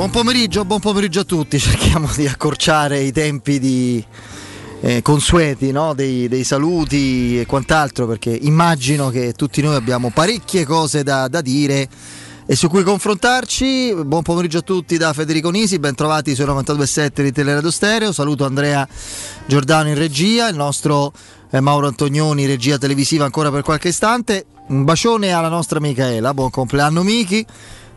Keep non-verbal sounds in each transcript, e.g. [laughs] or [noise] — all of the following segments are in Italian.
buon pomeriggio, buon pomeriggio a tutti. Cerchiamo di accorciare i tempi di, eh, consueti no? dei, dei, saluti e quant'altro, perché immagino che tutti noi abbiamo parecchie cose da, da dire e su cui confrontarci. Buon pomeriggio a tutti da Federico Nisi, ben trovati su 92.7 di Teleradio Stereo. Saluto Andrea Giordano in regia, il nostro eh, Mauro Antonioni, regia televisiva ancora per qualche istante. Un bacione alla nostra Michaela, buon compleanno Michi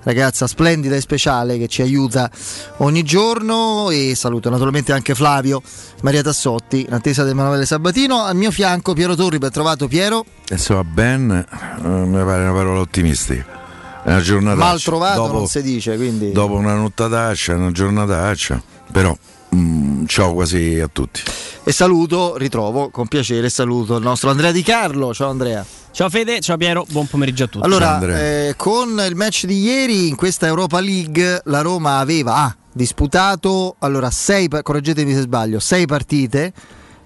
ragazza splendida e speciale che ci aiuta ogni giorno. E saluto naturalmente anche Flavio Maria Tassotti in attesa di Emanuele Sabatino. Al mio fianco Piero Torri ben trovato Piero. Insomma ben eh, mi pare una parola ottimistica è una giornata mal trovato dopo, non si dice quindi. dopo una nottataccia una giornataccia però mm, ciao quasi a tutti. E saluto ritrovo con piacere saluto il nostro Andrea Di Carlo. Ciao Andrea. Ciao Fede, ciao Piero, buon pomeriggio a tutti. Allora, eh, con il match di ieri in questa Europa League la Roma aveva ah, disputato allora, sei, correggetemi se sbaglio, sei partite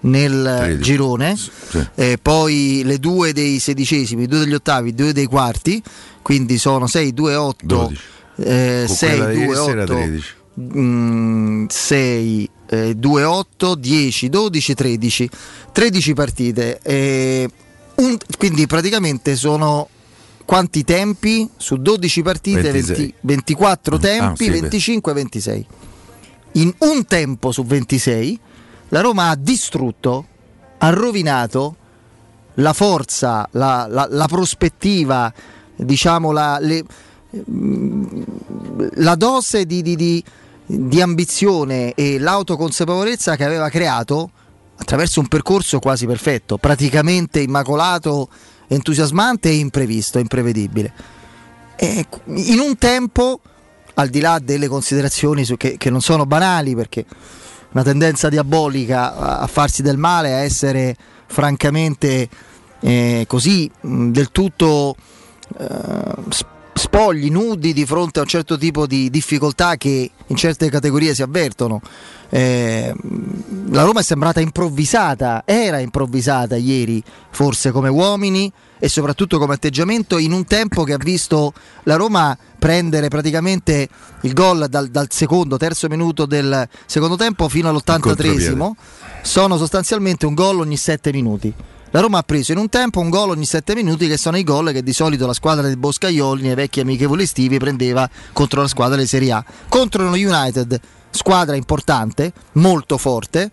nel 13. girone, sì. eh, poi le due dei sedicesimi, due degli ottavi, due dei quarti, quindi sono 6, 2, 8, eh, 6, 2, 8, 6, 2, 8, 10, 12, 13, 13 partite. Eh, un, quindi praticamente sono quanti tempi su 12 partite? 20, 24 ah, tempi, ah, sì, 25 26. In un tempo su 26 la Roma ha distrutto, ha rovinato la forza, la, la, la prospettiva, diciamo la, le, la dose di, di, di, di ambizione e l'autoconsapevolezza che aveva creato attraverso un percorso quasi perfetto, praticamente immacolato, entusiasmante e imprevisto, imprevedibile. E in un tempo, al di là delle considerazioni che, che non sono banali, perché una tendenza diabolica a farsi del male, a essere francamente eh, così del tutto eh, spogli, nudi di fronte a un certo tipo di difficoltà che in certe categorie si avvertono. Eh, la Roma è sembrata improvvisata, era improvvisata ieri, forse come uomini e soprattutto come atteggiamento in un tempo che ha visto la Roma prendere praticamente il gol dal, dal secondo, terzo minuto del secondo tempo fino all'83esimo. Sono sostanzialmente un gol ogni sette minuti. La Roma ha preso in un tempo un gol ogni 7 minuti che sono i gol che di solito la squadra del Boscaioli nei vecchi amichevoli estivi prendeva contro la squadra di Serie A. Contro uno United, squadra importante, molto forte.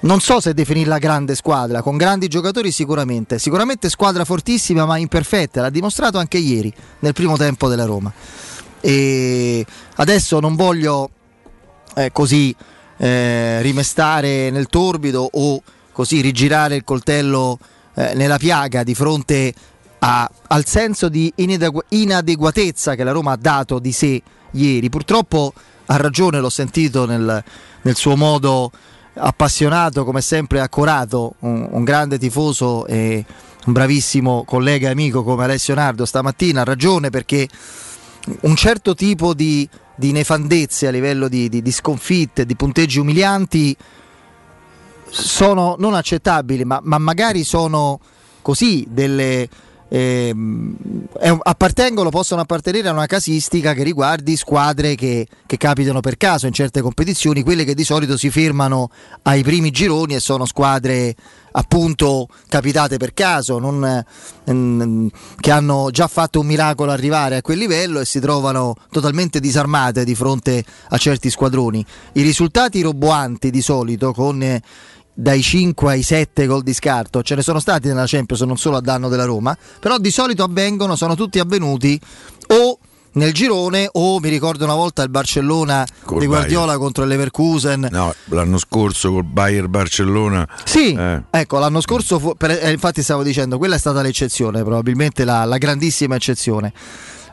Non so se definirla grande squadra, con grandi giocatori sicuramente. Sicuramente squadra fortissima ma imperfetta, l'ha dimostrato anche ieri nel primo tempo della Roma. E adesso non voglio eh, così eh, rimestare nel torbido o così rigirare il coltello eh, nella piaga di fronte a, al senso di inadegu- inadeguatezza che la Roma ha dato di sé ieri. Purtroppo ha ragione, l'ho sentito nel, nel suo modo appassionato, come sempre accorato, un, un, grande tifoso e un bravissimo collega e amico come Alessio Nardo stamattina, ha ragione perché un certo tipo di, di nefandezze a livello di, di, di sconfitte, di punteggi umilianti sono non accettabili, ma, ma magari sono così delle. Eh, appartengono, possono appartenere a una casistica che riguardi squadre che, che, capitano per caso in certe competizioni, quelle che di solito si fermano ai primi gironi e sono squadre appunto capitate per caso, non, ehm, che hanno già fatto un miracolo arrivare a quel livello e si trovano totalmente disarmate di fronte a certi squadroni. I risultati roboanti di solito con eh, dai 5 ai 7 gol di scarto, ce ne sono stati nella Champions non solo a danno della Roma, però di solito avvengono, sono tutti avvenuti o nel girone o mi ricordo una volta il Barcellona col di Guardiola Bayern. contro il Leverkusen no, l'anno scorso col Bayern Barcellona sì, eh. ecco l'anno scorso fu, per, eh, infatti stavo dicendo quella è stata l'eccezione probabilmente la, la grandissima eccezione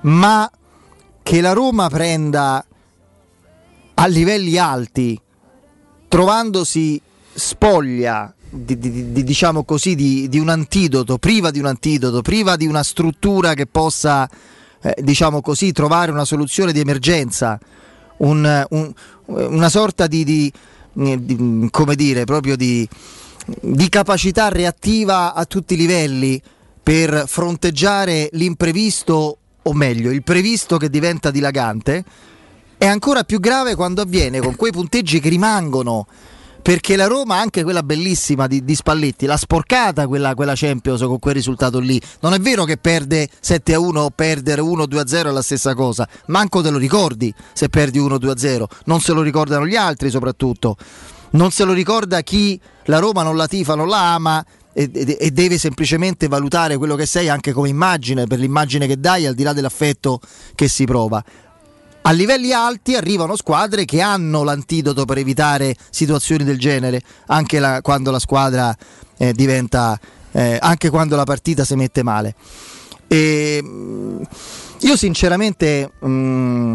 ma che la Roma prenda a livelli alti trovandosi spoglia di, di, di, diciamo così, di, un antidoto, priva di un antidoto, priva di una struttura che possa eh, diciamo così, trovare una soluzione di emergenza, un, un, una sorta di, come dire, proprio di, capacità reattiva a tutti i livelli per fronteggiare l'imprevisto, o meglio, il previsto che diventa dilagante, è ancora più grave quando avviene con quei punteggi che rimangono perché la Roma, anche quella bellissima di, di Spalletti, l'ha sporcata quella, quella, Champions con quel risultato lì. Non è vero che perde 7 a 1 o perdere 1 2 a 0 è la stessa cosa, manco te lo ricordi se perdi 1 2 a 0, non se lo ricordano gli altri soprattutto, non se lo ricorda chi la Roma non la tifa, non la ama. E deve semplicemente valutare quello che sei anche come immagine, per l'immagine che dai, al di là dell'affetto che si prova a livelli alti arrivano squadre che hanno l'antidoto per evitare situazioni del genere, anche la, quando la squadra eh, diventa, eh, anche quando la partita si mette male. E, mm, io sinceramente mh, mm,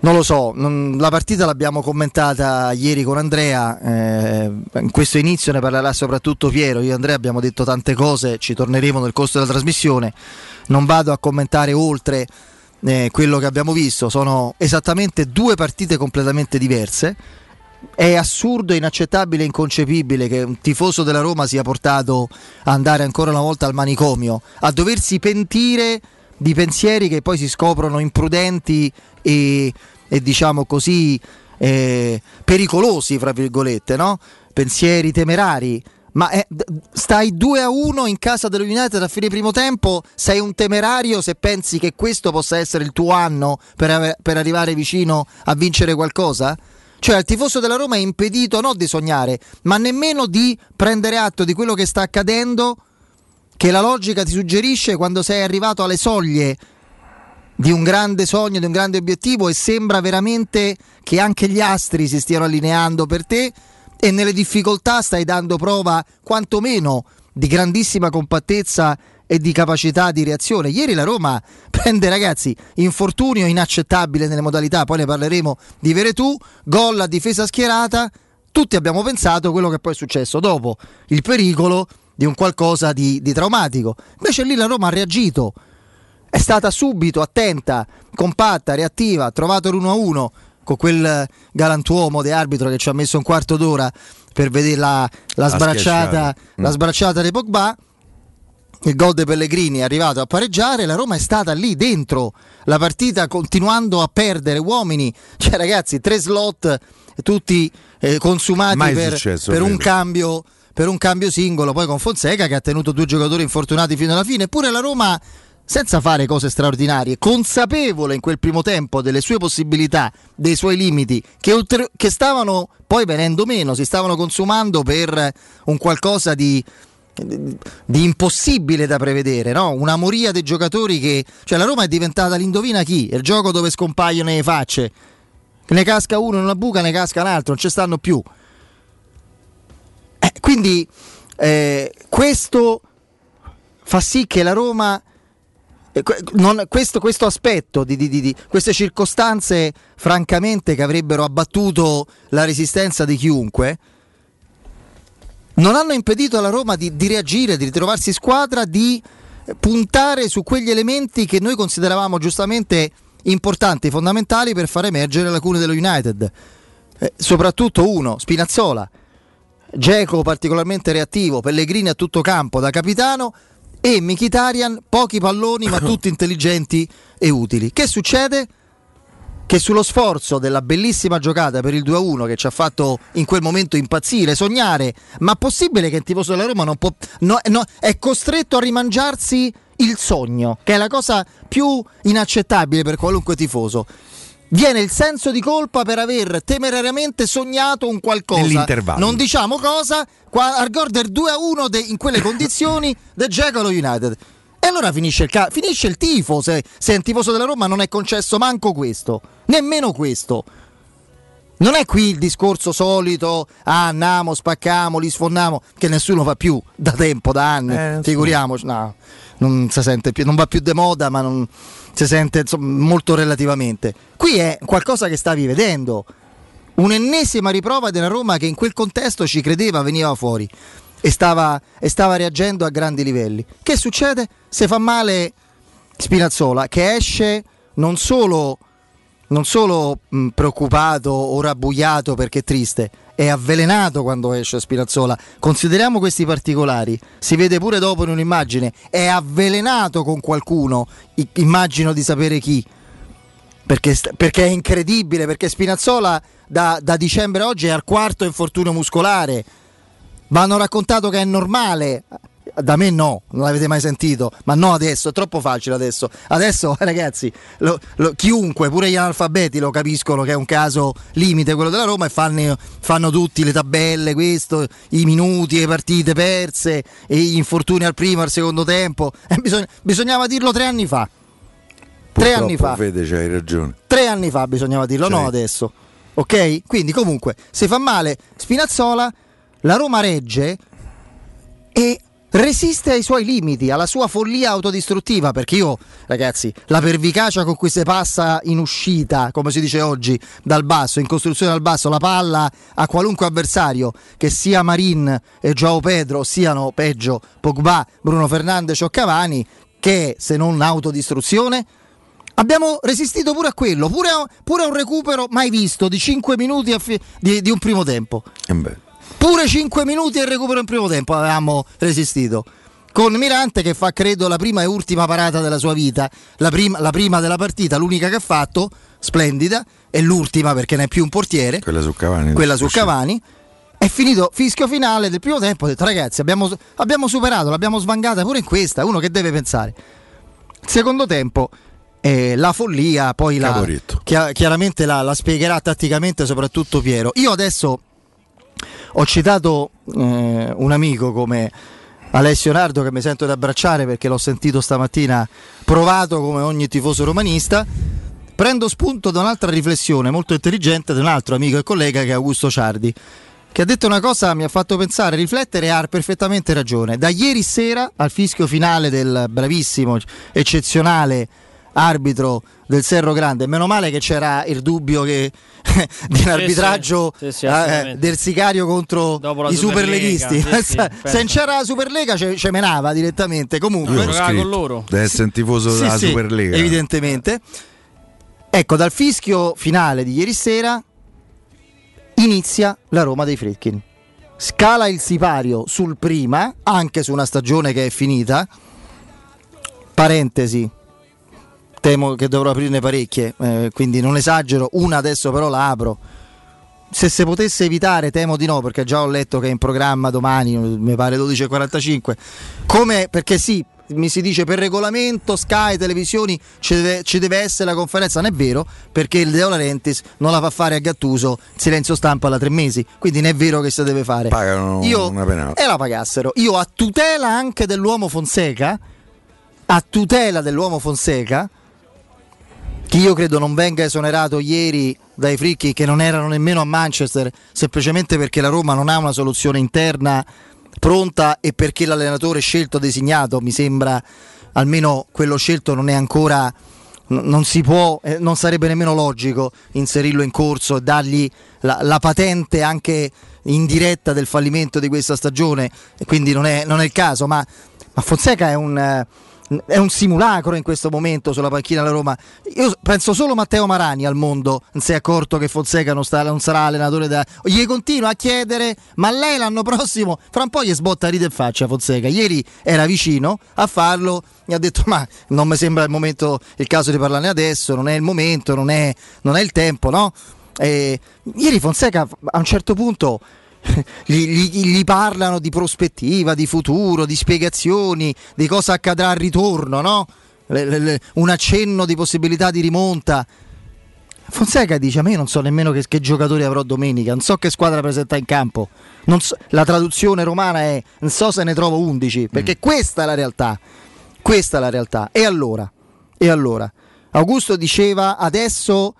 non lo so, non, la partita l'abbiamo commentata ieri con Andrea, eh, in questo inizio ne parlerà soprattutto Piero, io e Andrea abbiamo detto tante cose, ci torneremo nel corso della trasmissione, non vado a commentare oltre eh, quello che abbiamo visto. Sono esattamente due partite completamente diverse. È assurdo, inaccettabile inconcepibile che un tifoso della Roma sia portato a andare ancora una volta al manicomio, a doversi pentire di pensieri che poi si scoprono imprudenti e, e diciamo così eh, pericolosi, fra virgolette, no? pensieri temerari ma è, stai 2 a 1 in casa dello United a fine primo tempo, sei un temerario se pensi che questo possa essere il tuo anno per, per arrivare vicino a vincere qualcosa? Cioè il tifoso della Roma è impedito non di sognare, ma nemmeno di prendere atto di quello che sta accadendo, che la logica ti suggerisce quando sei arrivato alle soglie di un grande sogno, di un grande obiettivo e sembra veramente che anche gli astri si stiano allineando per te e nelle difficoltà stai dando prova quantomeno di grandissima compattezza e di capacità di reazione. Ieri la Roma [laughs] prende ragazzi infortunio inaccettabile nelle modalità, poi ne parleremo di Veretù, gol a difesa schierata, tutti abbiamo pensato quello che poi è successo dopo, il pericolo di un qualcosa di, di traumatico. Invece lì la Roma ha reagito, è stata subito attenta, compatta, reattiva, ha trovato l'1-1 con quel galantuomo di arbitro che ci ha messo un quarto d'ora per vedere la, la sbracciata, la mm. sbracciata di Pogba. Il gol di Pellegrini è arrivato a pareggiare, la Roma è stata lì dentro. La partita continuando a perdere uomini, [laughs] cioè ragazzi tre slot tutti eh, consumati per, per un cambio per un cambio singolo, poi con Fonseca che ha tenuto due giocatori infortunati fino alla fine, eppure la Roma senza fare cose straordinarie, consapevole in quel primo tempo delle sue possibilità, dei suoi limiti, che, oltre, che stavano poi venendo meno, si stavano consumando per un qualcosa di, di impossibile da prevedere, no? una moria dei giocatori che... Cioè la Roma è diventata l'indovina chi, il gioco dove scompaiono le facce, ne casca uno in una buca, ne casca un altro, non ci stanno più. Eh, quindi eh, questo fa sì che la Roma non, questo, questo, aspetto di, di, di, queste circostanze, francamente, che avrebbero abbattuto la resistenza di chiunque, non hanno impedito alla Roma di, di reagire, di ritrovarsi squadra, di puntare su quegli elementi che noi consideravamo giustamente importanti, fondamentali per far emergere lacune dello United. Eh, soprattutto uno, Spinazzola. Geco particolarmente reattivo, Pellegrini a tutto campo da capitano, e Mkhitaryan pochi palloni ma [laughs] tutti intelligenti e utili. Che succede? Che sullo sforzo della bellissima giocata per il 2-1 che ci ha fatto in quel momento impazzire, sognare, ma possibile che il tifoso della Roma non può, no, no, è costretto a rimangiarsi il sogno, che è la cosa più inaccettabile per qualunque tifoso viene il senso di colpa per aver temerariamente sognato un qualcosa. Non diciamo cosa, qua, al Gorder 2 a 1 de, in quelle condizioni [laughs] del Jackalo United. E allora finisce il, ca- finisce il tifo, se, se è un tifoso della Roma non è concesso manco questo, nemmeno questo. Non è qui il discorso solito, ah, andiamo, spaccamo, li sfondiamo, che nessuno fa più da tempo, da anni, eh, figuriamoci, no, non si sente più, non va più de moda, ma non si sente insomma, molto relativamente. Qui è qualcosa che stavi vedendo, un'ennesima riprova della Roma che in quel contesto ci credeva, veniva fuori e stava, e stava reagendo a grandi livelli. Che succede? Se fa male Spinazzola, che esce non solo, non solo mh, preoccupato o rabbuiato perché è triste, è avvelenato quando esce Spinazzola. Consideriamo questi particolari, si vede pure dopo in un'immagine, è avvelenato con qualcuno, immagino di sapere chi. perché, perché, è incredibile, perché Spinazzola da, da dicembre oggi è al quarto infortunio muscolare. Ma hanno raccontato che è normale. Da me no, non l'avete mai sentito, ma no adesso, è troppo facile adesso. Adesso [laughs] ragazzi, lo, lo, chiunque, pure gli analfabeti lo capiscono che è un caso limite quello della Roma e fanno, fanno tutti le tabelle, questo, i minuti, le partite perse, e gli infortuni al primo al secondo tempo. Eh, bisogna, bisognava dirlo tre anni fa. Tre anni fa. Vede, c'hai ragione. Tre anni fa bisognava dirlo, no adesso. Ok? Quindi comunque, se fa male Spinazzola, la Roma regge e resiste ai suoi limiti, alla sua follia autodistruttiva, perché io, ragazzi, la pervicacia con cui si passa in uscita, come si dice oggi, dal basso, in costruzione dal basso, la palla a qualunque avversario, che sia Marin e Joao Pedro, siano peggio Pogba, Bruno Fernandes o Cavani, che se non autodistruzione Abbiamo resistito pure a quello, pure a, pure a un recupero mai visto di 5 minuti fi- di, di, un primo tempo. Eh pure 5 minuti al recupero in primo tempo avevamo resistito. Con Mirante che fa credo la prima e ultima parata della sua vita, la prima, la prima della partita, l'unica che ha fatto, splendida, e l'ultima perché ne è più un portiere. Quella su Cavani. Quella su Cavani. È finito fischio finale del primo tempo. Ho detto ragazzi, abbiamo, abbiamo superato, l'abbiamo svangata pure in questa. Uno che deve pensare. Secondo tempo eh, la follia poi la, chi- chiaramente la, la, spiegherà tatticamente soprattutto Piero. Io adesso ho citato eh, un amico come Alessio Nardo che mi sento di abbracciare perché l'ho sentito stamattina provato come ogni tifoso romanista. Prendo spunto da un'altra riflessione molto intelligente di un altro amico e collega che è Augusto Ciardi che ha detto una cosa mi ha fatto pensare, riflettere e ha perfettamente ragione. Da ieri sera al fischio finale del bravissimo, eccezionale arbitro del Serro Grande. Meno male che c'era il dubbio che, [laughs] di un arbitraggio sì, sì, eh, del sicario contro i superleghisti. Se non c'era la Superlega ci menava direttamente. Comunque, con loro. deve essere un tifoso della Superlega. Evidentemente. Ecco, dal fischio finale di ieri sera inizia la Roma dei Fritkin. Scala il sipario sul prima, anche su una stagione che è finita. Parentesi, temo che dovrò aprirne parecchie, eh, quindi non esagero, una adesso però la apro. Se si potesse evitare, temo di no, perché già ho letto che è in programma domani, mi pare 12.45. Come, perché sì, mi si dice per regolamento Sky, televisioni ci deve, ci deve, essere la conferenza, non è vero perché il De Laurentiis non la fa fare a Gattuso silenzio stampa da tre mesi quindi non è vero che si deve fare pagano Io, una penale e la pagassero io a tutela anche dell'uomo Fonseca a tutela dell'uomo Fonseca che io credo non venga esonerato ieri dai fricchi che non erano nemmeno a Manchester, semplicemente perché la Roma non ha una soluzione interna pronta e perché l'allenatore scelto designato, mi sembra almeno quello scelto non è ancora non si può, eh, non sarebbe nemmeno logico inserirlo in corso e dargli la, la, patente anche indiretta del fallimento di questa stagione, quindi non è, non è il caso, ma, ma Fonseca è un è un simulacro in questo momento sulla panchina della Roma. Io penso solo Matteo Marani al mondo non si è accorto che Fonseca non, sta, non sarà allenatore da... Gli continua a chiedere, ma lei l'anno prossimo, fra un po' gli sbotta ride in faccia Fonseca. Ieri era vicino a farlo, mi ha detto ma non mi sembra il momento, il caso di parlarne adesso, non è il momento, non è, non è il tempo, no? E ieri Fonseca a un certo punto [laughs] gli, gli, gli, parlano di prospettiva, di futuro, di spiegazioni, di cosa accadrà al ritorno, no? le, le, le, un accenno di possibilità di rimonta. Fonseca dice: A me non so nemmeno che, che giocatori avrò domenica, non so che squadra presenta in campo. So, la traduzione romana è: Non so se ne trovo 11, perché mm. questa è la realtà. Questa è la realtà. E allora? E allora? Augusto diceva: Adesso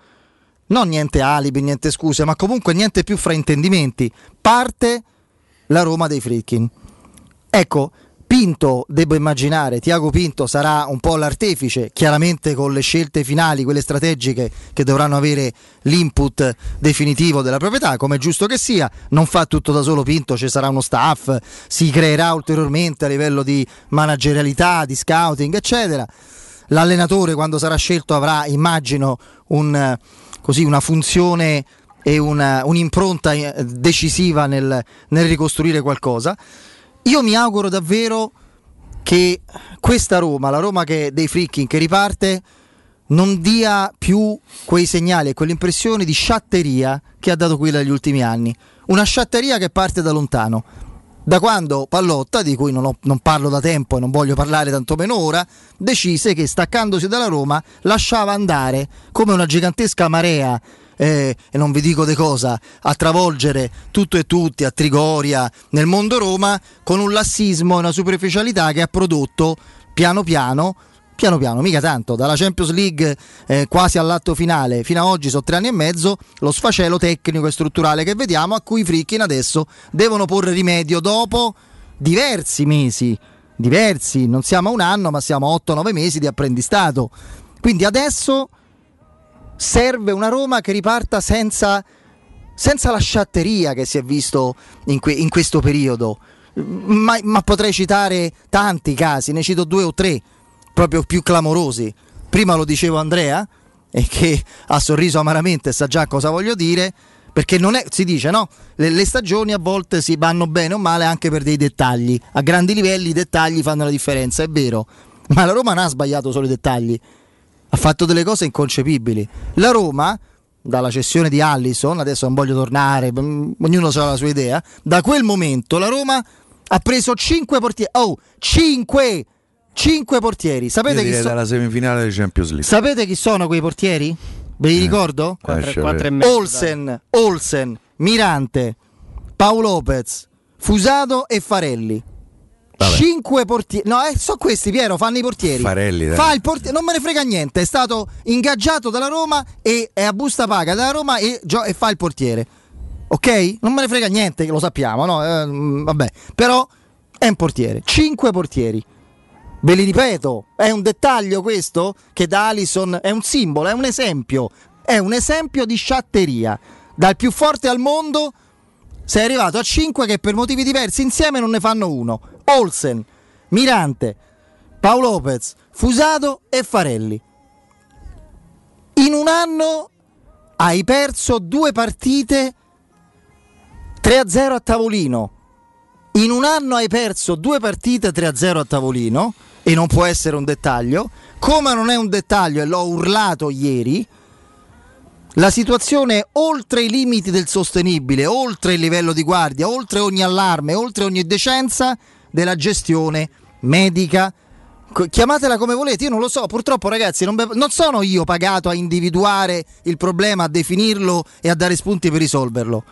non niente alibi, niente scuse, ma comunque niente più fraintendimenti. Parte la Roma dei Frickin. Ecco, Pinto, devo immaginare, Tiago Pinto sarà un po' l'artefice, chiaramente con le scelte finali, quelle strategiche che dovranno avere l'input definitivo della proprietà, come è giusto che sia, non fa tutto da solo Pinto, ci sarà uno staff, si creerà ulteriormente a livello di managerialità, di scouting, eccetera. L'allenatore quando sarà scelto avrà, immagino, un così una funzione e una, un'impronta eh, decisiva nel, nel ricostruire qualcosa. Io mi auguro davvero che questa Roma, la Roma che, dei Fricking che riparte, non dia più quei segnali e quell'impressione di sciatteria che ha dato qui negli ultimi anni. Una sciatteria che parte da lontano. Da quando Pallotta, di cui non, ho, non parlo da tempo e non voglio parlare tantomeno ora, decise che staccandosi dalla Roma lasciava andare come una gigantesca marea eh, e non vi dico di cosa, a travolgere tutto e tutti a Trigoria, nel mondo Roma, con un lassismo e una superficialità che ha prodotto piano piano piano piano, mica tanto, dalla Champions League eh, quasi all'atto finale fino ad oggi sono tre anni e mezzo, lo sfacelo tecnico e strutturale che vediamo a cui i Frickin adesso devono porre rimedio dopo diversi mesi, diversi, non siamo a un anno ma siamo a 8-9 mesi di apprendistato. Quindi adesso serve una Roma che riparta senza, senza la sciatteria che si è visto in, que, in questo periodo. Ma, ma, potrei citare tanti casi, ne cito due o tre proprio più clamorosi. Prima lo dicevo Andrea, e che ha sorriso amaramente, sa già cosa voglio dire, perché non è, si dice no, le, le, stagioni a volte si vanno bene o male anche per dei dettagli, a grandi livelli i dettagli fanno la differenza, è vero, ma la Roma non ha sbagliato solo i dettagli, ha fatto delle cose inconcepibili. La Roma, dalla cessione di Allison, adesso non voglio tornare, mm, ognuno ha la sua idea, da quel momento la Roma ha preso 5 portieri. Oh, 5! 5 portieri. Sapete chi sono? dalla semifinale di Champions League. Sapete chi sono quei portieri? Ve li eh, ricordo? 4, 4 e mezzo, Olsen, Olsen, Mirante, Paolo Lopez, Fusato e Farelli. Vabbè. Cinque portieri. No, eh, so questi, Piero, fanno i portieri. Farelli, dai. Fa il portiere, non me ne frega niente. È stato ingaggiato dalla Roma e è a busta paga dalla Roma e, gio- e fa il portiere. Ok? Non me ne frega niente, lo sappiamo, no? Eh, vabbè. Però è un portiere. Cinque portieri. Ve li ripeto, è un dettaglio questo che da Alison è un simbolo, è un esempio. È un esempio di sciatteria. Dal più forte al mondo sei arrivato a 5 che per motivi diversi insieme non ne fanno uno. Olsen, Mirante, Paolo Lopez, Fusato e Farelli. In un anno hai perso due partite 3-0 a tavolino. In un anno hai perso due partite 3-0 a tavolino e non può essere un dettaglio. Come non è un dettaglio, e l'ho urlato ieri, la situazione oltre i limiti del sostenibile, oltre il livello di guardia, oltre ogni allarme, oltre ogni decenza della gestione medica. Chiamatela come volete, io non lo so, purtroppo ragazzi non, be- non sono io pagato a individuare il problema, a definirlo e a dare spunti per risolverlo.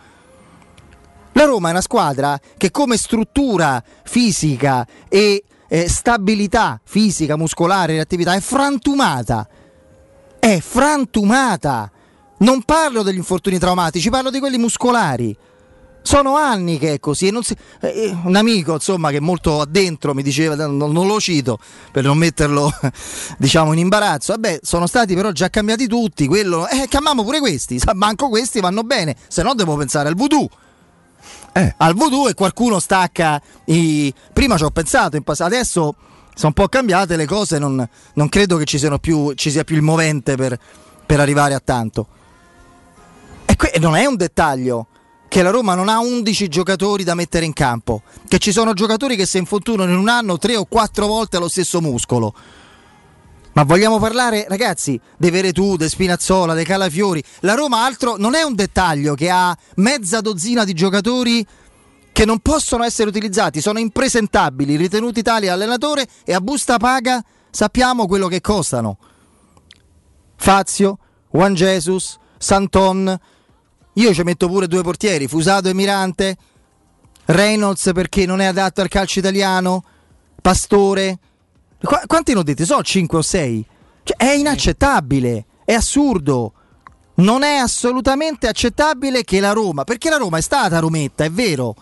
La Roma è una squadra che come struttura fisica e eh, stabilità fisica, muscolare, reattività è frantumata. È frantumata. Non parlo degli infortuni traumatici, parlo di quelli muscolari. Sono anni che è così. Si, eh, eh, un amico, insomma, che molto addentro mi diceva, non, non, lo cito per non metterlo, [laughs] diciamo, in imbarazzo. Vabbè, sono stati però già cambiati tutti. Quello, eh, chiamiamo pure questi. Manco questi vanno bene. Se no, devo pensare al voodoo. Eh. Al voodoo e qualcuno stacca i. Prima ci ho pensato in passato, adesso sono un po' cambiate le cose. Non, non credo che ci, più, ci, sia più il movente per, per arrivare a tanto. E que- non è un dettaglio che la Roma non ha 11 giocatori da mettere in campo, che ci sono giocatori che si infortunano in un anno tre o quattro volte allo stesso muscolo. Ma vogliamo parlare, ragazzi, De Veretù, De Spinazzola, De Calafiori. La Roma altro non è un dettaglio che ha mezza dozzina di giocatori che non possono essere utilizzati, sono impresentabili, ritenuti tali allenatore e a busta paga sappiamo quello che costano. Fazio, Juan Jesus, Santon, io ci metto pure due portieri, Fusato e Mirante, Reynolds perché non è adatto al calcio italiano, Pastore. Qu- quanti ne ho detti? So 5 o 6. Cioè, è inaccettabile, è assurdo. Non è assolutamente accettabile che la Roma, perché la Roma è stata Rometta, è vero.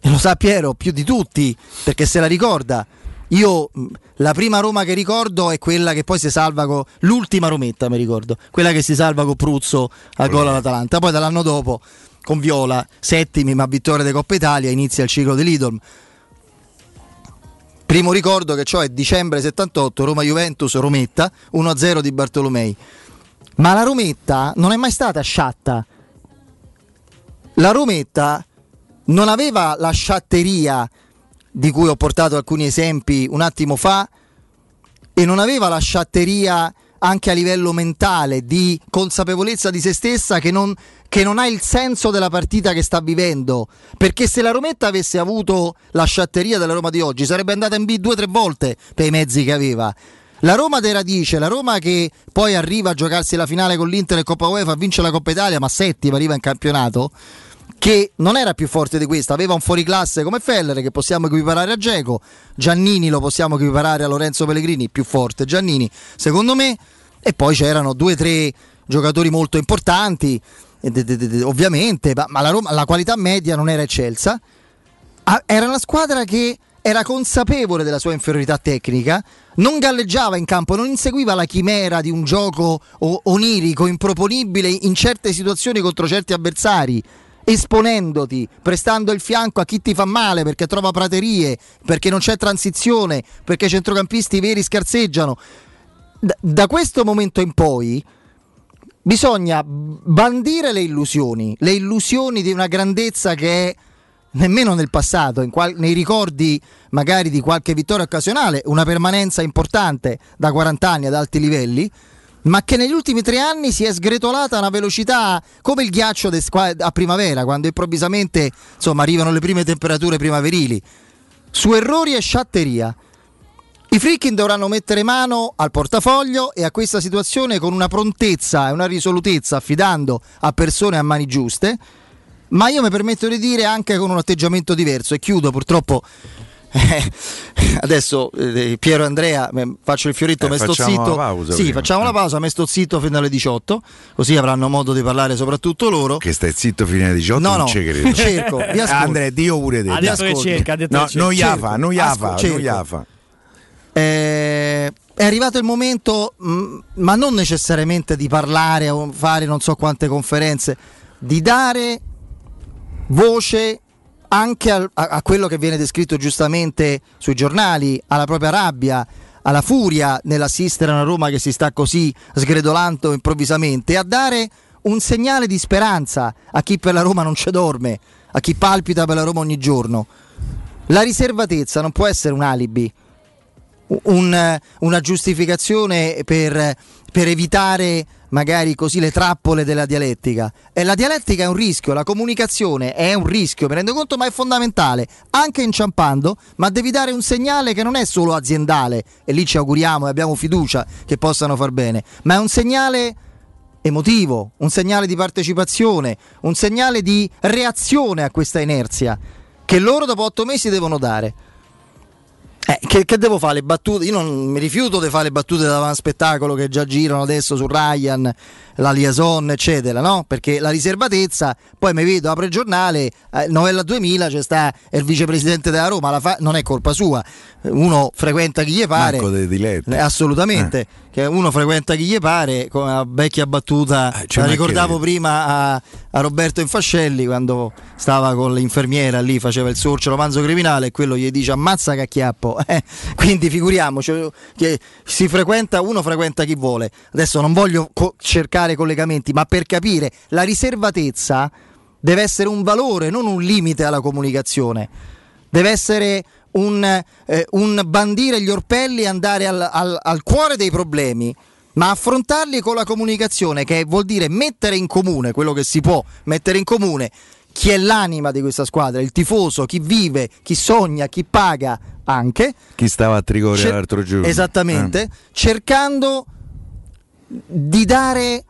E lo sa Piero più di tutti, perché se la ricorda io la prima Roma che ricordo è quella che poi si salva con l'ultima Rometta, mi ricordo, quella che si salva con Pruzzo al gol all'Atalanta. Poi dall'anno dopo con Viola, settimi ma vittoria di Coppa Italia, inizia il ciclo dell'Idol. Primo ricordo che ciò è dicembre 78, Roma-Juventus, Rometta, 1-0 di Bartolomei. Ma la Rometta non è mai stata sciatta. La Rometta non aveva la sciatteria di cui ho portato alcuni esempi un attimo fa e non aveva la sciatteria anche a livello mentale, di consapevolezza di se stessa che non, che non ha il senso della partita che sta vivendo. Perché se la Rometta avesse avuto la sciatteria della Roma di oggi, sarebbe andata in B due o tre volte per i mezzi che aveva. La Roma de radice, la Roma che poi arriva a giocarsi la finale con l'Inter e Coppa UEFA, vince la Coppa Italia, ma settima arriva in campionato che non era più forte di questa, aveva un fuoriclasse come Feller che possiamo equiparare a Geco, Giannini lo possiamo equiparare a Lorenzo Pellegrini, più forte Giannini secondo me, e poi c'erano due o tre giocatori molto importanti, ovviamente, ma la, Roma, la qualità media non era eccelsa, era una squadra che era consapevole della sua inferiorità tecnica, non galleggiava in campo, non inseguiva la chimera di un gioco onirico, improponibile in certe situazioni contro certi avversari esponendoti, prestando il fianco a chi ti fa male perché trova praterie, perché non c'è transizione, perché i centrocampisti veri scarseggiano. Da, da questo momento in poi bisogna bandire le illusioni, le illusioni di una grandezza che è nemmeno nel passato, qual- nei ricordi magari di qualche vittoria occasionale, una permanenza importante da 40 anni ad alti livelli ma che negli ultimi tre anni si è sgretolata a una velocità come il ghiaccio a primavera, quando improvvisamente insomma, arrivano le prime temperature primaverili. Su errori e sciatteria. I Frickin dovranno mettere mano al portafoglio e a questa situazione con una prontezza e una risolutezza, affidando a persone a mani giuste, ma io mi permetto di dire anche con un atteggiamento diverso. E chiudo, purtroppo [laughs] adesso eh, Piero Andrea faccio il fioretto eh, me sto zitto. pausa, sì prima. facciamo la pausa me sto zitto fino alle 18 così avranno modo di parlare soprattutto loro. Che stai zitto fino alle 18 no non no [laughs] cerco vi ascolto. Andrea Dio pure te ha detto. Che cerca ha detto no, che cerca. non Iafa non Iafa Asco- non Iafa eh, è arrivato il momento mh, ma non necessariamente di parlare o fare non so quante conferenze di dare voce anche a, a, quello che viene descritto giustamente sui giornali, alla propria rabbia, alla furia nell'assistere a una Roma che si sta così sgredolando improvvisamente, a dare un segnale di speranza a chi per la Roma non ci dorme, a chi palpita per la Roma ogni giorno. La riservatezza non può essere un alibi, un, una giustificazione per, per evitare magari così le trappole della dialettica. E la dialettica è un rischio, la comunicazione è un rischio, mi rendo conto, ma è fondamentale, anche inciampando, ma devi dare un segnale che non è solo aziendale, e lì ci auguriamo e abbiamo fiducia che possano far bene, ma è un segnale emotivo, un segnale di partecipazione, un segnale di reazione a questa inerzia che loro dopo otto mesi devono dare. Eh, che, che, devo fare? Le battute? Io non mi rifiuto di fare le battute da spettacolo che già girano adesso su Ryan, la liaison, eccetera, no? Perché la riservatezza, poi mi vedo, apre il giornale, eh, Novella 2000, c'è sta il vicepresidente della Roma, fa, non è colpa sua, uno frequenta chi gli pare. Marco De Diletti. Eh, assolutamente, eh. che uno frequenta chi gli pare, come la vecchia battuta, eh, la ricordavo prima a, a, Roberto Infascelli quando stava con l'infermiera lì, faceva il suo romanzo criminale e quello gli dice ammazza cacchiappo. Eh, quindi figuriamoci che si frequenta, uno frequenta chi vuole. Adesso non voglio co- cercare collegamenti, ma per capire la riservatezza deve essere un valore, non un limite alla comunicazione. Deve essere un, eh, un bandire gli orpelli e andare al, al, al cuore dei problemi ma affrontarli con la comunicazione, che vuol dire mettere in comune quello che si può mettere in comune chi è l'anima di questa squadra, il tifoso, chi vive, chi sogna, chi paga anche. Chi stava a Trigoria cer- l'altro giorno. Esattamente, eh. cercando di dare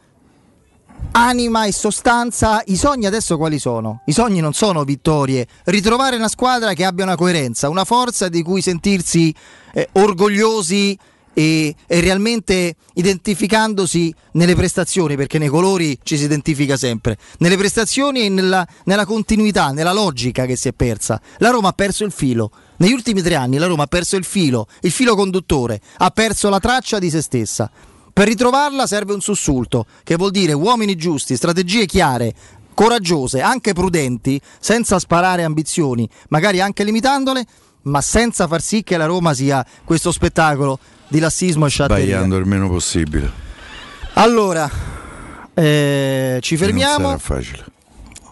anima e sostanza. I sogni adesso quali sono? I sogni non sono vittorie. Ritrovare una squadra che abbia una coerenza, una forza di cui sentirsi eh, orgogliosi e, e, realmente identificandosi nelle prestazioni, perché nei colori ci si identifica sempre, nelle prestazioni e nella, nella continuità, nella logica che si è persa. La Roma ha perso il filo. Negli ultimi tre anni la Roma ha perso il filo, il filo conduttore, ha perso la traccia di se stessa. Per ritrovarla serve un sussulto, che vuol dire uomini giusti, strategie chiare, coraggiose, anche prudenti, senza sparare ambizioni, magari anche limitandole, ma senza far sì che la Roma sia questo spettacolo di lassismo e sciatteria. Sbagliando il meno possibile. Allora, eh, ci fermiamo. Non sarà facile.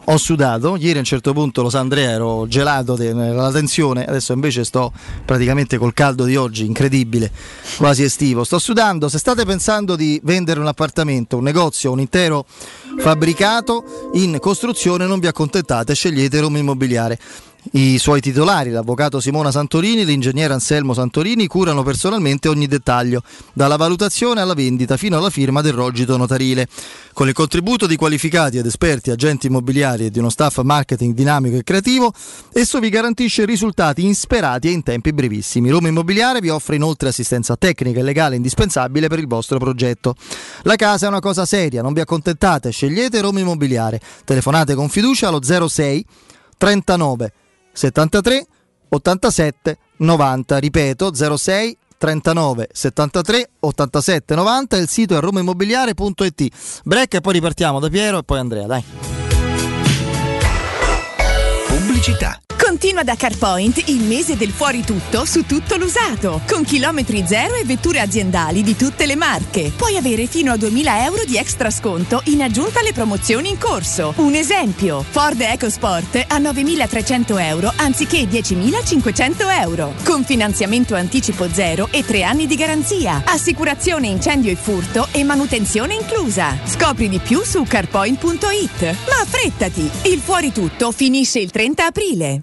ho sudato, ieri a un certo punto lo sa Andrea ero gelato nella tensione, adesso invece sto praticamente col caldo di oggi, incredibile, quasi estivo, sto sudando, se state pensando di vendere un appartamento, un negozio, un intero fabbricato in costruzione non vi accontentate, scegliete Roma Immobiliare. I suoi titolari, l'avvocato Simona Santorini e l'ingegnere Anselmo Santorini, curano personalmente ogni dettaglio, dalla valutazione alla vendita fino alla firma del rogito notarile. Con il contributo di qualificati ed esperti agenti immobiliari e di uno staff marketing dinamico e creativo, esso vi garantisce risultati insperati e in tempi brevissimi. Roma Immobiliare vi offre inoltre assistenza tecnica e legale indispensabile per il vostro progetto. La casa è una cosa seria, non vi accontentate, scegliete Roma Immobiliare. Telefonate con fiducia allo 06 39 73 87 90. Ripeto 06 39 73 87 90. Il sito è romaimmobiliare.it. Break e poi ripartiamo da Piero e poi Andrea, dai. Pubblicità. Continua da CarPoint il mese del fuori tutto su tutto l'usato, con chilometri zero e vetture aziendali di tutte le marche. Puoi avere fino a 2000 euro di extra sconto in aggiunta alle promozioni in corso. Un esempio, Ford EcoSport a 9.300 euro anziché 10.500 euro, con finanziamento anticipo zero e tre anni di garanzia, assicurazione incendio e furto e manutenzione inclusa. Scopri di più su carpoint.it. Ma affrettati, il fuori tutto finisce il 30 aprile.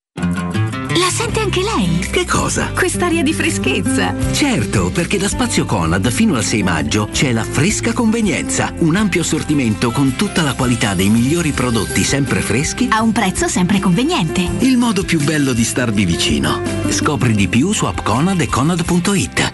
Anche lei? Che cosa? Quest'aria di freschezza. Certo, perché da Spazio Conad fino al 6 maggio c'è la fresca convenienza, un ampio assortimento con tutta la qualità dei migliori prodotti sempre freschi A un prezzo sempre conveniente. il modo più bello di starvi vicino. Scopri di più su appconad e conad.it.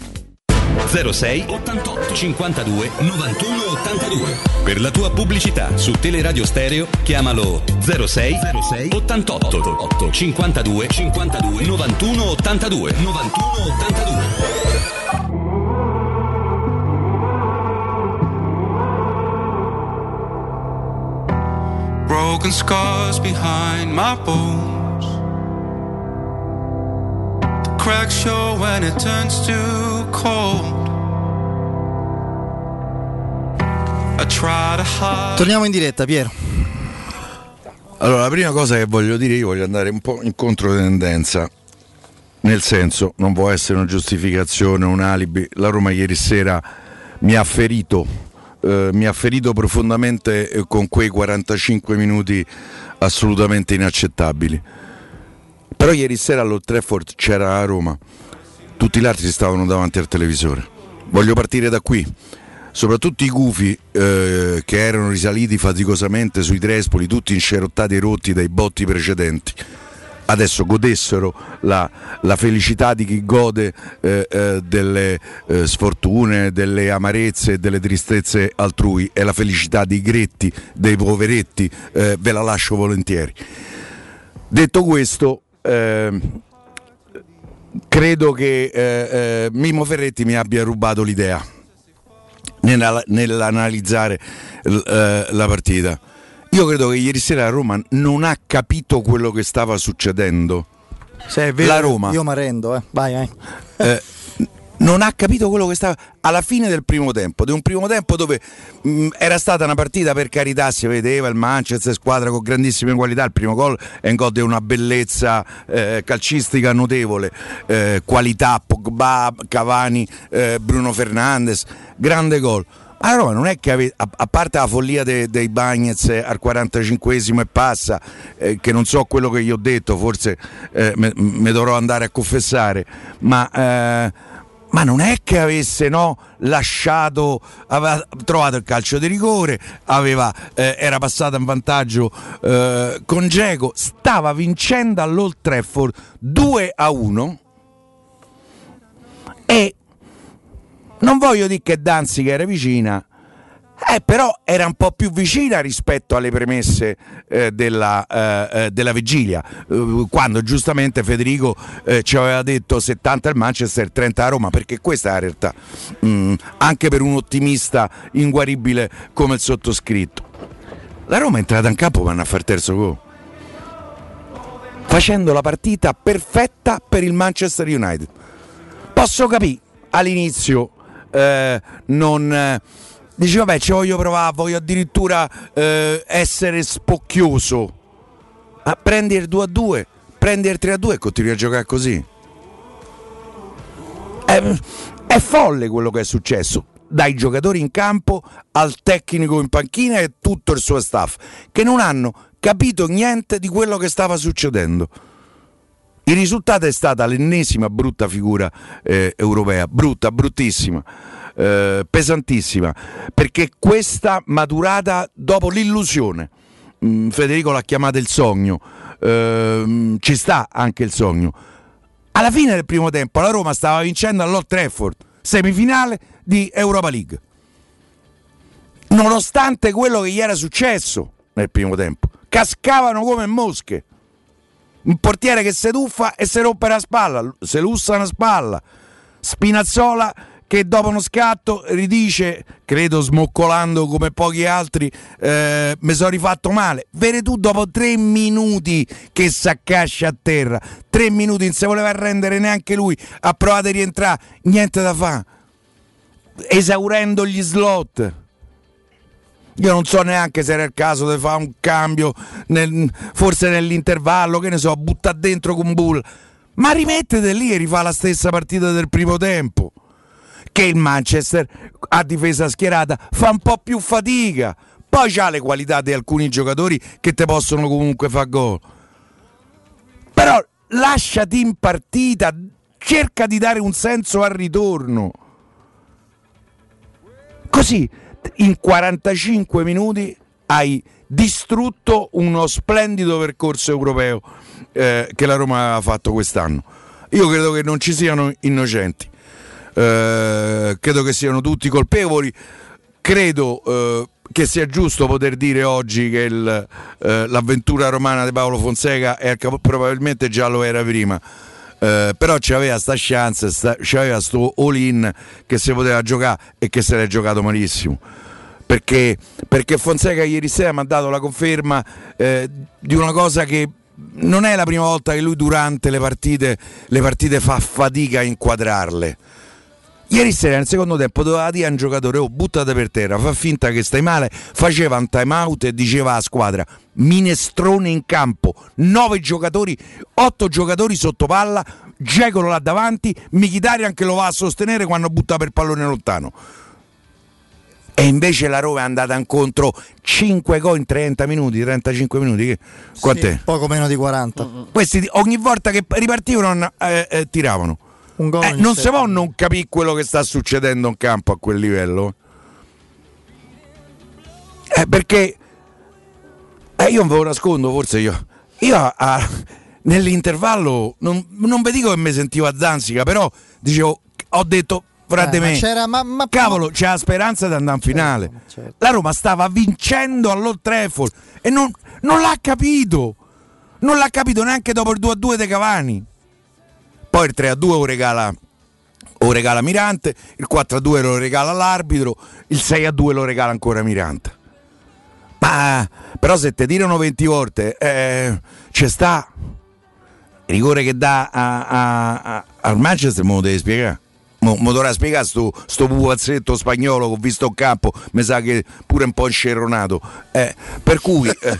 06 88 52 91 82. Per la tua pubblicità su Teleradio Stereo chiamalo 06 06 88 8 52 52 91 82 91 82. Broken scars behind my bones. Cracks show when it turns too cold. I try to hide. Torniamo in diretta, Piero. Allora, la prima cosa che voglio dire, io voglio andare un po' in controtendenza. Nel senso, non può essere una giustificazione, un alibi. La Roma ieri sera mi ha ferito, eh, mi ha ferito profondamente eh, con quei 45 minuti assolutamente inaccettabili. Però ieri sera all'Old Trafford c'era la Roma, tutti gli altri stavano davanti al televisore. Voglio partire da qui soprattutto i gufi eh, che erano risaliti faticosamente sui trespoli, tutti inscerottati e rotti dai botti precedenti. Adesso godessero la, la felicità di chi gode eh, eh, delle eh, sfortune, delle amarezze e delle tristezze altrui e la felicità dei gretti, dei poveretti, eh, ve la lascio volentieri. Detto questo, credo che eh, eh, Mimo Ferretti mi abbia rubato l'idea nella- nell'analizzare eh, la partita. Io credo che ieri sera la Roma non ha capito quello che stava succedendo. Se è vero, la Roma Io mi arrendo, eh. Vai, vai. eh, non ha capito quello che stava alla fine del primo tempo, di un primo tempo dove mh, era stata una partita per carità, si vedeva il Manchester squadra con grandissime qualità, il primo gol è un gol di una bellezza eh, calcistica notevole, eh, qualità Pogba, Cavani, eh, Bruno Fernandes, grande gol. Ma Roma non è che ave- a, a parte la follia de- dei Bagnets al 45esimo e passa, eh, che non so quello che gli ho detto, forse mi dovrò andare a confessare, ma, eh, ma non è che avesse no, lasciato, aveva trovato il calcio di rigore, aveva, eh, era passata in vantaggio eh, con Geco, stava vincendo all'Old Trafford 2 a 1 e non voglio dire che Danzica era vicina, eh, però era un po' più vicina rispetto alle premesse eh, della, eh, eh, della vigilia, eh, quando giustamente Federico eh, ci aveva detto 70 il Manchester, 30 a Roma, perché questa è la realtà, Mm, anche per un ottimista inguaribile come il sottoscritto. La Roma è entrata in campo andare a fare terzo gol, facendo la partita perfetta per il Manchester United. Posso capire all'inizio non dici vabbè ci voglio provare, voglio addirittura eh, essere spocchioso. Ma prendi il 2 a 2, prendi il 3 a 2 e continui a giocare così. È, è folle quello che è successo dai giocatori in campo al tecnico in panchina e tutto il suo staff che non hanno capito niente di quello che stava succedendo. Il risultato è stata l'ennesima brutta figura eh, europea, brutta, bruttissima, eh, pesantissima, perché questa maturata dopo l'illusione. Mm, Federico l'ha chiamata il sogno, ehm, ci sta anche il sogno. Alla fine del primo tempo la Roma stava vincendo all'Old Trafford, semifinale di Europa League. Nonostante quello che gli era successo nel primo tempo, cascavano come mosche un portiere che si tuffa e si rompe la spalla, si lussa una spalla. Spinazzola che dopo uno scatto ridice, credo smoccolando come pochi altri, eh, mi sono rifatto male. Vede tu dopo tre minuti che si accascia a terra, tre minuti non si voleva arrendere neanche lui, ha provato a rientrare, niente da fare, esaurendo gli slot. Io non so neanche se era il caso di fare un cambio, nel- forse nell'intervallo, che ne so, buttare dentro con Bull. Ma rimettete lì e rifà la stessa partita del primo tempo. Che il Manchester a difesa schierata fa un po' più fatica. Poi c'ha le qualità di alcuni giocatori che ti possono comunque far gol. Però lasciati in partita, cerca di dare un senso al ritorno. Così in 45 minuti hai distrutto uno splendido percorso europeo eh, che la Roma aveva fatto quest'anno. Io credo che non ci siano innocenti, Eh, credo che siano tutti colpevoli, credo eh, che sia giusto poter dire oggi che il, eh, l'avventura romana di Paolo Fonseca è, probabilmente già lo era prima. Eh, però c'aveva sta chance, sta, c'aveva sto all-in che si poteva giocare e che se l'è giocato malissimo. Perché, perché Fonseca ieri sera mi ha dato la conferma eh, di una cosa che non è la prima volta che lui durante le partite, le partite fa fatica a inquadrarle. Ieri sera nel secondo tempo doveva dire a un giocatore oh buttate per terra, fa finta che stai male, faceva un time out e diceva alla squadra minestrone in campo, nove giocatori, otto giocatori sotto palla, Giecolo là davanti, Michitarian che lo va a sostenere quando butta per pallone lontano. E invece la Roma è andata incontro 5 gol in 30 minuti, 35 minuti. Che, quant'è? Sì, poco meno di 40. Questi ogni volta che ripartivano eh, eh, tiravano. Un gol Eh, non si può non capire quello che sta succedendo in campo a quel livello. Eh, perché eh, io non ve lo nascondo, forse io. Io ah, nell'intervallo non, non vi dico che mi sentivo a Danzica, però dicevo, ho detto fra Eh, di ma me. c'era- ma- ma- Cavolo, c'è la speranza di andare in finale. certo. La Roma stava vincendo all'Old Trafford e non, non l'ha capito. Non l'ha capito neanche dopo il 2-2 dei Cavani. Poi il 3-2 lo regala, lo regala Mirante, il 4-2 lo regala l'arbitro, il 6-2 lo regala ancora Mirante. Ma però se ti tirano 20 volte, eh, c'è sta il rigore che dà a- a- a- al Manchester, me lo devi spiegare. Mo, mo dovrà spiegare sto, sto pupazzetto spagnolo che ho visto in campo, mi sa che pure un po' inscerronato. Eh, per cui, eh,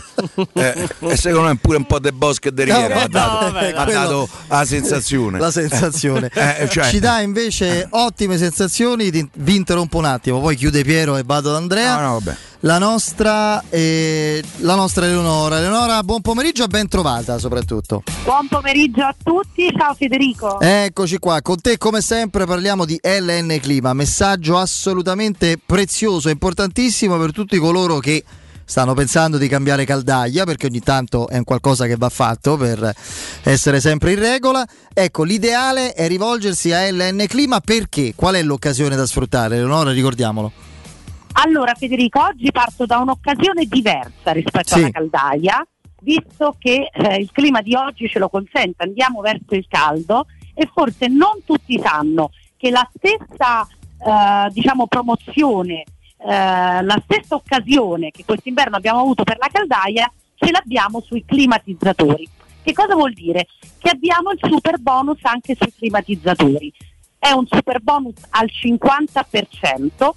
eh, e secondo me pure un po' del bosco e de No, riviera ha dato, vabbè, ha dato la sensazione. La sensazione. [laughs] Eh, cioè- Ci dà invece ottime sensazioni. Vi interrompo un attimo, poi chiude Piero e vado ad Andrea. No, no, vabbè. La nostra, eh, la nostra Eleonora. Eleonora, buon pomeriggio e ben trovata soprattutto. Buon pomeriggio a tutti, ciao Federico. Eccoci qua, con te come sempre parliamo di LN Clima, messaggio assolutamente prezioso e importantissimo per tutti coloro che stanno pensando di cambiare caldaia perché ogni tanto è un qualcosa che va fatto per essere sempre in regola. Ecco, l'ideale è rivolgersi a LN Clima perché? Qual è l'occasione da sfruttare? Eleonora, ricordiamolo. Allora Federico, oggi parto da un'occasione diversa rispetto Sì. alla caldaia, visto che eh, il clima di oggi ce lo consente, andiamo verso il caldo e forse non tutti sanno che la stessa eh, diciamo, promozione, eh, la stessa occasione che quest'inverno abbiamo avuto per la caldaia ce l'abbiamo sui climatizzatori. Che cosa vuol dire? Che abbiamo il super bonus anche sui climatizzatori. È un super bonus al 50%,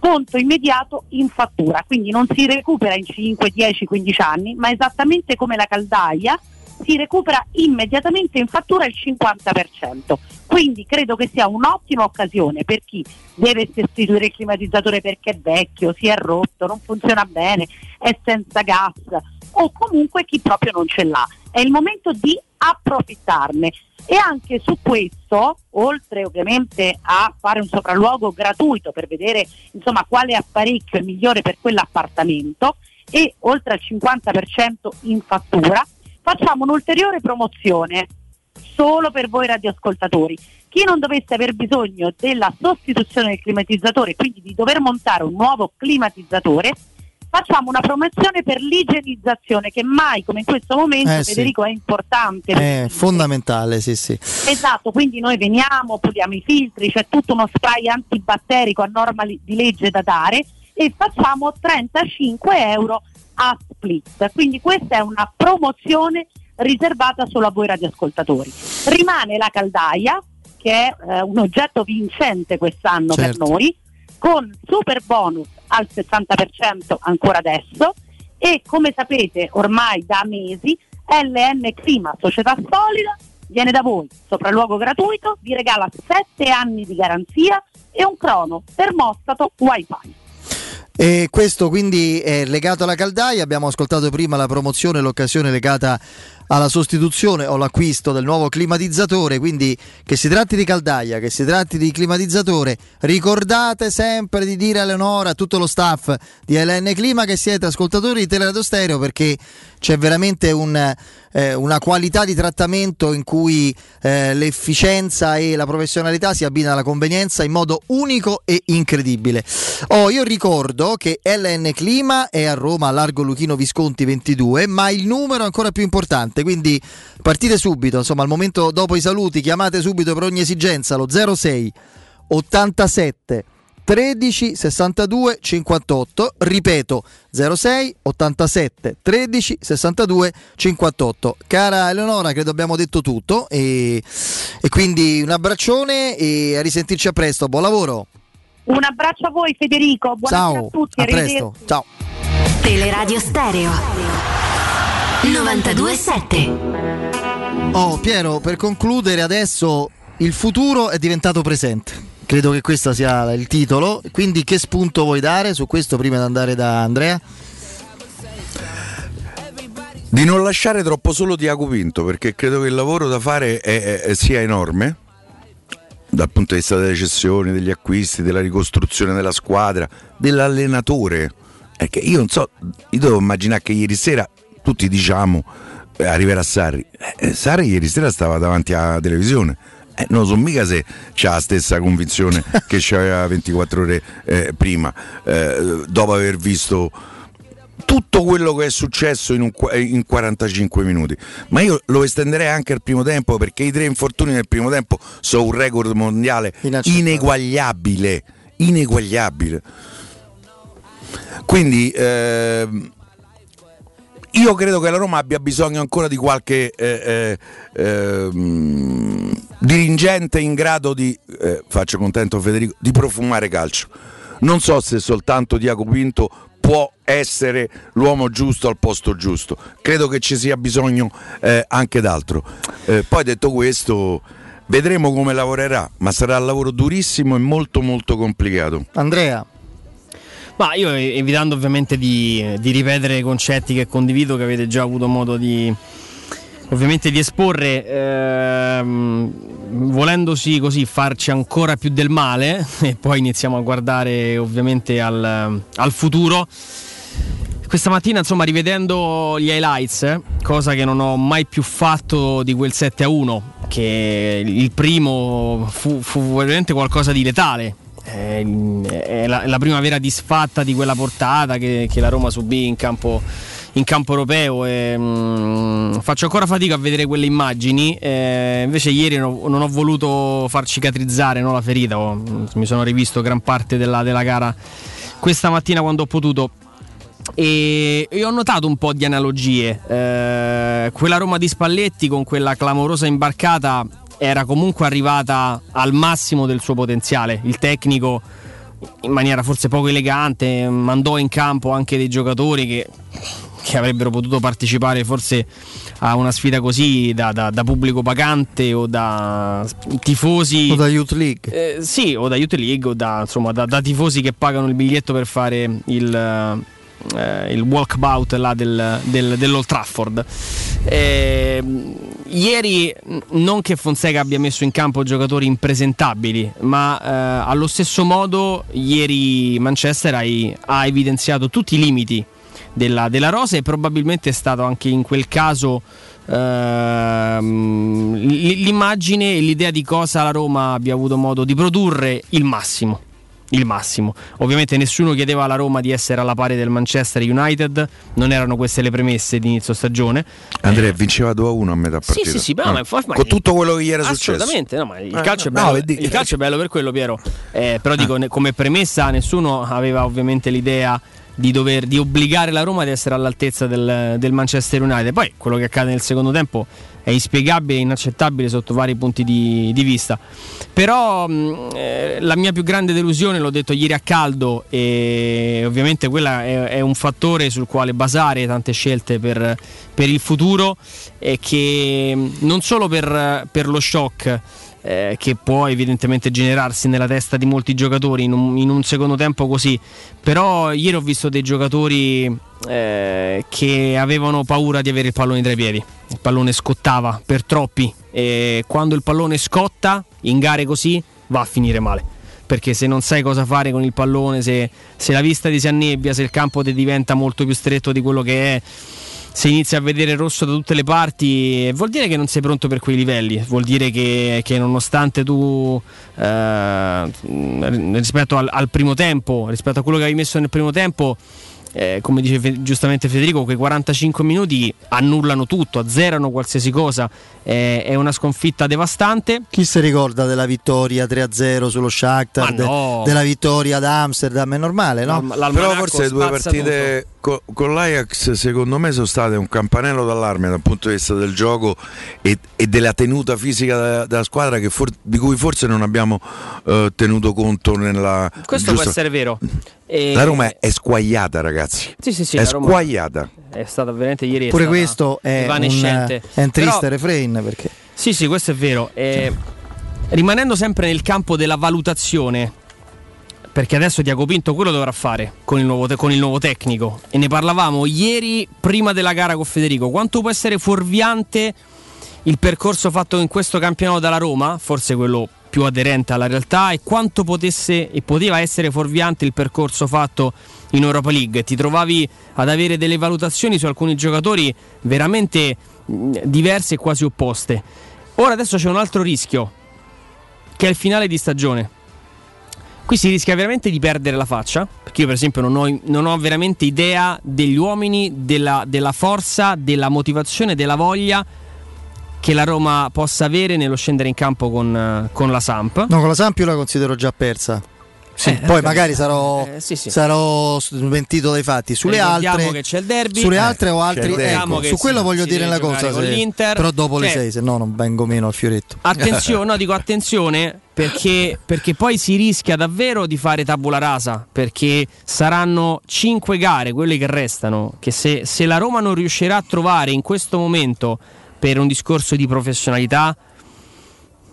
sconto immediato in fattura, quindi non si recupera in 5, 10, 15 anni, ma esattamente come la caldaia si recupera immediatamente in fattura il 50%. Quindi credo che sia un'ottima occasione per chi deve sostituire il climatizzatore perché è vecchio, si è rotto, non funziona bene, è senza gas o comunque chi proprio non ce l'ha. È il momento di approfittarne e anche su questo, oltre ovviamente a fare un sopralluogo gratuito per vedere insomma quale apparecchio è migliore per quell'appartamento e oltre al 50% in fattura, facciamo un'ulteriore promozione solo per voi radioascoltatori. Chi non dovesse aver bisogno della sostituzione del climatizzatore, quindi di dover montare un nuovo climatizzatore, facciamo una promozione per l'igienizzazione che mai come in questo momento Eh, sì. Federico è importante. È fondamentale, sì, sì. Esatto, quindi noi veniamo, puliamo i filtri, c'è tutto uno spray antibatterico a norma li- di legge da dare e facciamo 35 euro a split. Quindi questa è una promozione riservata solo a voi radioascoltatori. Rimane la caldaia, che è eh, un oggetto vincente quest'anno Certo. per noi, con super bonus al 60% ancora adesso e come sapete ormai da mesi LN Clima Società Solida viene da voi, sopralluogo gratuito, vi regala 7 anni di garanzia e un crono termostato wifi. E questo quindi è legato alla caldaia, abbiamo ascoltato prima la promozione, l'occasione legata alla sostituzione o l'acquisto del nuovo climatizzatore, quindi che si tratti di caldaia, che si tratti di climatizzatore, ricordate sempre di dire a Leonora, a tutto lo staff di LN Clima che siete ascoltatori di Teleradio Stereo perché c'è veramente un, eh, una qualità di trattamento in cui eh, l'efficienza e la professionalità si abbinano alla convenienza in modo unico e incredibile. Oh, io ricordo che LN Clima è a Roma, a Largo Luchino Visconti 22, ma il numero ancora più importante, quindi partite subito, insomma al momento dopo i saluti chiamate subito per ogni esigenza lo 06 87 13 62 58 ripeto 06 87 13 62 58 cara Eleonora credo abbiamo detto tutto e, e quindi un abbraccione e a risentirci a presto. Buon lavoro. Un abbraccio a voi Federico, buonasera ciao a tutti, a arrivederci. presto ciao. Teleradio Stereo 927 Oh Piero per concludere adesso il futuro è diventato presente. Credo che questo sia il titolo. Quindi che spunto vuoi dare? Su questo prima di andare da Andrea. Di non lasciare troppo solo Tiago Pinto, perché credo che il lavoro da fare è- è- sia enorme dal punto di vista delle cessioni, degli acquisti, della ricostruzione della squadra, dell'allenatore. Che io non so, io devo immaginare che ieri sera tutti diciamo eh, arriverà Sarri. Eh, Sarri ieri sera stava davanti alla televisione. Eh, non so mica se c'ha la stessa convinzione [laughs] che c'aveva 24 ore eh, prima, eh, dopo aver visto tutto quello che è successo in, un qua- in 45 minuti. Ma io lo estenderei anche al primo tempo perché i tre infortuni nel primo tempo sono un record mondiale ineguagliabile. Ineguagliabile. Quindi ehm, io credo che la Roma abbia bisogno ancora di qualche eh, eh, ehm, dirigente in grado di, eh, faccio contento Federico, di profumare calcio. Non so se soltanto Diaco Pinto può essere l'uomo giusto al posto giusto. Credo che ci sia bisogno eh, anche d'altro. Eh, poi detto questo, vedremo come lavorerà, ma sarà un lavoro durissimo e molto molto complicato. Andrea Ma io eh, evitando ovviamente di, di ripetere concetti che condivido, che avete già avuto modo di ovviamente di esporre, ehm, volendosi così farci ancora più del male, [laughs] e poi iniziamo a guardare ovviamente al, al futuro. Questa mattina, insomma, rivedendo gli highlights, eh, cosa che non ho mai più fatto di quel 7 a 1, che il primo fu, fu veramente qualcosa di letale. È, la, è la prima vera disfatta di quella portata che, che la Roma subì in campo, in campo europeo. E, mm, faccio ancora fatica a vedere quelle immagini. eh, invece, ieri no- non ho voluto far cicatrizzare no, la ferita. ho- mi sono rivisto gran parte della, della gara questa mattina quando ho potuto e io ho notato un po' di analogie. Eh, quella Roma di Spalletti con quella clamorosa imbarcata era comunque arrivata al massimo del suo potenziale. Il tecnico, in maniera forse poco elegante, mandò in campo anche dei giocatori che, che avrebbero potuto partecipare forse a una sfida così da, da- da pubblico pagante o da tifosi o da Youth League eh, sì, o da Youth League o da, insomma, da, da tifosi che pagano il biglietto per fare il, eh, il walkabout là del, del- dell'Old Trafford. Eh, ieri non che Fonseca abbia messo in campo giocatori impresentabili, ma eh, allo stesso modo ieri Manchester hai- ha evidenziato tutti i limiti della, della rosa e probabilmente è stato anche in quel caso ehm, l'immagine e l'idea di cosa la Roma abbia avuto modo di produrre il massimo. Il massimo. Ovviamente nessuno chiedeva alla Roma di essere alla pari del Manchester United, non erano queste le premesse di inizio stagione. Andrea vinceva 2 a 1 a metà Sì, partita. sì, sì, ma, Ah. ma- ma- con tutto quello che gli era successo. Assolutamente, no, ma il, Eh, calcio, è no, bello, vedi- il calcio è bello per quello, Piero. Eh, però dico, ne- come premessa, nessuno aveva ovviamente l'idea di dover di obbligare la Roma ad essere all'altezza del, del Manchester United. Poi quello che accade nel secondo tempo è inspiegabile e inaccettabile sotto vari punti di, di vista. Però mh, eh, la mia più grande delusione, l'ho detto ieri a caldo, e ovviamente quella è, è un fattore sul quale basare tante scelte per, per il futuro, e che non solo per, per lo shock eh, che può evidentemente generarsi nella testa di molti giocatori in un, in un secondo tempo così. Però ieri ho visto dei giocatori eh, che avevano paura di avere il pallone tra i piedi. Il pallone scottava per troppi e quando il pallone scotta in gare così va a finire male. Perché se non sai cosa fare con il pallone, se, se la vista ti si annebbia, se il campo ti diventa molto più stretto di quello che è, se inizi a vedere rosso da tutte le parti, vuol dire che non sei pronto per quei livelli, vuol dire che, che nonostante tu eh, rispetto al, al primo tempo, rispetto a quello che avevi messo nel primo tempo, eh, come dice Fe- giustamente Federico, quei 45 minuti annullano tutto, azzerano qualsiasi cosa, eh, è una sconfitta devastante. Chi si ricorda della vittoria 3-0 sullo Shakhtar, Ma de- no. della vittoria ad Amsterdam? È normale, no? Però forse le due partite co- con l'Ajax secondo me sono state un campanello d'allarme dal punto di vista del gioco e, e della tenuta fisica della, della squadra che for- di cui forse non abbiamo eh, tenuto conto nella... Questo può giusta- essere vero. E- La Roma è, squagliata ragazzi, Sì, sì, sì, è squagliata. È stata veramente ieri. Pure questo è un, è un triste Però- refrain perché Sì, sì, questo è vero. Eh, rimanendo sempre nel campo della valutazione, perché adesso Diaco Pinto quello dovrà fare con il, nuovo te- con il nuovo tecnico. E ne parlavamo ieri prima della gara con Federico. Quanto può essere fuorviante il percorso fatto in questo campionato dalla Roma, forse quello più aderente alla realtà, e quanto potesse e poteva essere fuorviante il percorso fatto in Europa League. Ti trovavi ad avere delle valutazioni su alcuni giocatori veramente mh, diverse e quasi opposte. Ora adesso c'è un altro rischio, che è il finale di stagione. Qui si rischia veramente di perdere la faccia, perché io per esempio non ho, non ho veramente idea degli uomini, della, della forza, della motivazione, della voglia che la Roma possa avere nello scendere in campo con, eh, con la Samp. No, con la Samp io la considero già persa. Sì, Eh, poi eh, magari sarò, eh, sì, sì. sarò mentito dai fatti. Sulle altre, che c'è il derby. sulle Eh, altre o c'è altri, ecco, su quello voglio dire una cosa. se- l'Inter. però dopo le Cioè- 6, se no non vengo meno al fioretto. Attenzione, no, dico attenzione perché, perché poi si rischia davvero di fare tabula rasa. Perché saranno 5 gare, quelle che restano. Che se, se la Roma non riuscirà a trovare in questo momento per un discorso di professionalità,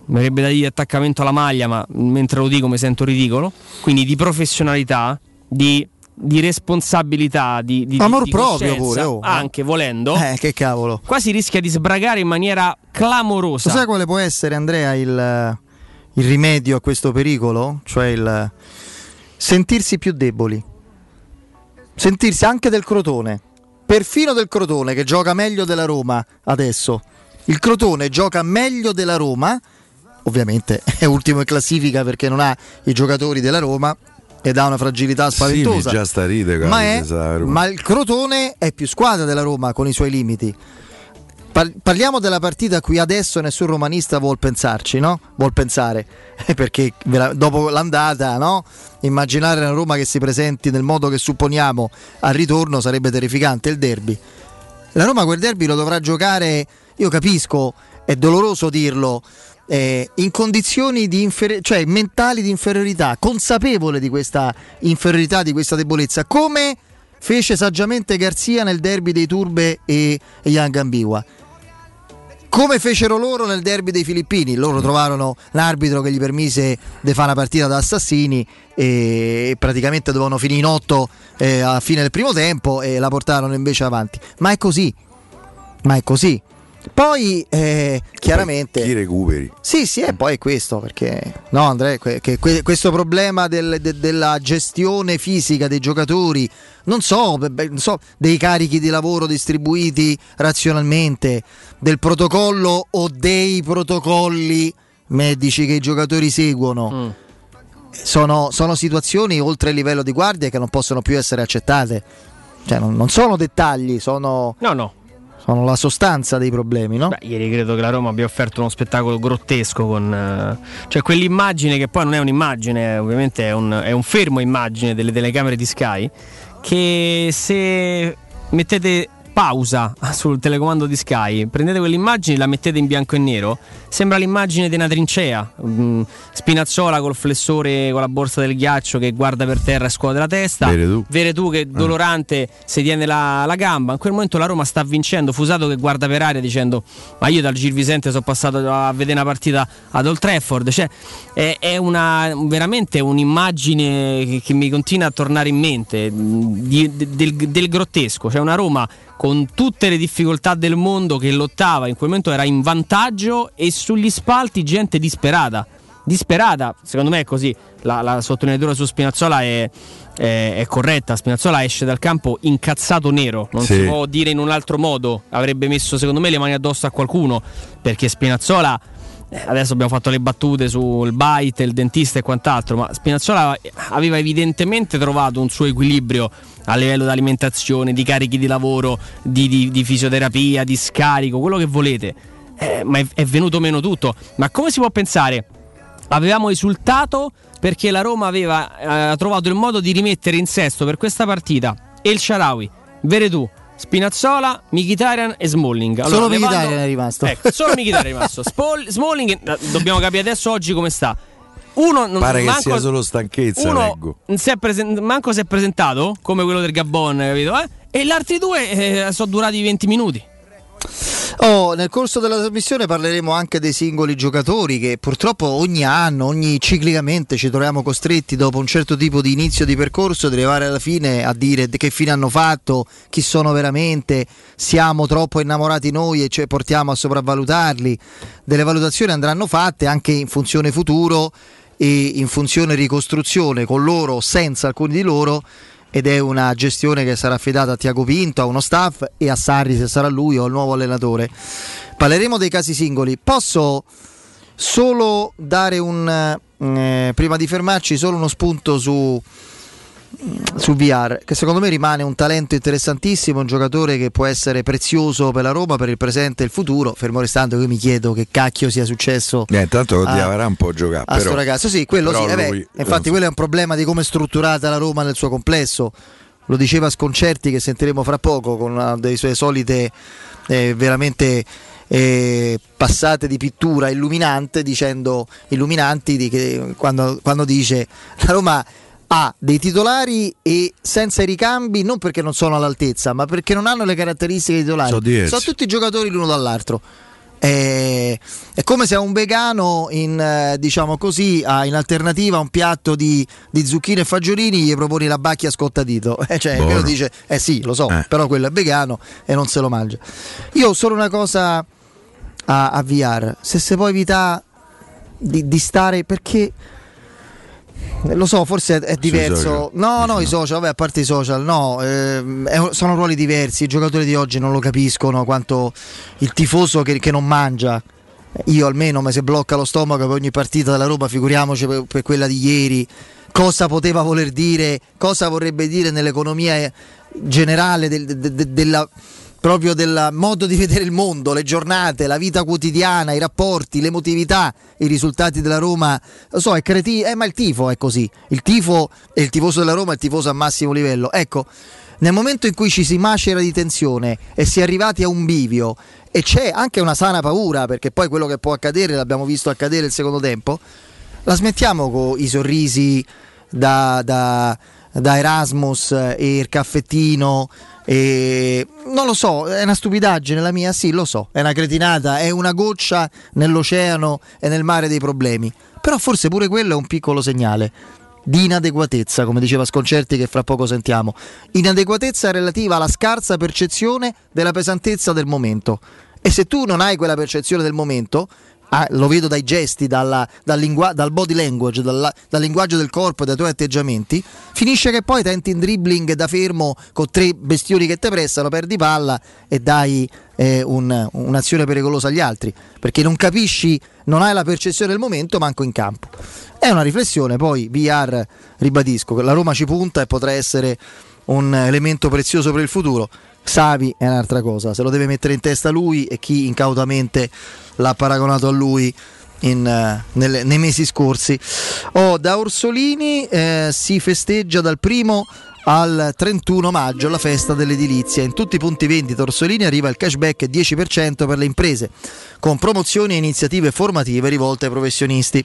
mi avrebbe da dire attaccamento alla maglia, ma mentre lo dico mi sento ridicolo. Quindi di professionalità, di, di responsabilità, di, di, Amor di proprio pure, oh. anche volendo. Eh, che cavolo. Qua si rischia di sbragare in maniera clamorosa. Sai quale può essere, Andrea, il, il rimedio a questo pericolo? Cioè il sentirsi più deboli. Sentirsi anche del Crotone. Perfino del Crotone che gioca meglio della Roma adesso. Il Crotone gioca meglio della Roma. Ovviamente è ultimo in classifica perché non ha i giocatori della Roma ed ha una fragilità spaventosa. Sì, ma, è- ma il Crotone è più squadra della Roma con i suoi limiti. Par- parliamo della partita a cui adesso nessun romanista vuol pensarci, no? Vuol pensare, [laughs] perché dopo l'andata, no? Immaginare una Roma che si presenti nel modo che supponiamo al ritorno sarebbe terrificante. Il derby. La Roma quel derby lo dovrà giocare, io capisco, è doloroso dirlo, eh, in condizioni di inferi- cioè mentali di inferiorità, consapevole di questa inferiorità, di questa debolezza, come fece saggiamente Garzia nel derby dei Turbe e, e Young Ambiwa. Come fecero loro nel derby dei Filippini, loro trovarono l'arbitro che gli permise di fare una partita da assassini e praticamente dovevano finire in otto eh, a fine del primo tempo e la portarono invece avanti. Ma è così, ma è così. Poi eh, chiaramente... Chi recuperi? Sì, sì, e poi è questo, perché no, Andrea, que- che- que- questo problema del- de- della gestione fisica dei giocatori, non so, beh, non so, dei carichi di lavoro distribuiti razionalmente, del protocollo o dei protocolli medici che i giocatori seguono. sono, sono situazioni oltre il livello di guardia che non possono più essere accettate. Cioè, non, non sono dettagli, sono, No, no. Sono la sostanza dei problemi, no? Beh, ieri credo che la Roma abbia offerto uno spettacolo grottesco con eh, cioè quell'immagine che poi non è un'immagine, ovviamente è un, è un fermo immagine delle telecamere di Sky che se mettete pausa sul telecomando di Sky, prendete quell'immagine, la mettete in bianco e nero, sembra l'immagine di una trincea. Mm, Spinazzola col flessore con la borsa del ghiaccio che guarda per terra e scuote la testa. Veretù. Veretù che dolorante si tiene la, la gamba. In quel momento la Roma sta vincendo. Fusato che guarda per aria dicendo: Ma io dal Gil Vicente sono passato a vedere una partita ad Old Trafford. Cioè, è, è una, veramente un'immagine che, che mi continua a tornare in mente mh, di- de- del, del grottesco. Cioè, una Roma con tutte le difficoltà del mondo che lottava in quel momento era in vantaggio e sugli spalti gente disperata disperata, secondo me è così. La, la sottolineatura su Spinazzola è, è- è corretta. Spinazzola esce dal campo incazzato nero, non Sì. si può dire in un altro modo. Avrebbe messo, secondo me, le mani addosso a qualcuno perché Spinazzola. Eh, Adesso abbiamo fatto le battute sul bite, il dentista e quant'altro, ma Spinazzola aveva evidentemente trovato un suo equilibrio a livello di alimentazione, di carichi di lavoro, di, di- di fisioterapia, di scarico, quello che volete. Eh, ma è, è venuto meno tutto. Ma come si può pensare? Avevamo esultato perché la Roma aveva eh, trovato il modo di rimettere in sesto per questa partita El Sharawi, Veretù, Spinazzola, Mkhitaryan e Smalling. Solo levando- Mkhitaryan è rimasto. Ecco, solo Mkhitaryan è rimasto. Spol- Smalling, eh, dobbiamo capire adesso oggi come sta. Uno non Pare che manco- sia solo stanchezza, uno leggo. si è presen- manco si è presentato come quello del Gabon, capito? eh? E gli altri due eh, sono durati 20 minuti. Oh, nel corso della trasmissione parleremo anche dei singoli giocatori che purtroppo ogni anno, ogni ciclicamente ci troviamo costretti dopo un certo tipo di inizio di percorso ad arrivare alla fine a dire che fine hanno fatto, chi sono veramente, siamo troppo innamorati noi e cioè portiamo a sopravvalutarli. Delle valutazioni andranno fatte anche in funzione futuro e in funzione ricostruzione con loro o senza alcuni di loro ed è una gestione che sarà affidata a Tiago Pinto, a uno staff e a Sarri se sarà lui o al nuovo allenatore. Parleremo dei casi singoli. Posso solo dare un eh, prima di fermarci solo uno spunto su su VR, che secondo me rimane un talento interessantissimo, un giocatore che può essere prezioso per la Roma, per il presente e il futuro, fermo restando che io mi chiedo che cacchio sia successo Eh, intanto a- avrà un po' giocato. a ragazzo. Sì, quello sì, però eh beh, lui- infatti quello è un problema di come è strutturata la Roma nel suo complesso. Lo diceva Sconcerti che sentiremo fra poco con una delle sue solite eh, veramente eh, passate di pittura illuminante dicendo illuminanti di che, quando, quando dice la Roma ha dei titolari e senza i ricambi non perché non sono all'altezza ma perché non hanno le caratteristiche dei titolari. Sono diversi. tutti giocatori l'uno dall'altro. È, è come se a un vegano in, eh, diciamo così, a- in alternativa un piatto di, di zucchine e fagiolini gli proponi la bacchia scottadito [laughs] Eh, cioè, quello dice eh sì lo so però quello è vegano e non se lo mangia. Io ho solo una cosa a, a VR se si può evitare di, di stare perché lo so, forse è, diverso. No, no, i social, vabbè, a parte i social, no, è- sono ruoli diversi. I giocatori di oggi non lo capiscono quanto il tifoso che, che non mangia. Io almeno mi si blocca lo stomaco per ogni partita della Roma, figuriamoci per, per quella di ieri. Cosa poteva voler dire, cosa vorrebbe dire nell'economia eh, generale del- de- de- della, proprio del modo di vedere il mondo, le giornate, la vita quotidiana, i rapporti, l'emotività, i risultati della Roma. Lo so, è cretino, eh, ma il tifo è così. Il tifo e il tifoso della Roma è il tifoso a massimo livello. Ecco, nel momento in cui ci si macera di tensione e si è arrivati a un bivio e c'è anche una sana paura, perché poi quello che può accadere l'abbiamo visto accadere il secondo tempo, la smettiamo con i sorrisi da, da- da Erasmus e il caffettino. E non lo so, è una stupidaggine la mia, sì, lo so, è una cretinata, è una goccia nell'oceano e nel mare dei problemi. Però forse pure quello è un piccolo segnale di inadeguatezza, come diceva Sconcerti che fra poco sentiamo. Inadeguatezza relativa alla scarsa percezione della pesantezza del momento. E se tu non hai quella percezione del momento, ah, lo vedo dai gesti, dalla- dal, lingua- dal body language, dalla- dal linguaggio del corpo e dai tuoi atteggiamenti, finisce che poi tenti in dribbling da fermo con tre bestioni che ti pressano, perdi palla e dai eh, un- un'azione pericolosa agli altri, perché non capisci, non hai la percezione del momento manco in campo. È una riflessione, poi VR, ribadisco, la Roma ci punta e potrà essere un elemento prezioso per il futuro. Savi è un'altra cosa, se lo deve mettere in testa lui e chi incautamente l'ha paragonato a lui in, eh, nelle- nei mesi scorsi. Oh, da Orsolini eh, si festeggia dal primo al 31 maggio la festa dell'edilizia. In tutti i punti vendita Orsolini arriva il cashback 10% per le imprese, con promozioni e iniziative formative rivolte ai professionisti.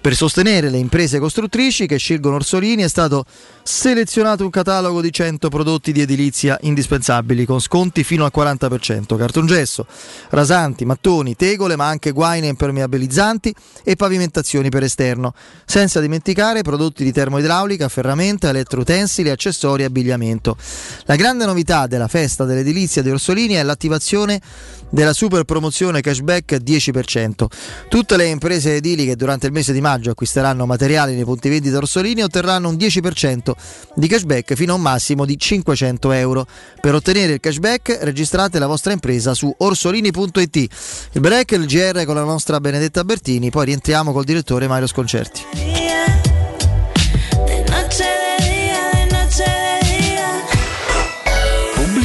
Per sostenere le imprese costruttrici che scelgono Orsolini è stato selezionato un catalogo di 100 prodotti di edilizia indispensabili con sconti fino al 40%, cartongesso, rasanti, mattoni, tegole, ma anche guaine impermeabilizzanti e pavimentazioni per esterno, senza dimenticare prodotti di termoidraulica, ferramenta, elettroutensili, accessori e abbigliamento. La grande novità della festa dell'edilizia di Orsolini è l'attivazione della super promozione cashback 10%. Tutte le imprese edili che durante il mese di maggio acquisteranno materiali nei punti vendita Orsolini otterranno un 10% di cashback fino a un massimo di 500 euro. Per ottenere il cashback registrate la vostra impresa su orsolini.it. Il break il GR con la nostra Benedetta Bertini, poi rientriamo col direttore Mario Sconcerti.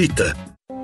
gratuita.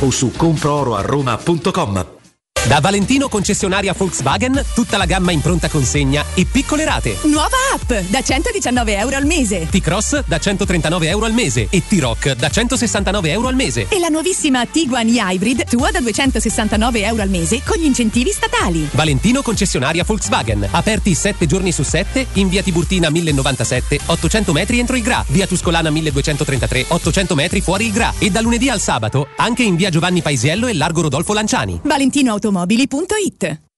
o su comprooroaroma.com. Da Valentino concessionaria Volkswagen, tutta la gamma in pronta consegna e piccole rate. Nuova app da 119 euro al mese. T-Cross da 139 euro al mese e T-Rock da 169 euro al mese. E la nuovissima Tiguan e-Hybrid tua da 269 euro al mese con gli incentivi statali. Valentino concessionaria Volkswagen, aperti 7 giorni su 7 in via Tiburtina 1097, 800 metri entro il Gra, via Tuscolana 1233, 800 metri fuori il Gra e da lunedì al sabato anche in via Giovanni Paisiello e largo Rodolfo Lanciani. ValentinoAutomobili.it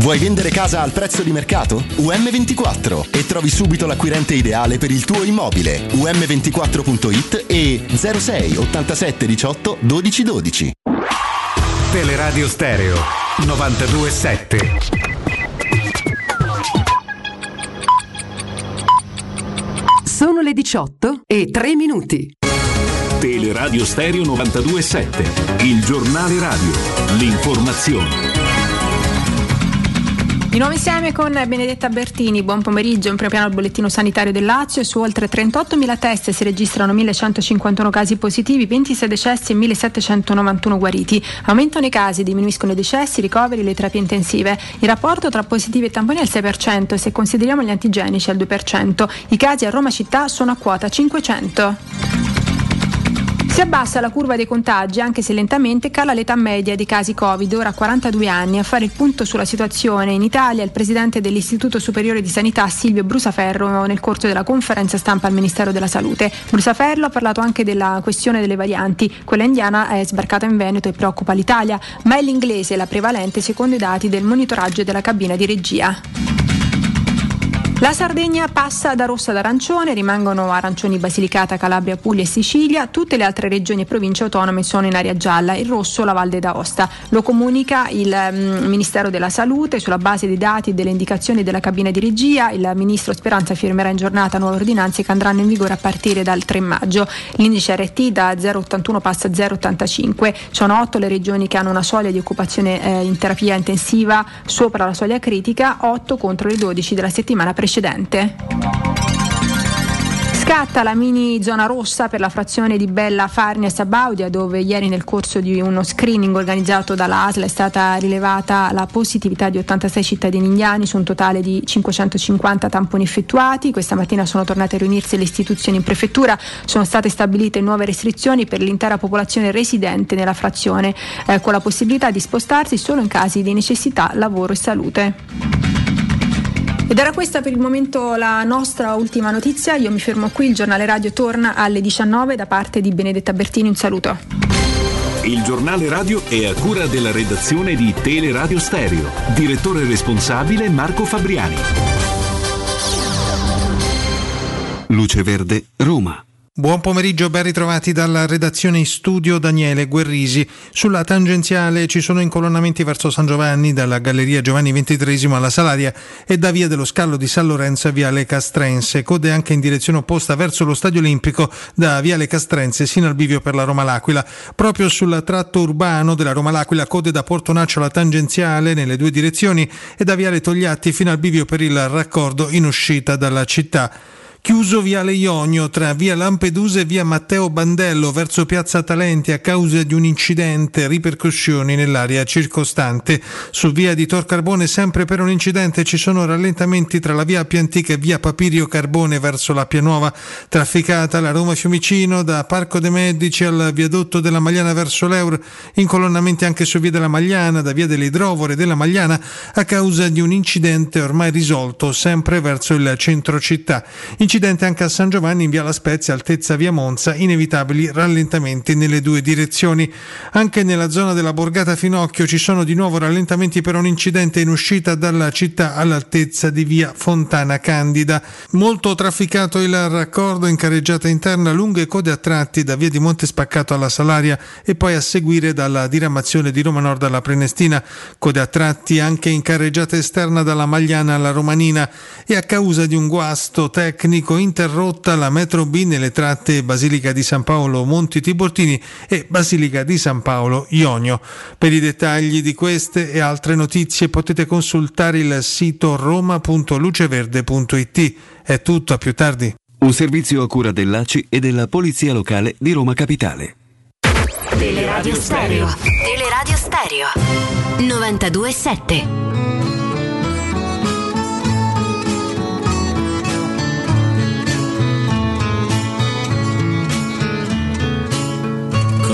Vuoi vendere casa al prezzo di mercato? UM24 e trovi subito l'acquirente ideale per il tuo immobile. UM24.it e 06 87 18 12 12. Teleradio Stereo 927. Sono le 18 e 3 minuti. Teleradio Stereo 927, il giornale radio, l'informazione. Di nuovo insieme con Benedetta Bertini, buon pomeriggio, in primo piano il bollettino sanitario del Lazio, su oltre 38.000 test si registrano 1.151 casi positivi, 26 decessi e 1.791 guariti. Aumentano i casi, diminuiscono i decessi, i ricoveri, le terapie intensive. Il rapporto tra positivi e tamponi è al 6% e se consideriamo gli antigenici al 2%. I casi a Roma città sono a quota 500. Si abbassa la curva dei contagi, anche se lentamente cala l'età media dei casi Covid, ora a 42 anni. A fare il punto sulla situazione in Italia il presidente dell'Istituto Superiore di Sanità Silvio Brusaferro nel corso della conferenza stampa al Ministero della Salute. Brusaferro ha parlato anche della questione delle varianti. Quella indiana è sbarcata in Veneto e preoccupa l'Italia, ma è l'inglese la prevalente secondo i dati del monitoraggio della cabina di regia. La Sardegna passa da rossa ad arancione, rimangono arancioni Basilicata, Calabria, Puglia e Sicilia, tutte le altre regioni e province autonome sono in area gialla, il rosso la Val d'Aosta. Lo comunica il mm, Ministero della Salute sulla base dei dati e delle indicazioni della cabina di regia, il Ministro Speranza firmerà in giornata nuove ordinanze che andranno in vigore a partire dal 3 maggio. L'indice RT da 0,81 passa a 0,85, sono otto le regioni che hanno una soglia di occupazione eh, in terapia intensiva sopra la soglia critica, 8 contro le 12 della settimana precedente. Scatta la mini zona rossa per la frazione di Bella Farnia Sabaudia dove ieri nel corso di uno screening organizzato dalla ASL è stata rilevata la positività di 86 cittadini indiani su un totale di 550 tamponi effettuati. Questa mattina sono tornate a riunirsi le istituzioni in prefettura, sono state stabilite nuove restrizioni per l'intera popolazione residente nella frazione eh, con la possibilità di spostarsi solo in casi di necessità, lavoro e salute. Ed era questa per il momento la nostra ultima notizia. Io mi fermo qui, il giornale radio torna alle 19 da parte di Benedetta Bertini. Un saluto. Il giornale radio è a cura della redazione di Teleradio Stereo. Direttore responsabile Marco Fabriani. Luce Verde, Roma. Buon pomeriggio, ben ritrovati dalla redazione in studio Daniele Guerrisi. Sulla tangenziale ci sono incolonnamenti verso San Giovanni dalla Galleria Giovanni XXIII alla Salaria e da via dello Scallo di San Lorenzo a Viale Castrense, code anche in direzione opposta verso lo Stadio Olimpico da Viale Castrense sino al bivio per la Roma L'Aquila. Proprio sul tratto urbano della Roma L'Aquila, code da Porto Naccio alla tangenziale nelle due direzioni e da Viale Togliatti fino al bivio per il raccordo in uscita dalla città. Chiuso Viale Ionio tra via Lampedusa e via Matteo Bandello verso piazza Talenti a causa di un incidente, ripercussioni nell'area circostante. Su via di Tor Carbone sempre per un incidente ci sono rallentamenti tra la via Appia Antica e via Papirio Carbone verso l'Appia Nuova, trafficata la Roma Fiumicino da Parco dei Medici al viadotto della Magliana verso l'Eur, incolonnamenti anche su via della Magliana, da via delle Idrovore della Magliana a causa di un incidente ormai risolto sempre verso il centro città. In Incidente anche a San Giovanni in via La Spezia, altezza via Monza, inevitabili rallentamenti nelle due direzioni. Anche nella zona della Borgata Finocchio ci sono di nuovo rallentamenti per un incidente in uscita dalla città all'altezza di via Fontana Candida. Molto trafficato il raccordo in carreggiata interna, lunghe code a tratti da via di Monte Spaccato alla Salaria e poi a seguire dalla diramazione di Roma Nord alla Prenestina, code a tratti anche in carreggiata esterna dalla Magliana alla Romanina e a causa di un guasto tecnico interrotta la metro B nelle tratte Basilica di San Paolo Monti Tiburtini e Basilica di San Paolo Ionio. Per i dettagli di queste e altre notizie potete consultare il sito roma.luceverde.it. È tutto, a più tardi. Un servizio a cura dell'ACI e della Polizia Locale di Roma Capitale. Teleradio Stereo. Teleradio Stereo. 92.7.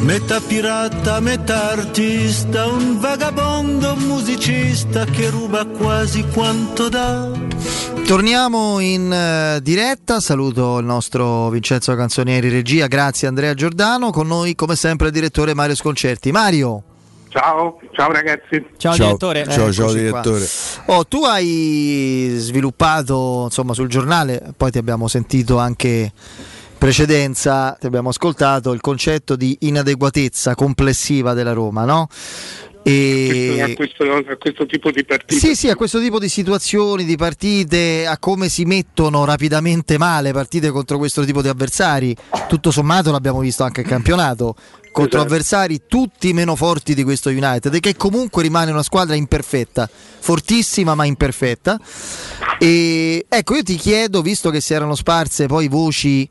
Metà pirata, metà artista, un vagabondo musicista che ruba quasi quanto dà. Torniamo in eh, diretta, saluto il nostro Vincenzo Canzonieri regia, grazie Andrea Giordano, con noi come sempre il direttore Mario Sconcerti. Mario. Ciao, ciao ragazzi. Ciao, direttore. Ciao, ciao Eccoci qua. direttore. Oh, tu hai sviluppato insomma sul giornale, poi ti abbiamo sentito anche precedenza, ti abbiamo ascoltato il concetto di inadeguatezza complessiva della Roma, no? E... A, questo, a questo tipo di partite. Sì, sì, a questo tipo di situazioni, di partite, a come si mettono rapidamente male partite contro questo tipo di avversari. Tutto sommato l'abbiamo visto anche in campionato, contro Esatto. avversari tutti meno forti di questo United, che comunque rimane una squadra imperfetta, fortissima ma imperfetta. E ecco, io ti chiedo, visto che si erano sparse poi voci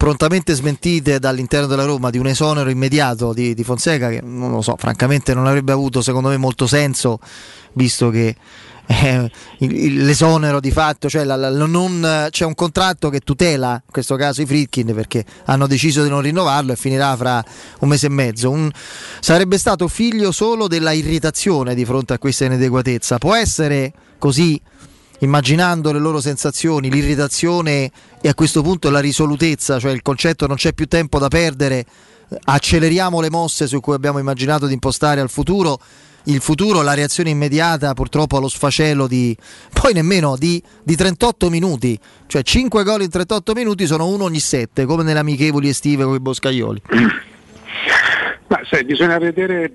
prontamente smentite dall'interno della Roma di un esonero immediato di, di Fonseca che non lo so, francamente non avrebbe avuto secondo me molto senso visto che eh, l'esonero di fatto, cioè la- la- non- c'è un contratto che tutela in questo caso i Fritkin perché hanno deciso di non rinnovarlo e finirà fra un mese e mezzo. Un- sarebbe stato figlio solo della irritazione di fronte a questa inadeguatezza. Può essere così immaginando le loro sensazioni, l'irritazione e a questo punto la risolutezza, cioè il concetto non c'è più tempo da perdere, acceleriamo le mosse su cui abbiamo immaginato di impostare al futuro. Il futuro, la reazione immediata purtroppo allo sfacelo di poi nemmeno di, di 38 minuti, cioè 5 gol in 38 minuti sono uno ogni 7, come nelle amichevoli estive con i boscaioli. Ma sai, bisogna vedere,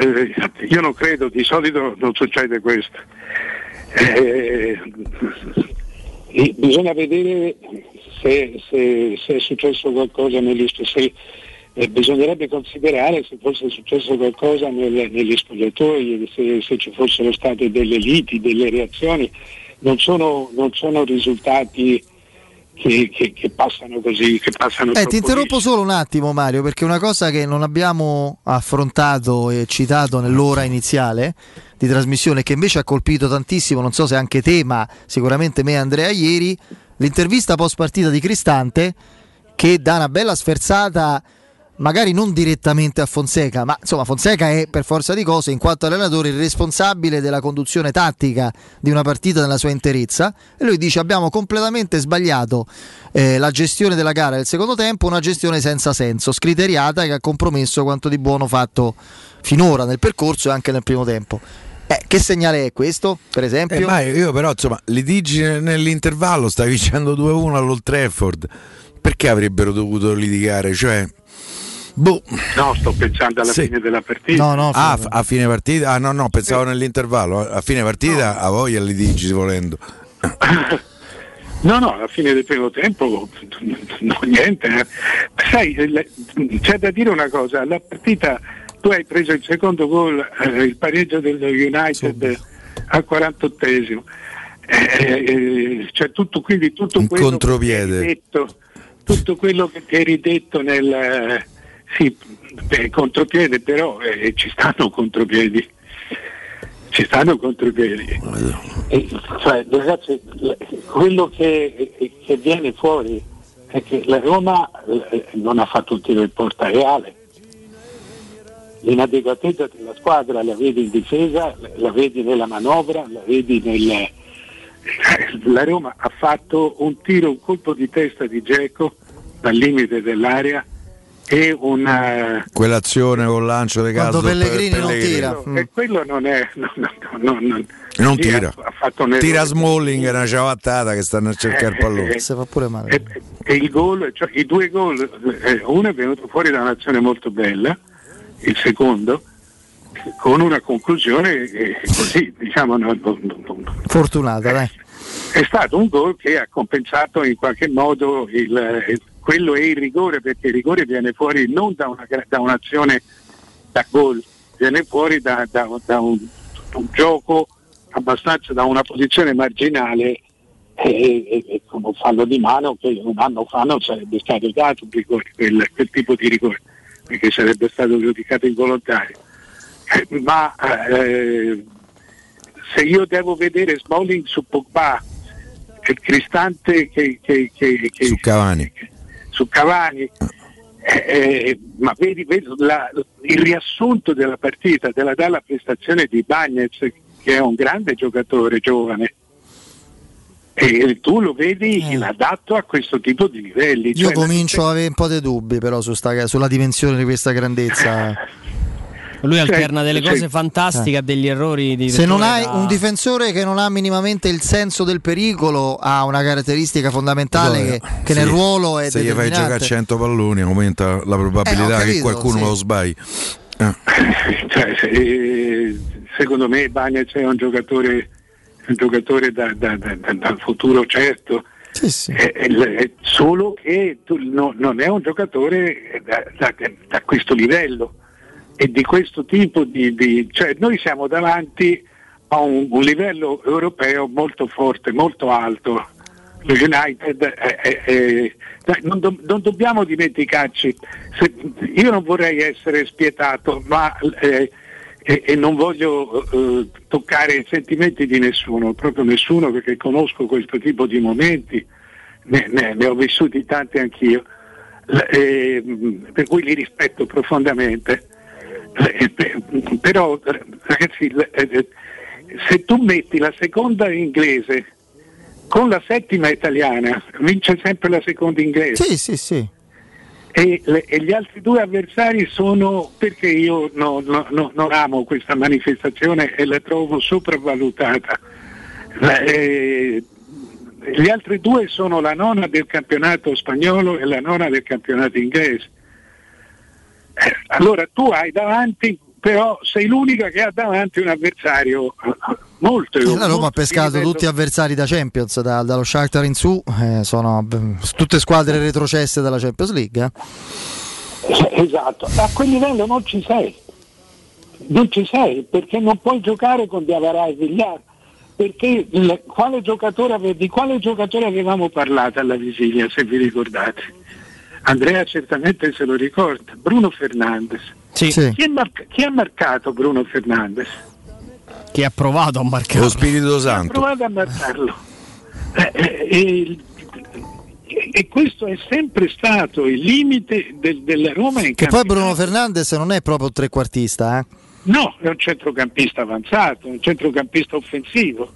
eh, io non credo, di solito non succede questo. Eh, e bisogna vedere se, se- se è successo qualcosa negli se, eh, bisognerebbe considerare se fosse successo qualcosa nel- negli spogliatoi, se, se ci fossero state delle liti, delle reazioni. Non sono, non sono risultati che, che- che passano così, che passano Eh, ti interrompo solo un attimo Mario perché una cosa che non abbiamo affrontato e citato nell'ora iniziale di trasmissione che invece ha colpito tantissimo, non so se anche te ma sicuramente me e Andrea ieri, l'intervista post partita di Cristante che dà una bella sferzata magari non direttamente a Fonseca, ma insomma Fonseca è per forza di cose in quanto allenatore il responsabile della conduzione tattica di una partita nella sua interezza e lui dice abbiamo completamente sbagliato eh, la gestione della gara del secondo tempo, una gestione senza senso, scriteriata che ha compromesso quanto di buono fatto finora nel percorso e anche nel primo tempo. Eh, che segnale è questo, per esempio? Eh, io però insomma litigi nell'intervallo stai vincendo 2-1 all'Old Trafford perché avrebbero dovuto litigare cioè boh No, sto pensando alla Sì. fine della partita. ah, f- a fine partita ah no no pensavo nell'intervallo a fine partita a voglia litigi volendo No, no, alla fine del primo tempo no, niente. eh. Sai, c'è da dire una cosa, la partita, tu hai preso il secondo gol, eh, il pareggio del United al 48esimo. Eh, eh, cioè tutto, quindi tutto quello che ti eri detto, tutto quello che ti eri detto nel eh, sì, beh, contropiede, però eh, ci stanno contropiedi. ci stanno contropiedi. E, cioè, ragazzi, quello che, che viene fuori è che la Roma eh, non ha fatto un tiro in porta reale. L'inadeguatezza della squadra la vedi in difesa, la vedi nella manovra, la vedi nel... La Roma ha fatto un tiro, un colpo di testa di Geco dal limite dell'area e una... Quell'azione con lancio di Quando calcio Pellegrini non tira. E quello non è... no, no, no, no, non lì tira. Tira. Smalling, è una ciabattata che stanno a cercare il pallone. Eh, Se fa pure male. E, e il gol, cioè i due gol, eh, uno è venuto fuori da un'azione molto bella, il secondo con una conclusione eh, così, diciamo, non- non- non- Fortunata, dai. è stato un gol che ha compensato in qualche modo il, eh, quello è il rigore, perché il rigore viene fuori non da, una, da un'azione da gol, viene fuori da, da- da un, un gioco abbastanza da una posizione marginale e, e- con un fallo di mano che un anno fa non sarebbe stato dato rigore, quel, quel tipo di rigore, perché sarebbe stato giudicato involontario. Eh, Ma eh, se io devo vedere Smalling su Pogba, il Cristante che, che- che- che- Su Cavani. Su Cavani, eh, eh, ma vedi, vedi la- il riassunto della partita, della dalla prestazione di Bagnez, che è un grande giocatore giovane, e tu lo vedi inadatto a questo tipo di livelli. Io cioè, comincio a avere un po' di dubbi però su sta- sulla dimensione di questa grandezza. [laughs] Lui alterna delle sì. cose fantastiche a degli errori di Se non hai da- un difensore che non ha minimamente il senso del pericolo, ha una caratteristica fondamentale che, che Sì. nel ruolo è Se gli fai giocare determinante. 100 palloni aumenta la probabilità Eh, ho che capito, qualcuno sì. lo sbagli. Eh. [laughs] cioè, se- secondo me Bagnez è un giocatore, un giocatore da- da- da- da- dal futuro certo. È- è- è solo che tu- no- non è un giocatore da, da- da questo livello e di questo tipo di, di- cioè noi siamo davanti a un, un livello europeo molto forte, molto alto. Lo United è- dai, non, do- non dobbiamo dimenticarci, se- io non vorrei essere spietato, ma eh, e, non voglio eh, toccare i sentimenti di nessuno, proprio nessuno perché conosco questo tipo di momenti, ne, ne- ne ho vissuti tanti anch'io, L- eh, per cui li rispetto profondamente. Eh, pe- però ragazzi, eh, eh, se tu metti la seconda inglese con la settima italiana, vince sempre la seconda inglese. Sì, sì, sì. E, le- e gli altri due avversari sono perché io no- no- no- non amo questa manifestazione e la trovo sopravvalutata. La- eh, gli altri due sono la nona del campionato spagnolo e la nona del campionato inglese. Allora tu hai davanti, però sei l'unica che ha davanti un avversario eh, molto La Roma ha pescato tutti avversari da Champions, da- dallo Shakhtar in su, eh, sono tutte squadre retrocesse dalla Champions League. eh. Esatto, a quel livello non ci sei, non ci sei perché non puoi giocare con Diavara e Vigliar, perché il- quale giocatore di quale giocatore avevamo parlato alla vigilia, se vi ricordate? Andrea certamente se lo ricorda, Bruno Fernandes. Sì. Chi, è marca- chi ha marcato Bruno Fernandes? Che ha provato a marcare. Lo Spirito Ha Santo. provato a marcarlo. Eh, eh, e, e questo è sempre stato il limite del- della Roma in Che poi campionato. Bruno Fernandes non è proprio un trequartista, eh. No, è un centrocampista avanzato, un centrocampista offensivo.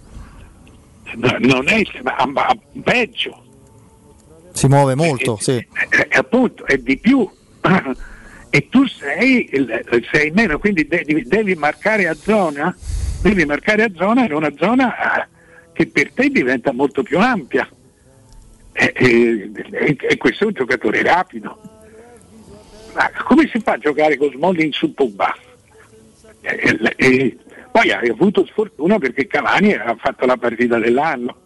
No, non è ma, ma peggio, si muove molto, sì. eh, appunto, è di più. e tu sei, sei meno, quindi devi, devi marcare a zona, devi marcare a zona in una zona eh, che per te diventa molto più ampia. E, e- e- e questo è un giocatore rapido. Ma come si fa a giocare con Smalling su Pogba? E- e- e- poi hai avuto sfortuna perché Cavani ha fatto la partita dell'anno.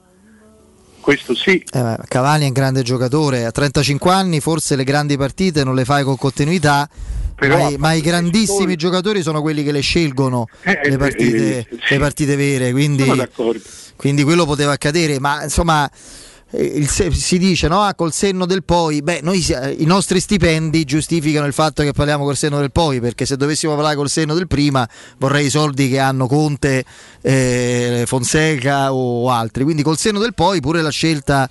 Questo sì. Eh, Cavani è un grande giocatore, a 35 anni forse le grandi partite non le fai con continuità, Però ma, ma i grandissimi giocatori sono quelli che le scelgono Eh, le, partite, eh, le partite vere, quindi, quindi quello poteva accadere, ma insomma eh, il se- si dice no? Ah, col senno del poi, beh, noi eh, i nostri stipendi giustificano il fatto che parliamo col senno del poi, perché se dovessimo parlare col senno del prima vorrei i soldi che hanno Conte, eh, Fonseca o altri. Quindi col senno del poi pure la scelta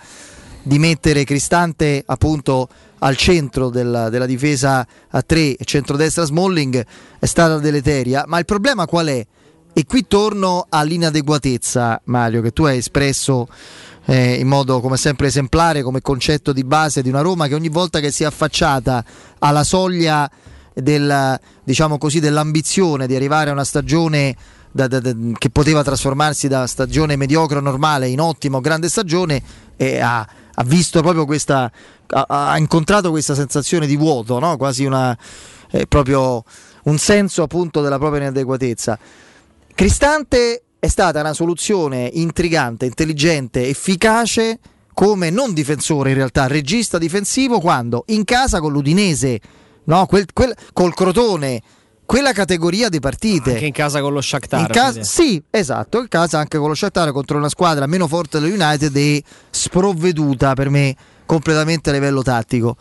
di mettere Cristante appunto al centro della, della difesa a 3 e centrodestra Smalling è stata deleteria, ma il problema qual è? E qui torno all'inadeguatezza, Mario, che tu hai espresso eh, in modo come sempre esemplare come concetto di base di una Roma che ogni volta che si è affacciata alla soglia del, diciamo così, dell'ambizione di arrivare a una stagione da- da- da- che poteva trasformarsi da stagione mediocre normale in ottima o grande stagione e ha, ha visto proprio questa ha, ha incontrato questa sensazione di vuoto no? quasi una eh, proprio un senso appunto della propria inadeguatezza Cristante è stata una soluzione intrigante, intelligente, efficace come non difensore in realtà, regista difensivo quando in casa con l'Udinese, no? Quel- quel- col Crotone, quella categoria di partite. Anche in casa con lo Shakhtar. Casa- sì, esatto, in casa anche con lo Shakhtar contro una squadra meno forte dello United e sprovveduta per me completamente a livello tattico.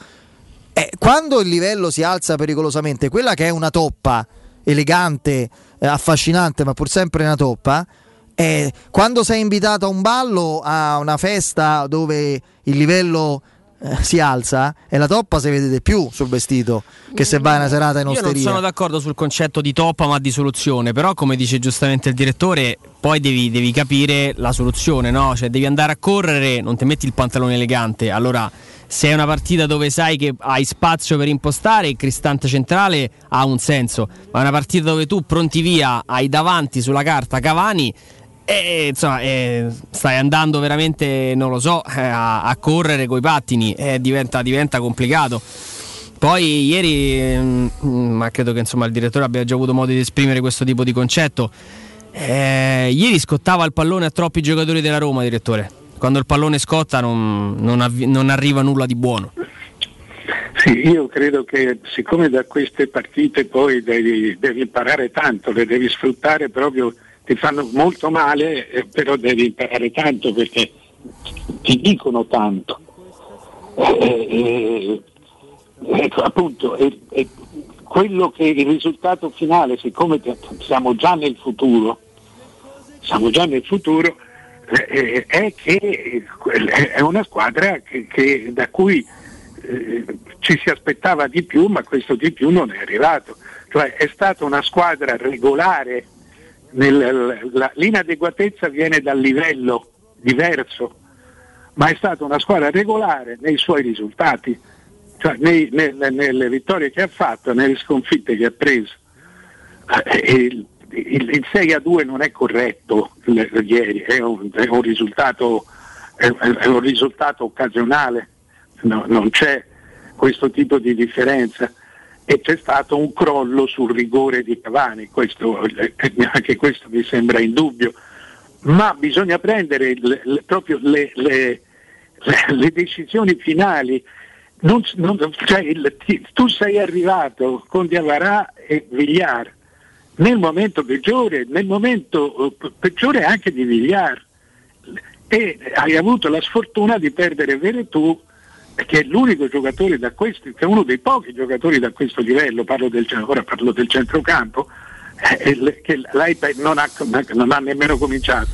Eh, quando il livello si alza pericolosamente, quella che è una toppa elegante, affascinante, ma pur sempre una toppa, eh, quando sei invitato a un ballo, a una festa dove il livello eh, si alza e la toppa si vede di più sul vestito che se vai una serata in Io non osteria. sono d'accordo sul concetto di toppa ma di soluzione, però come dice giustamente il direttore, poi devi, devi capire la soluzione, no? Cioè devi andare a correre, non ti metti il pantalone elegante, allora se è una partita dove sai che hai spazio per impostare, il cristante centrale ha un senso, ma è una partita dove tu pronti via, hai davanti sulla carta Cavani e insomma, eh, stai andando veramente, non lo so, eh, a, a correre coi pattini, eh, diventa, diventa complicato. Poi ieri, mm, ma credo che insomma, il direttore abbia già avuto modo di esprimere questo tipo di concetto. eh, ieri scottava il pallone a troppi giocatori della Roma, direttore. Quando il pallone scotta non, non avvi- non arriva nulla di buono. Sì, io credo che siccome da queste partite poi devi, devi imparare tanto, le devi sfruttare proprio, ti fanno molto male, eh, però devi imparare tanto perché ti dicono tanto. Eh, eh, ecco, appunto, eh, eh, quello che il risultato finale, siccome siamo già nel futuro, siamo già nel futuro, eh, è che eh, è una squadra che- che- da cui eh, ci si aspettava di più, ma questo di più non è arrivato. Cioè è stata una squadra regolare, nel- la- l'inadeguatezza viene dal livello diverso, ma è stata una squadra regolare nei suoi risultati, cioè nei- nelle, nelle vittorie che ha fatto, nelle sconfitte che ha preso. Eh, Il, il- il 6 a 2 non è corretto ieri, è un, è un risultato, è- è un risultato occasionale, No, non c'è questo tipo di differenza e c'è stato un crollo sul rigore di Cavani, questo, eh, anche questo mi sembra indubbio, ma bisogna prendere le- le- proprio le, le- decisioni finali. Non- non- cioè, il- tu sei arrivato con Diavarà e Vigliar nel momento peggiore, nel momento eh, peggiore anche di Vigliar e hai avuto la sfortuna di perdere Veretù che è l'unico giocatore da questo, che è uno dei pochi giocatori da questo livello, parlo del, ora parlo del centrocampo, eh, che l'Aipa non ha, non ha nemmeno cominciato.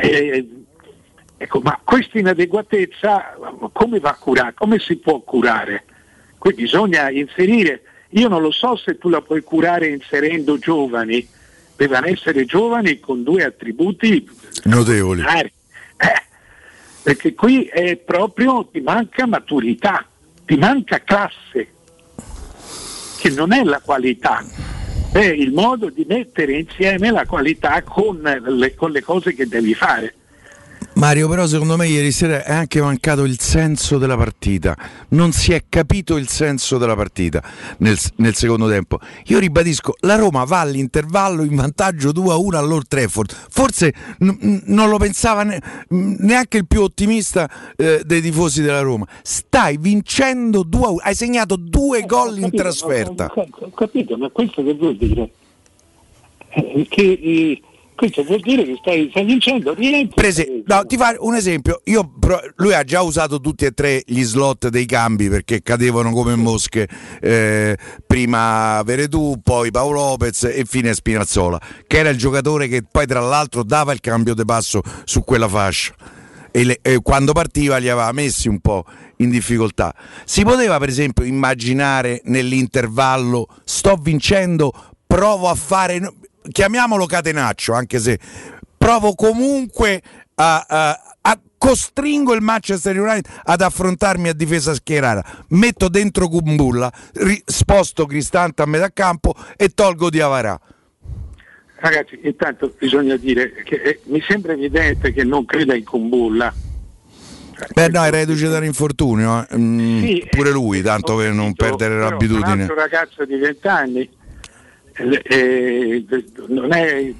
Eh, ecco, ma questa inadeguatezza come va curata? Come si può curare? Qui bisogna inserire, io non lo so se tu la puoi curare inserendo giovani, devono essere giovani con due attributi Notevoli. Eh, perché qui è proprio ti manca maturità, ti manca classe, che non è la qualità, è il modo di mettere insieme la qualità con le, con le cose che devi fare. Mario, però secondo me ieri sera è anche mancato il senso della partita. Non si è capito il senso della partita nel, nel secondo tempo. Io ribadisco, la Roma va all'intervallo in vantaggio 2-1 all'Old Trafford. Forse n- non lo pensava ne- neanche il più ottimista eh, dei tifosi della Roma. Stai vincendo 2-1, hai segnato due gol in Capito, trasferta. Ho, ho- ho capito, ma questo che vuol dire? Eh, Che eh, Questo vuol dire che stai, stai vincendo, rientri. Prese- no, ti fa un esempio, io lui ha già usato tutti e tre gli slot dei cambi perché cadevano come mosche, eh, prima Veretù, poi Paolo Lopez e fine Spinazzola, che era il giocatore che poi tra l'altro dava il cambio di passo su quella fascia e, le- e quando partiva li aveva messi un po' in difficoltà. Si poteva per esempio immaginare nell'intervallo sto vincendo, provo a fare, chiamiamolo catenaccio, anche se provo comunque a, a- a- costringo il Manchester United ad affrontarmi a difesa schierata, metto dentro Kumbulla, sposto Cristante a metà campo e tolgo Diavarà. Ragazzi, intanto bisogna dire che eh, mi sembra evidente che non creda in Kumbulla. Beh no, era reduce dall'infortunio, eh. Mm, Sì, pure lui, tanto per non perdere Un l'abitudine. altro ragazzo di 20 anni eh, eh, non è...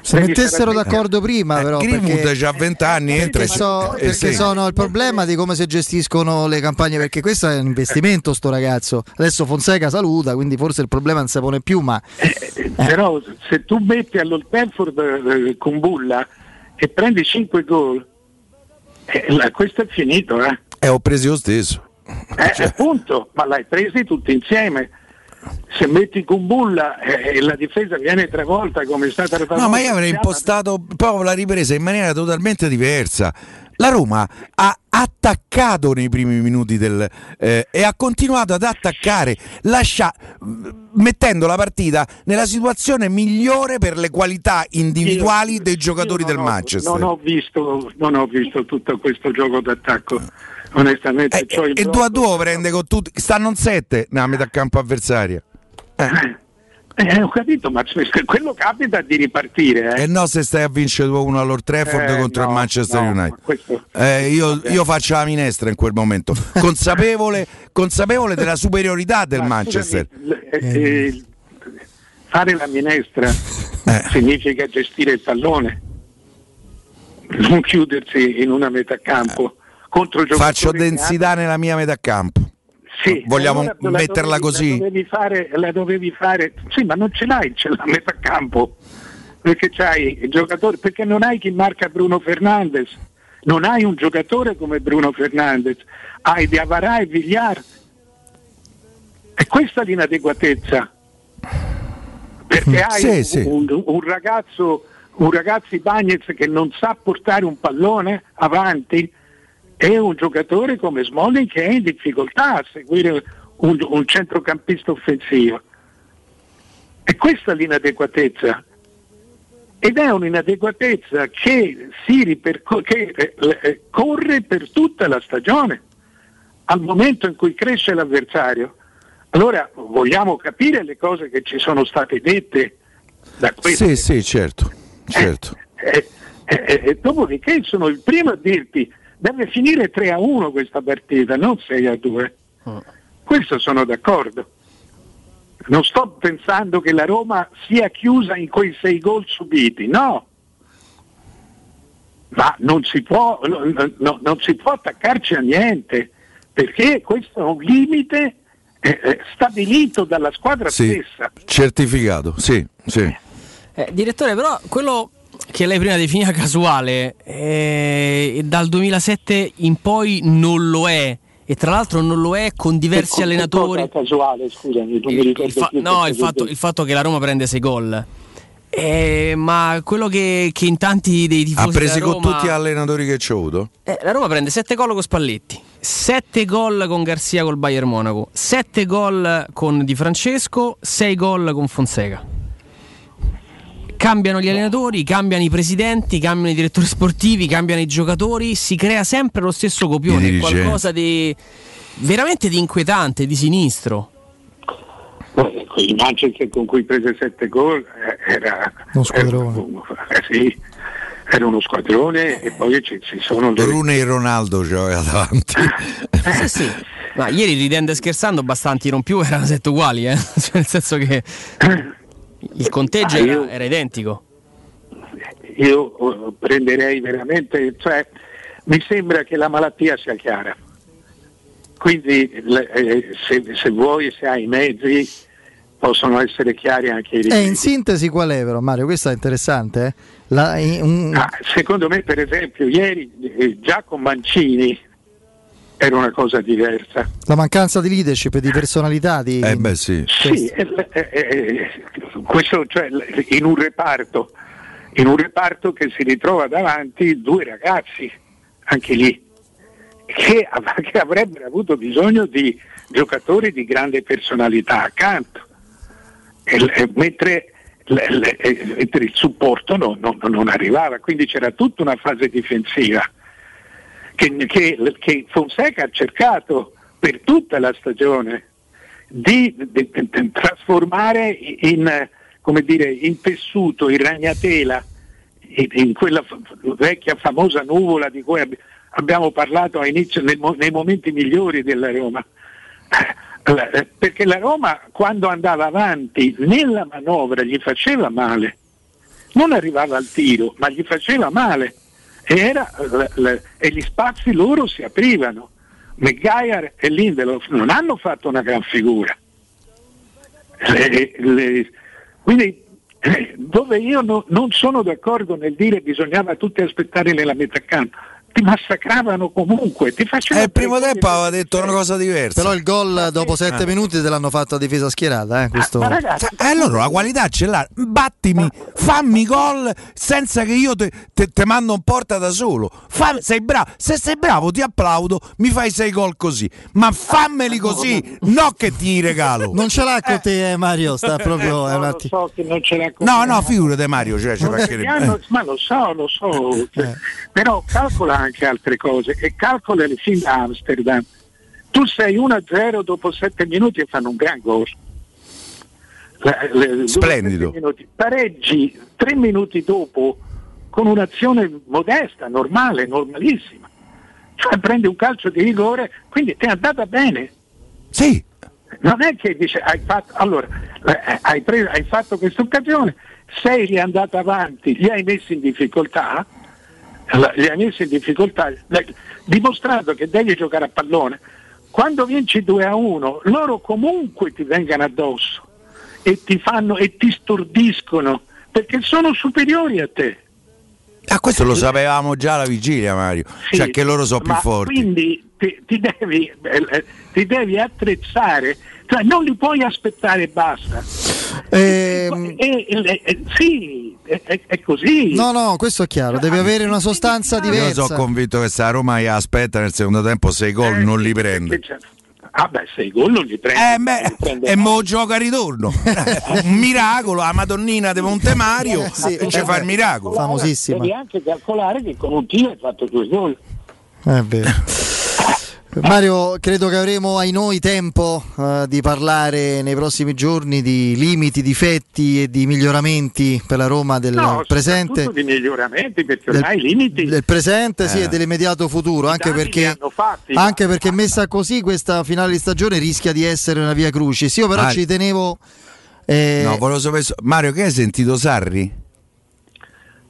Se mettessero d'accordo prima, però. Greenwood perché- ha 20 anni, entra perché, so- perché sono il problema di come si gestiscono le campagne, perché questo è un investimento sto ragazzo. Adesso Fonseca saluta, quindi forse il problema non si pone più, ma Però se tu metti all'Old Trafford eh, con Bulla e prendi 5 gol, eh, questo è finito, eh? Eh, ho preso io stesso. Eh, Appunto, ma l'hai presi tutti insieme. Se metti con Bulla eh, e la difesa viene travolta come è stata travolta. No, ma io avrei impostato proprio la ripresa in maniera totalmente diversa. La Roma ha attaccato nei primi minuti del, eh, e ha continuato ad attaccare, lascia- mettendo la partita nella situazione migliore per le qualità individuali dei giocatori del Manchester. Non ho, visto, non ho visto tutto questo gioco d'attacco, onestamente. il e blocco. 2 a 2 prende con tutti, stanno in 7 nella metà campo avversaria. Eh, ho capito, ma se [laughs] quello capita di ripartire. Eh. E no se stai a vincere 2 a 1 all'Old Trafford Eh, contro no, il Manchester no, United. ma questo- Eh, io, io faccio la minestra in quel momento, [laughs] consapevole, consapevole della superiorità del Manchester. L- eh, eh, fare la minestra Eh. significa gestire il pallone, non chiudersi in una metà campo contro giocatori Faccio densità nella mia metà campo. Sì, Vogliamo allora la metterla dovevi- così? La dovevi, fare, la dovevi fare, sì, ma non ce l'hai, ce l'ha a metà campo. Perché c'hai il giocatore, perché non hai chi marca Bruno Fernandes, non hai un giocatore come Bruno Fernandes, hai Diavarà e Vigliar. E questa è l'inadeguatezza. Perché hai Sì, un, sì. un- un ragazzo, un ragazzo Bagnez che non sa portare un pallone avanti e un giocatore come Smalling che è in difficoltà a seguire un, un centrocampista offensivo. E questa è l'inadeguatezza. Ed è un'inadeguatezza che, si riperco- che eh, eh, corre per tutta la stagione, al momento in cui cresce l'avversario. Allora vogliamo capire le cose che ci sono state dette da questo. Sì, sì, certo. certo. E, e- e- e dopodiché sono il primo a dirti deve finire 3 a 1 questa partita, non 6 a 2. Questo sono d'accordo. Non sto pensando che la Roma sia chiusa in quei 6 gol subiti, no. Ma non si può, no- no- non si può attaccarci a niente, perché questo è un limite eh, eh, stabilito dalla squadra Sì, stessa. certificato, sì, sì. Eh, direttore, però quello che lei prima definiva casuale eh, dal 2007 in poi non lo è. E tra l'altro non lo è con diversi Per- allenatori. casuale, scusami, non mi Il, ricordo il fa- no, il fatto, il fatto che la Roma prende 6 gol. Eh, ma quello che, che in tanti dei tifosi Ha presi della con Roma, tutti gli allenatori che ci ho avuto? eh, la Roma prende 7 gol con Spalletti, 7 gol con Garzia col Bayern Monaco, 7 gol con Di Francesco, 6 gol con Fonseca. Cambiano gli allenatori, cambiano i presidenti, cambiano i direttori sportivi, cambiano i giocatori, si crea sempre lo stesso copione, qualcosa di veramente di inquietante, di sinistro. Eh, Il Manchester con cui prese 7 gol eh, era, Uno squadrone. era- eh, sì, era uno squadrone e poi ci, ci sono le, Rooney e Ronaldo aveva davanti. sì, [laughs] sì. Ma ieri ridendo e scherzando bastanti non più erano sette uguali, eh? [laughs] Cioè, nel senso che il conteggio Ah, io- era, era identico. io eh, prenderei veramente, cioè mi sembra che la malattia sia chiara. Quindi eh, se, se vuoi, se hai i mezzi, possono essere chiari anche i E limiti. in sintesi qual è però Mario? Questo è interessante. eh? La- in- un- Ah, secondo me, per esempio, ieri eh, già con Mancini era una cosa diversa. la mancanza di leadership e di personalità di... Eh beh sì. Sì, eh, eh, eh, questo cioè in un reparto, in un reparto che si ritrova davanti due ragazzi, anche lì, che, av- che avrebbero avuto bisogno di giocatori di grande personalità accanto, E e mentre, l- l- eh, mentre il supporto no- no- non arrivava, quindi c'era tutta una fase difensiva che, che- che Fonseca ha cercato per tutta la stagione di, di- di trasformare in, dire, in tessuto, in ragnatela, in, in quella vecchia famosa nuvola di cui ab- abbiamo parlato inizio, nel nei momenti migliori della Roma. Eh, Perché la Roma quando andava avanti nella manovra gli faceva male, non arrivava al tiro, ma gli faceva male era, la- la- e gli spazi loro si aprivano. Maguire e Lindelof non hanno fatto una gran figura. Le- le- quindi eh, dove io no- non sono d'accordo nel dire bisognava tutti aspettare nella metà campo, ti massacravano comunque, ti. Eh, il primo tempo aveva detto una cosa diversa. Però il gol dopo sette Eh. minuti te l'hanno fatto a difesa schierata. Eh, questo... Ma ragazzi, E allora la qualità ce l'ha. Battimi, fammi gol senza che io te, te- te mando in porta da solo. Fam- sei bravo. Se sei bravo ti applaudo, mi fai sei gol così. Ma fammeli così, no che ti regalo. [laughs] Non ce l'ha con te, eh, Mario. Sta [laughs] proprio. È un lo so che non ce l'ha con No, me. no, figurate Mario, cioè. Hanno- ma lo so, lo so, cioè, però calcola anche altre cose e calcola il film da Amsterdam. Tu sei 1-0 dopo 7 minuti e fanno un gran gol. Le- le- Splendido. minuti. Pareggi 3 minuti dopo con un'azione modesta, normale, normalissima. Cioè prendi un calcio di rigore, quindi ti è andata bene. Sì. Non è che dice hai fatto, allora, eh, hai, preso- hai fatto questa occasione, sei riandato avanti, li hai messi in difficoltà, la- li hai messi in difficoltà, dimostrando che devi giocare a pallone. Quando vinci 2 a 1, loro comunque ti vengano addosso e ti fanno e ti stordiscono perché sono superiori a te. Ah, questo lo sapevamo già alla vigilia, Mario. Sì, cioè che loro sono più forti. Quindi ti, ti devi, eh, eh, ti devi attrezzare, cioè non li puoi aspettare e basta. Ehm, E- e- e- sì, è, è- è così. No, no, questo è chiaro. Deve avere una sostanza Io diversa. sono convinto che se la Roma aspetta nel secondo tempo sei gol non li prende. Ah beh, sei gol non li prendi. Eh, beh, e mo gioca a ritorno. [laughs] un miracolo, la Madonnina di Montemario Eh, sì, ci eh, fa il miracolo. famosissima. Devi anche calcolare che con un tiro hai fatto due gol. È vero. Mario, credo che avremo ai noi tempo eh, di parlare nei prossimi giorni di limiti, difetti e di miglioramenti per la Roma del No, presente. di miglioramenti perché Del- ormai i limiti Del presente sì Eh. e dell'immediato futuro, anche perché, hanno fatti, anche perché messa così questa finale di stagione rischia di essere una via crucis. Io però Mario. ci tenevo... eh, No, volevo sapere. Mario, che hai sentito Sarri?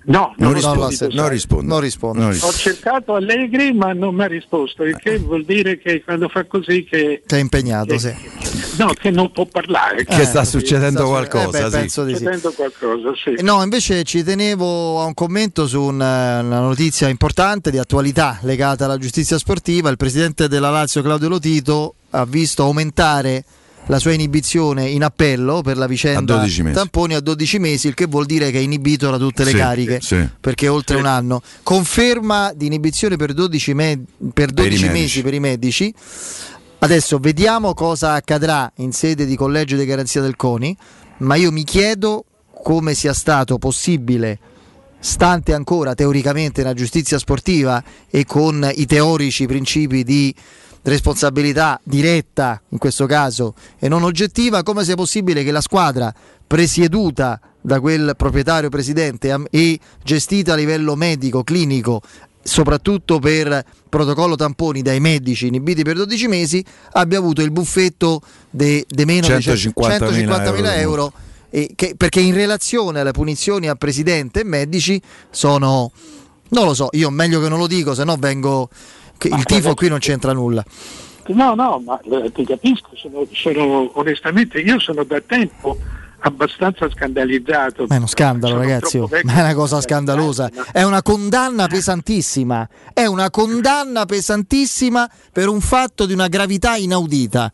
No, Non ho risponde. Non risponde. Non risponde. Non Ho risponde. cercato Allegri ma non mi ha risposto, il che vuol dire che quando fa così che, Che è impegnato, sì. no, che non può parlare. Che sta succedendo sta qualcosa, eh beh, sì. penso di sì. succedendo qualcosa, sì. Eh, No, invece ci tenevo a un commento su un, eh, una notizia importante di attualità legata alla giustizia sportiva. Il presidente della Lazio, Claudio Lotito, ha visto aumentare la sua inibizione in appello per la vicenda A 12 mesi. tamponi a 12 mesi, il che vuol dire che è inibito da tutte le Sì, cariche, sì. perché è oltre un anno. Conferma di inibizione per 12, me- per 12 medici. mesi per i medici. Adesso vediamo cosa accadrà in sede di collegio di garanzia del CONI, ma io mi chiedo come sia stato possibile, stante ancora teoricamente la giustizia sportiva e con i teorici principi di responsabilità diretta in questo caso e non oggettiva, come sia possibile che la squadra presieduta da quel proprietario presidente e gestita a livello medico, clinico, soprattutto per protocollo tamponi dai medici inibiti per 12 mesi, abbia avuto il buffetto di meno di 150.000 150.000 euro. e che- perché in relazione alle punizioni a presidente e medici sono non lo so, io meglio che non lo dico, se no vengo che il tifo qui non c'entra nulla. no, no, ma eh, ti capisco, sono, sono- onestamente io sono da tempo abbastanza scandalizzato. Ma è uno scandalo, Sono ragazzi. oh. Ma è una cosa scandalosa. È una condanna pesantissima. È una condanna pesantissima per un fatto di una gravità inaudita.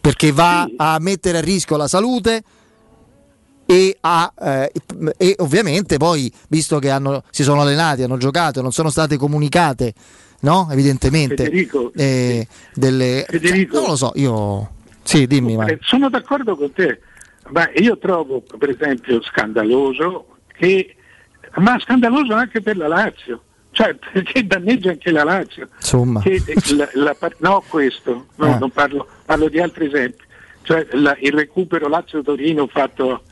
Perché va a mettere a rischio la salute. E, a, eh, e ovviamente poi, visto che hanno- si sono allenati, hanno giocato, non sono state comunicate, no? Evidentemente, Federico, eh, delle, Federico. cioè, non lo so, io sì, dimmi, ma Eh, Sono d'accordo con te, ma io trovo per esempio scandaloso che, ma scandaloso anche per la Lazio, cioè [laughs] perché danneggia anche la Lazio. insomma, Che la- la par- no, questo, no, Ah. non parlo, parlo di altri esempi, cioè la- il recupero Lazio-Torino fatto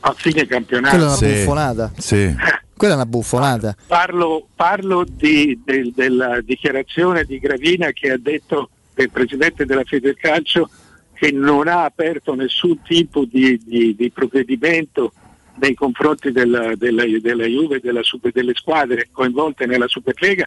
a fine campionato. quella è una buffonata. Sì. Quella è una buffonata. Parlo, parlo di- del- della dichiarazione di Gravina che ha detto del presidente della Federcalcio che non ha aperto nessun tipo di, di- di provvedimento nei confronti della, della, della Juve e delle squadre coinvolte nella Superlega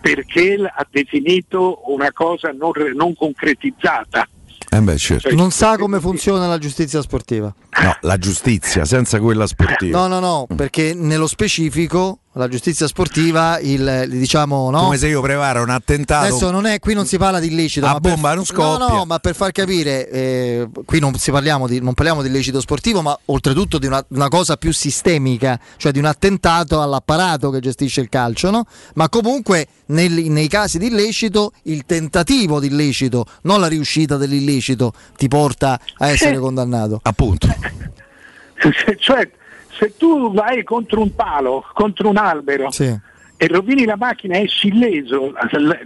perché ha definito una cosa non, non concretizzata. Eh beh, certo. Non sa come funziona la giustizia sportiva. No, la giustizia, senza quella sportiva. No, no, no, perché nello specifico la giustizia sportiva, il diciamo, no? Come se io preparo un attentato. Adesso non è, qui non si parla di illecito. A ma per- bomba non scoppia. No, no, ma per far capire, eh, qui non, si parliamo di, non parliamo di illecito sportivo, ma oltretutto di una, una cosa più sistemica, cioè di un attentato all'apparato che gestisce il calcio, no? Ma comunque nel- nei casi di illecito, il tentativo di illecito, non la riuscita dell'illecito, ti porta a essere condannato. Appunto. cioè, se tu vai contro un palo, contro un albero Sì. e rovini la macchina e esci illeso,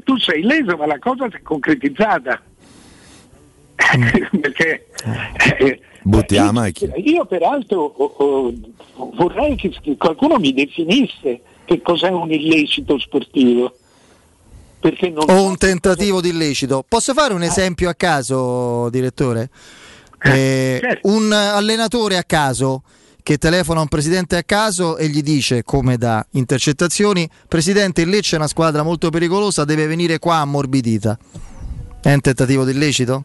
tu sei illeso ma la cosa si è concretizzata. [laughs] Perché eh, Butti la io, macchina. io peraltro oh, oh, vorrei che che qualcuno mi definisse che cos'è un illecito sportivo. Perché non O un tentativo di illecito. Posso fare un esempio a caso, direttore? Eh, Un allenatore a caso che telefona un presidente a caso e gli dice, come da intercettazioni, Presidente, il Lecce è una squadra molto pericolosa, deve venire qua ammorbidita. È un tentativo di illecito?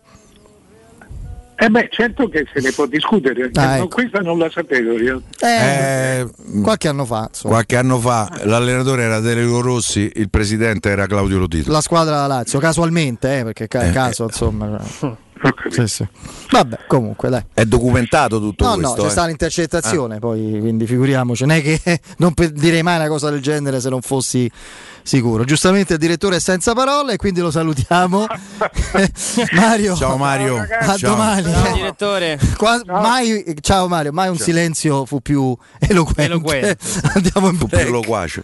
Eh beh, certo che se ne può discutere, Ah, ecco. questa non la sapevo io. Eh, qualche anno fa, insomma. Qualche anno fa l'allenatore era Delio Rossi, il presidente era Claudio Lotito. La squadra della Lazio, casualmente, eh, perché ca- Eh, caso, insomma. Sì, sì. Vabbè, comunque, dai. È documentato tutto No, questo. no, c'è eh. stata l'intercettazione, poi quindi figuriamoci, non è che [laughs] non direi mai una cosa del genere se non fossi sicuro. Giustamente il direttore è senza parole e quindi lo salutiamo. [laughs] Mario. Ciao Mario. A Ciao. domani. Ciao, direttore. Qua- Mai, ciao Mario, mai un silenzio fu più eloquente. Eloquente. [laughs] Andiamo in Fu più loquace.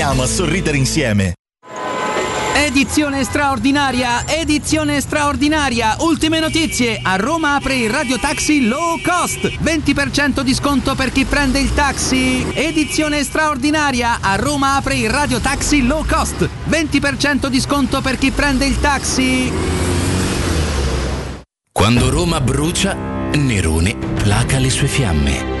a sorridere insieme. Edizione straordinaria, edizione straordinaria. Ultime notizie. A Roma apre il Radio Taxi Low Cost. 20% di sconto per chi prende il taxi. Edizione straordinaria. A Roma apre il Radio Taxi Low Cost. 20% di sconto per chi prende il taxi. Quando Roma brucia, Nerone placa le sue fiamme.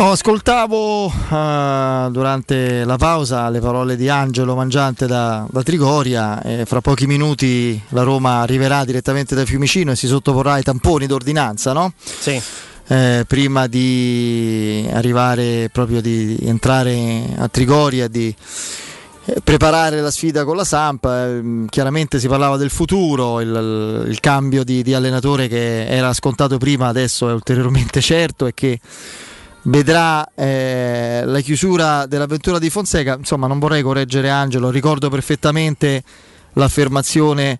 Oh, ascoltavo eh, durante la pausa le parole di Angelo Mangiante da, da Trigoria e fra pochi minuti la Roma arriverà direttamente da Fiumicino e si sottoporrà ai tamponi d'ordinanza, no? Sì. Eh, prima di arrivare proprio di, di entrare a Trigoria di eh, preparare la sfida con la Samp. eh, chiaramente si parlava del futuro, il, il cambio di, di allenatore che era scontato prima, adesso è ulteriormente [laughs] certo e che vedrà eh, la chiusura dell'avventura di Fonseca. Insomma, non vorrei correggere Angelo, ricordo perfettamente l'affermazione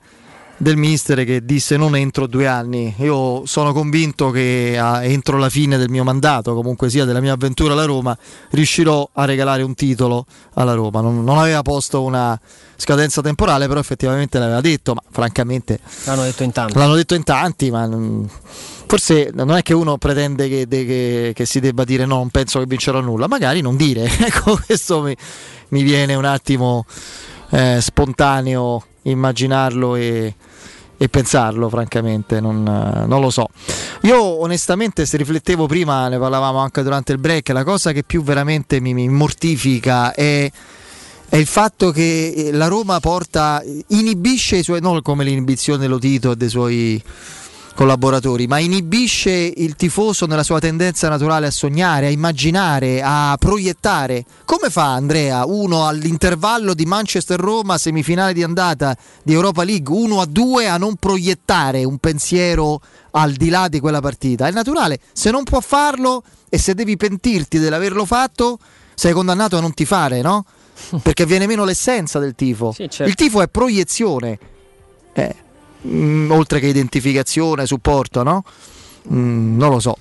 del mister che disse non entro due anni. Io sono convinto che entro la fine del mio mandato, comunque sia della mia avventura alla Roma, riuscirò a regalare un titolo alla Roma. Non, non aveva posto una scadenza temporale, però effettivamente l'aveva detto, ma francamente L'hanno detto in tanti. L'hanno detto in tanti, ma forse non è che uno pretende che, de- che- che si debba dire no, non penso che vincerò nulla, magari non dire. [laughs] ecco, questo mi, mi viene un attimo eh, spontaneo immaginarlo e, e pensarlo, francamente, non, non lo so. Io onestamente, se riflettevo prima, ne parlavamo anche durante il break, la cosa che più veramente mi, mi mortifica è, è il fatto che eh, la Roma porta, inibisce i suoi, non come l'inibizione dello Tito e dei suoi collaboratori, ma inibisce il tifoso nella sua tendenza naturale a sognare, a immaginare, a proiettare. Come fa Andrea, uno all'intervallo di Manchester-Roma, semifinale di andata di Europa League, 1 a 2 a non proiettare un pensiero al di là di quella partita? È naturale, se non può farlo e se devi pentirti dell'averlo fatto, sei condannato a non tifare, no? [laughs] Perché viene meno l'essenza del tifo. certo. Il tifo è proiezione. Eh, mm, oltre che identificazione, supporto, no? Mm, non lo so.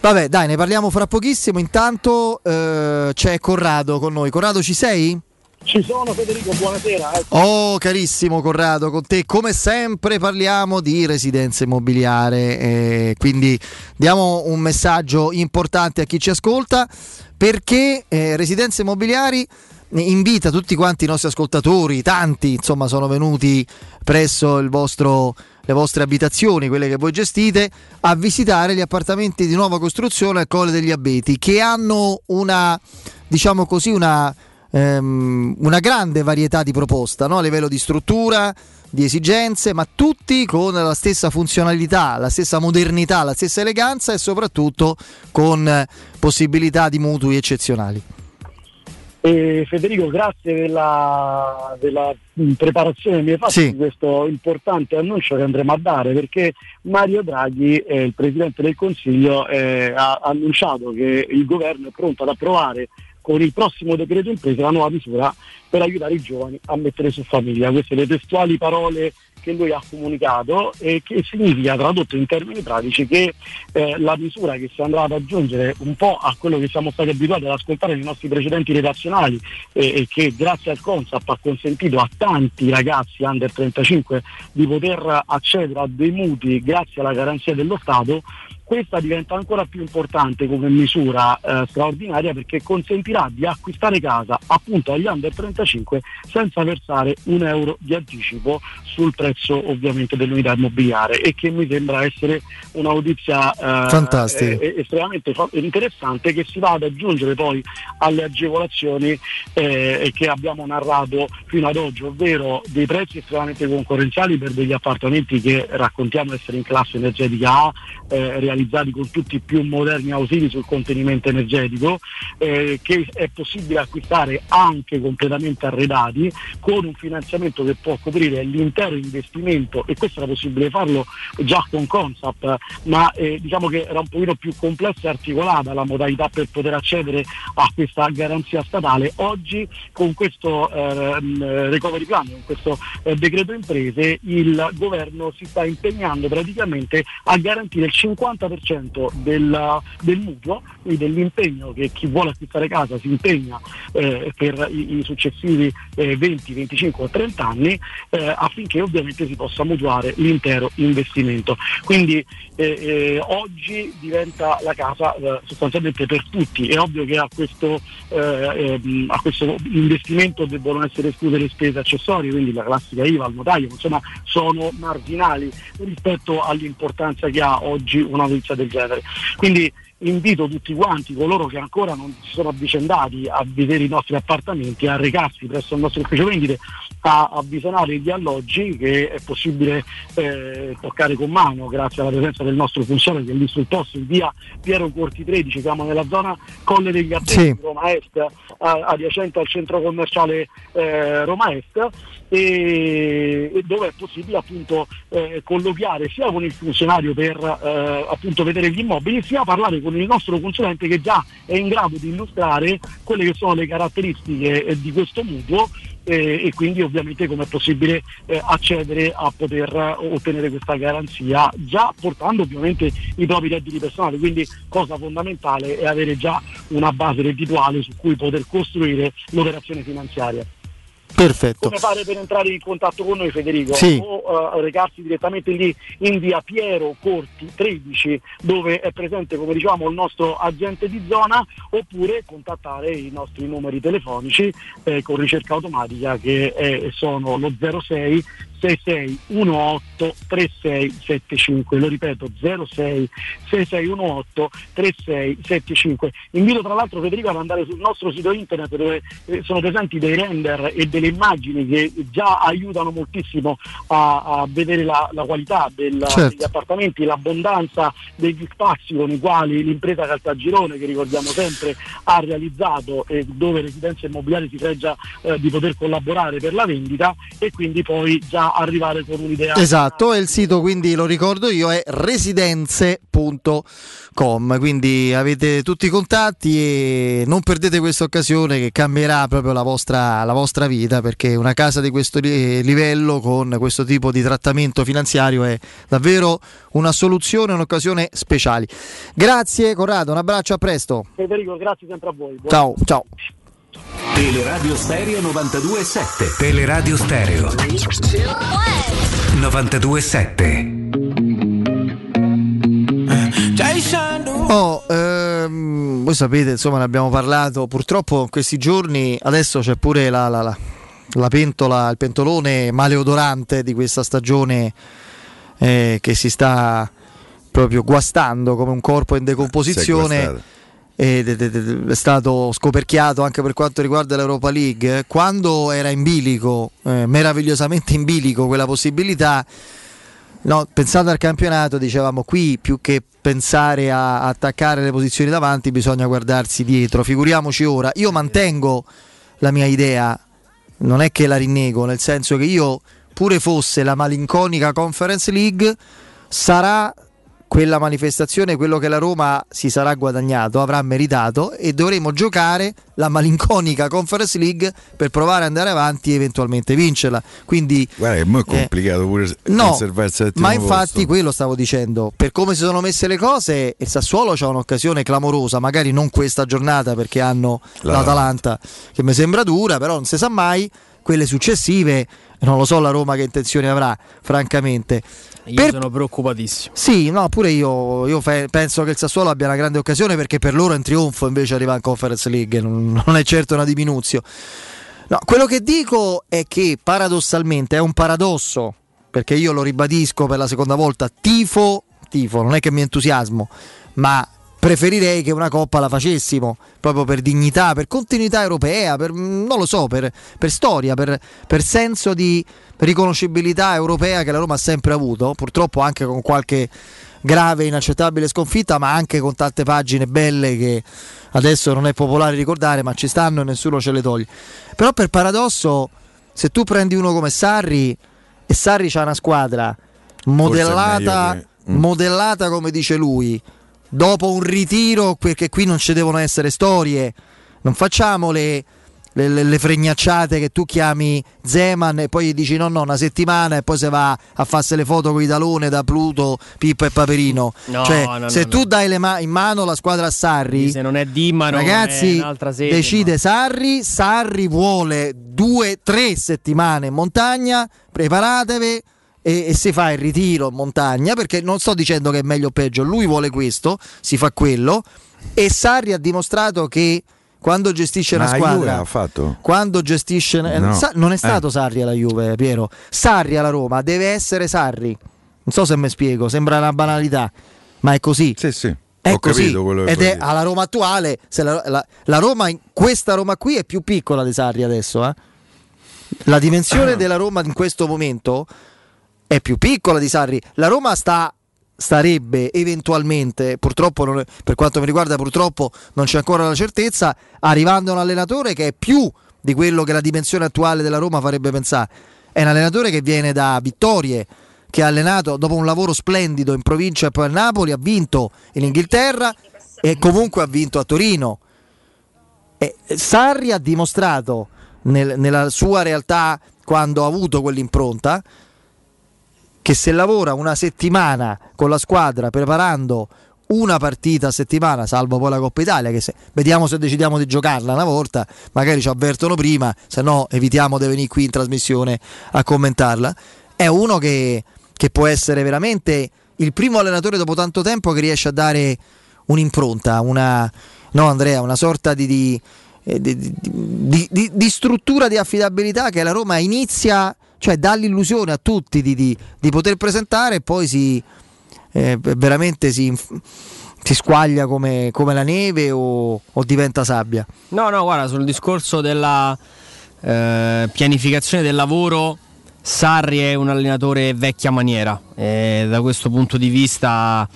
Vabbè, dai, ne parliamo fra pochissimo. Intanto eh, c'è Corrado con noi. Corrado, ci sei? Ci sono Federico, buonasera. eh. Oh, carissimo Corrado, con te come sempre parliamo di residenza immobiliare, eh, quindi diamo un messaggio importante a chi ci ascolta perché eh, Residenze Immobiliari invita tutti quanti i nostri ascoltatori, tanti insomma sono venuti presso vostro, le vostre abitazioni, quelle che voi gestite, a visitare gli appartamenti di nuova costruzione al Colle degli Abeti che hanno una, diciamo così, una ehm, una grande varietà di proposta no? a livello di struttura, di esigenze, ma tutti con la stessa funzionalità, la stessa modernità, la stessa eleganza e soprattutto con possibilità di mutui eccezionali. E Federico, grazie della, della, preparazione che mi hai fatto Sì. di questo importante annuncio che andremo a dare perché Mario Draghi, eh, il Presidente del Consiglio, eh, ha annunciato che il governo è pronto ad approvare con il prossimo decreto imprese la nuova misura per aiutare i giovani a mettere su famiglia. Queste le testuali parole che lui ha comunicato e che significa tradotto in termini pratici che eh, la misura che si andrà ad aggiungere un po' a quello che siamo stati abituati ad ascoltare nei nostri precedenti redazionali eh, e che grazie al Consap ha consentito a tanti ragazzi under 35 di poter accedere a dei mutui grazie alla garanzia dello Stato questa diventa ancora più importante come misura eh, straordinaria perché consentirà di acquistare casa appunto agli under 35 senza versare un euro di anticipo sul prezzo ovviamente dell'unità immobiliare e che mi sembra essere una notizia eh, eh, estremamente interessante che si va ad aggiungere poi alle agevolazioni eh, che abbiamo narrato fino ad oggi, ovvero dei prezzi estremamente concorrenziali per degli appartamenti che raccontiamo essere in classe energetica A, eh, realizzati con tutti i più moderni ausili sul contenimento energetico, eh, che è possibile acquistare anche completamente arredati con un finanziamento che può coprire l'intero investimento e questo era possibile farlo già con Consap, ma eh, diciamo che era un pochino più complessa e articolata la modalità per poter accedere a questa garanzia statale. Oggi con questo ehm, recovery plan, con questo eh, decreto imprese, il governo si sta impegnando praticamente a garantire il 50% del, del mutuo, quindi dell'impegno che chi vuole acquistare casa si impegna eh, per i, i successivi eh, 20, 25 o 30 anni eh, affinché ovviamente si possa mutuare l'intero investimento. Quindi eh, eh, oggi diventa la casa eh, sostanzialmente per tutti. È ovvio che a questo, eh, ehm, a questo investimento debbono essere escluse le spese accessorie, quindi la classica IVA, il notaio, insomma sono marginali rispetto all'importanza che ha oggi una notizia del genere. Quindi invito tutti quanti, coloro che ancora non si sono avvicendati a vedere i nostri appartamenti, a recarsi presso il nostro ufficio vendite, a, a visionare gli alloggi che è possibile eh, toccare con mano grazie alla presenza del nostro funzionario che è lì sul posto in via Piero Corti 13, siamo nella zona Colle degli Abeti, Sì. Roma Est, adiacente al centro commerciale eh, Roma Est e, e dove è possibile appunto eh, colloquiare sia con il funzionario per eh, appunto vedere gli immobili sia parlare con il nostro consulente che già è in grado di illustrare quelle che sono le caratteristiche eh, di questo mutuo eh, e quindi ovviamente come è possibile eh, accedere a poter eh, ottenere questa garanzia già portando ovviamente i propri redditi personali. Quindi cosa fondamentale è avere già una base reddituale su cui poter costruire l'operazione finanziaria Perfetto. come fare per entrare in contatto con noi Federico? Sì. O eh, recarsi direttamente lì in via Piero Corti 13 dove è presente come diciamo il nostro agente di zona oppure contattare i nostri numeri telefonici eh, con ricerca automatica che eh, sono lo 06 6618 3675 lo ripeto 06 6618 3675 invito tra l'altro Federico ad andare sul nostro sito internet dove eh, sono presenti dei render e delle immagini che già aiutano moltissimo a, a vedere la, la qualità del- Certo. degli appartamenti l'abbondanza degli spazi con i quali l'impresa Caltagirone che ricordiamo sempre ha realizzato e dove Residenza Immobiliare si fregia eh, di poter collaborare per la vendita e quindi poi già arrivare con un'idea Esatto, e il sito quindi lo ricordo io è residenze.com, quindi avete tutti i contatti e non perdete questa occasione che cambierà proprio la vostra, la vostra vita perché una casa di questo li- livello con questo tipo di trattamento finanziario è davvero una soluzione, un'occasione speciale. Grazie Corrado, un abbraccio, a presto. Federico grazie sempre a voi Buon- Ciao, ciao. Teleradio Stereo 92.7 Teleradio Stereo. 92.7 Oh, ehm, voi sapete, insomma, ne abbiamo parlato. Purtroppo in questi giorni adesso c'è pure la, la- la- la pentola, il pentolone maleodorante di questa stagione eh, che si sta proprio guastando come un corpo in decomposizione. Ed è stato scoperchiato anche per quanto riguarda l'Europa League. eh, Quando era in bilico, eh, meravigliosamente in bilico quella possibilità, No, pensate al campionato, dicevamo qui più che pensare a attaccare le posizioni davanti bisogna guardarsi dietro, figuriamoci ora. Io mantengo la mia idea, non è che la rinnego, nel senso che io pure fosse la malinconica Conference League sarà quella manifestazione, quello che la Roma si sarà guadagnato, avrà meritato e dovremo giocare la malinconica Conference League per provare ad andare avanti e eventualmente vincerla. Quindi Guarda è eh, complicato pure No, ma infatti posto. quello stavo dicendo, per come si sono messe le cose, il Sassuolo c'ha un'occasione clamorosa, magari non questa giornata perché hanno L'Atalanta. l'Atalanta che mi sembra dura, però non si sa mai, quelle successive non lo so la Roma che intenzioni avrà, francamente. Io Per- sono preoccupatissimo. Sì, no, pure io, io fe- penso che il Sassuolo abbia una grande occasione perché per loro è un trionfo invece arrivare in Conference League, non, non è certo una diminuzione. No, quello che dico è che paradossalmente è un paradosso, perché io lo ribadisco per la seconda volta, tifo, tifo, non è che mi entusiasmo, ma preferirei che una coppa la facessimo, proprio per dignità, per continuità europea, per, mm, non lo so, per, per storia, per, per senso di riconoscibilità europea che la Roma ha sempre avuto, purtroppo anche con qualche grave inaccettabile sconfitta, ma anche con tante pagine belle che adesso non è popolare ricordare, ma ci stanno e nessuno ce le toglie. Però per paradosso, se tu prendi uno come Sarri e Sarri c'ha una squadra modellata, che- mm. modellata come dice lui, dopo un ritiro, perché qui non ci devono essere storie, non facciamo le, le- le- fregnacciate che tu chiami Zeman e poi gli dici no no una settimana e poi se va a farsi le foto con i talone da Pluto, Pippo e Paperino. No, cioè, no, no, se tu dai le ma- in mano la squadra a Sarri, Se non è Dimano, ragazzi, sede, decide Sarri, Sarri vuole due, tre settimane in montagna, preparatevi e, e si fa il ritiro in montagna perché non sto dicendo che è meglio o peggio, lui vuole questo, si fa quello e Sarri ha dimostrato che quando gestisce Ma una squadra ha fatto? quando gestisce eh, No. Non è stato Eh. Sarri alla Juve Piero Sarri alla Roma deve essere Sarri non so se mi spiego sembra una banalità ma è così Sì, sì. è Ho così capito quello che ed è dire. alla Roma attuale la, la- la Roma in- questa Roma qui è più piccola di Sarri adesso eh? la dimensione [clears throat] della Roma in questo momento è più piccola di Sarri la Roma sta starebbe eventualmente, purtroppo non per quanto mi riguarda purtroppo non c'è ancora la certezza, arrivando a un allenatore che è più di quello che la dimensione attuale della Roma farebbe pensare. È un allenatore che viene da vittorie, che ha allenato dopo un lavoro splendido in provincia e poi a Napoli, ha vinto in Inghilterra e comunque ha vinto a Torino. E Sarri ha dimostrato nel- nella sua realtà quando ha avuto quell'impronta che se lavora una settimana con la squadra preparando una partita a settimana, salvo poi la Coppa Italia, che se, vediamo se decidiamo di giocarla una volta, magari ci avvertono prima, se no evitiamo di venire qui in trasmissione a commentarla, è uno che, che può essere veramente il primo allenatore dopo tanto tempo che riesce a dare un'impronta, una, no Andrea, una sorta di, di, eh, di- di- struttura di affidabilità che la Roma inizia cioè dà l'illusione a tutti di, di- di poter presentare e poi si eh, veramente si, si squaglia come, come la neve o, o diventa sabbia. No, no, guarda, sul discorso della eh, pianificazione del lavoro, Sarri è un allenatore vecchia maniera. E da questo punto di vista,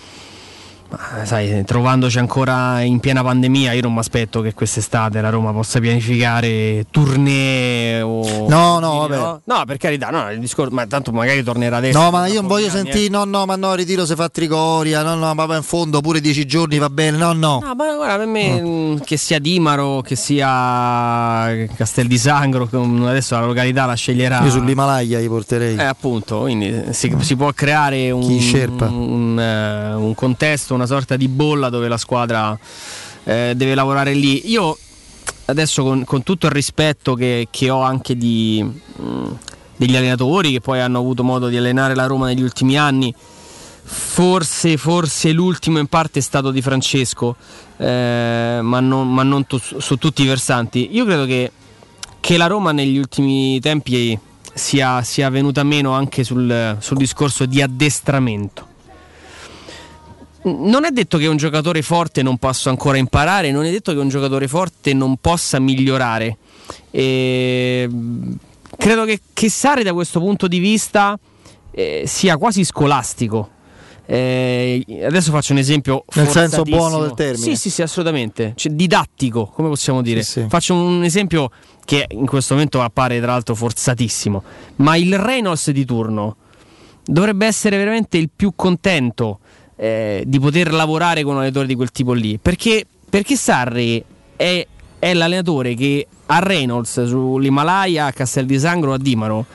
ma, sai, trovandoci ancora in piena pandemia, io non mi aspetto che quest'estate la Roma possa pianificare tournée o. No, no, vabbè. No, per carità, no, il discorso, ma tanto magari tornerà adesso. No, ma io non voglio anni, sentire, eh. no, no, ma no, ritiro se fa Trigoria, no, no, ma poi in fondo pure dieci giorni va bene, no, no. No, ma guarda, per me mh, che sia Dimaro, che sia Castel di Sangro, adesso la località la sceglierà. Io sull'Himalaya gli porterei. Eh, appunto, quindi si, si può creare un, Sherpa. un, eh, un contesto, una sorta di bolla dove la squadra eh, deve lavorare lì. Io adesso con, con tutto il rispetto che, che ho anche di, mh, degli allenatori che poi hanno avuto modo di allenare la Roma negli ultimi anni, forse, forse l'ultimo in parte è stato di Francesco, eh, ma non, ma non tu- su tutti i versanti. Io credo che, che la Roma negli ultimi tempi sia, sia venuta meno anche sul, sul discorso di addestramento. Non è detto che un giocatore forte non possa ancora imparare, non è detto che un giocatore forte non possa migliorare. E, credo che, che Sari da questo punto di vista eh, sia quasi scolastico. Eh, adesso faccio un esempio Nel senso buono del termine. Sì, sì, sì, assolutamente. Cioè, didattico, come possiamo dire. Sì, sì. Faccio un esempio che in questo momento appare tra l'altro forzatissimo. Ma il Reynolds di turno dovrebbe essere veramente il più contento eh, di poter lavorare con un allenatore di quel tipo lì. Perché, perché Sarri è, è l'allenatore che a Reynolds sull'Himalaya, a Castel di Sangro, a Dimaro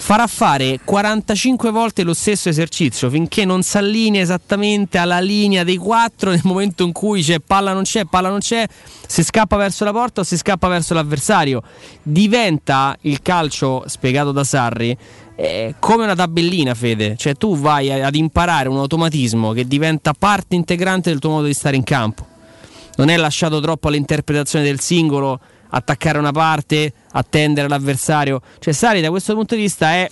farà fare 45 volte lo stesso esercizio finché non si allinea esattamente alla linea dei quattro nel momento in cui c'è palla non c'è, palla non c'è, si scappa verso la porta o si scappa verso l'avversario. Diventa il calcio spiegato da Sarri eh, come una tabellina, Fede. Cioè tu vai ad imparare un automatismo che diventa parte integrante del tuo modo di stare in campo. Non è lasciato troppo all'interpretazione del singolo, attaccare una parte, attendere l'avversario. Cioè Sarri da questo punto di vista è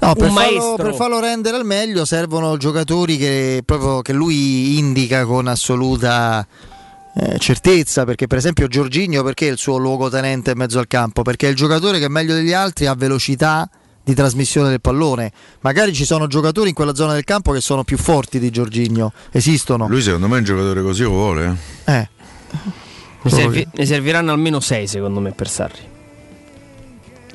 No, per, un farlo, maestro. per farlo rendere al meglio servono giocatori che, proprio, che lui indica con assoluta eh, certezza, perché per esempio Giorginio perché è il suo luogotenente in mezzo al campo? Perché è il giocatore che meglio degli altri ha velocità di trasmissione del pallone. Magari ci sono giocatori in quella zona del campo che sono più forti di Giorginio, esistono. Lui secondo me è un giocatore così lo vuole. eh. Eh. Ne, servi- ne serviranno almeno 6 secondo me per Sarri.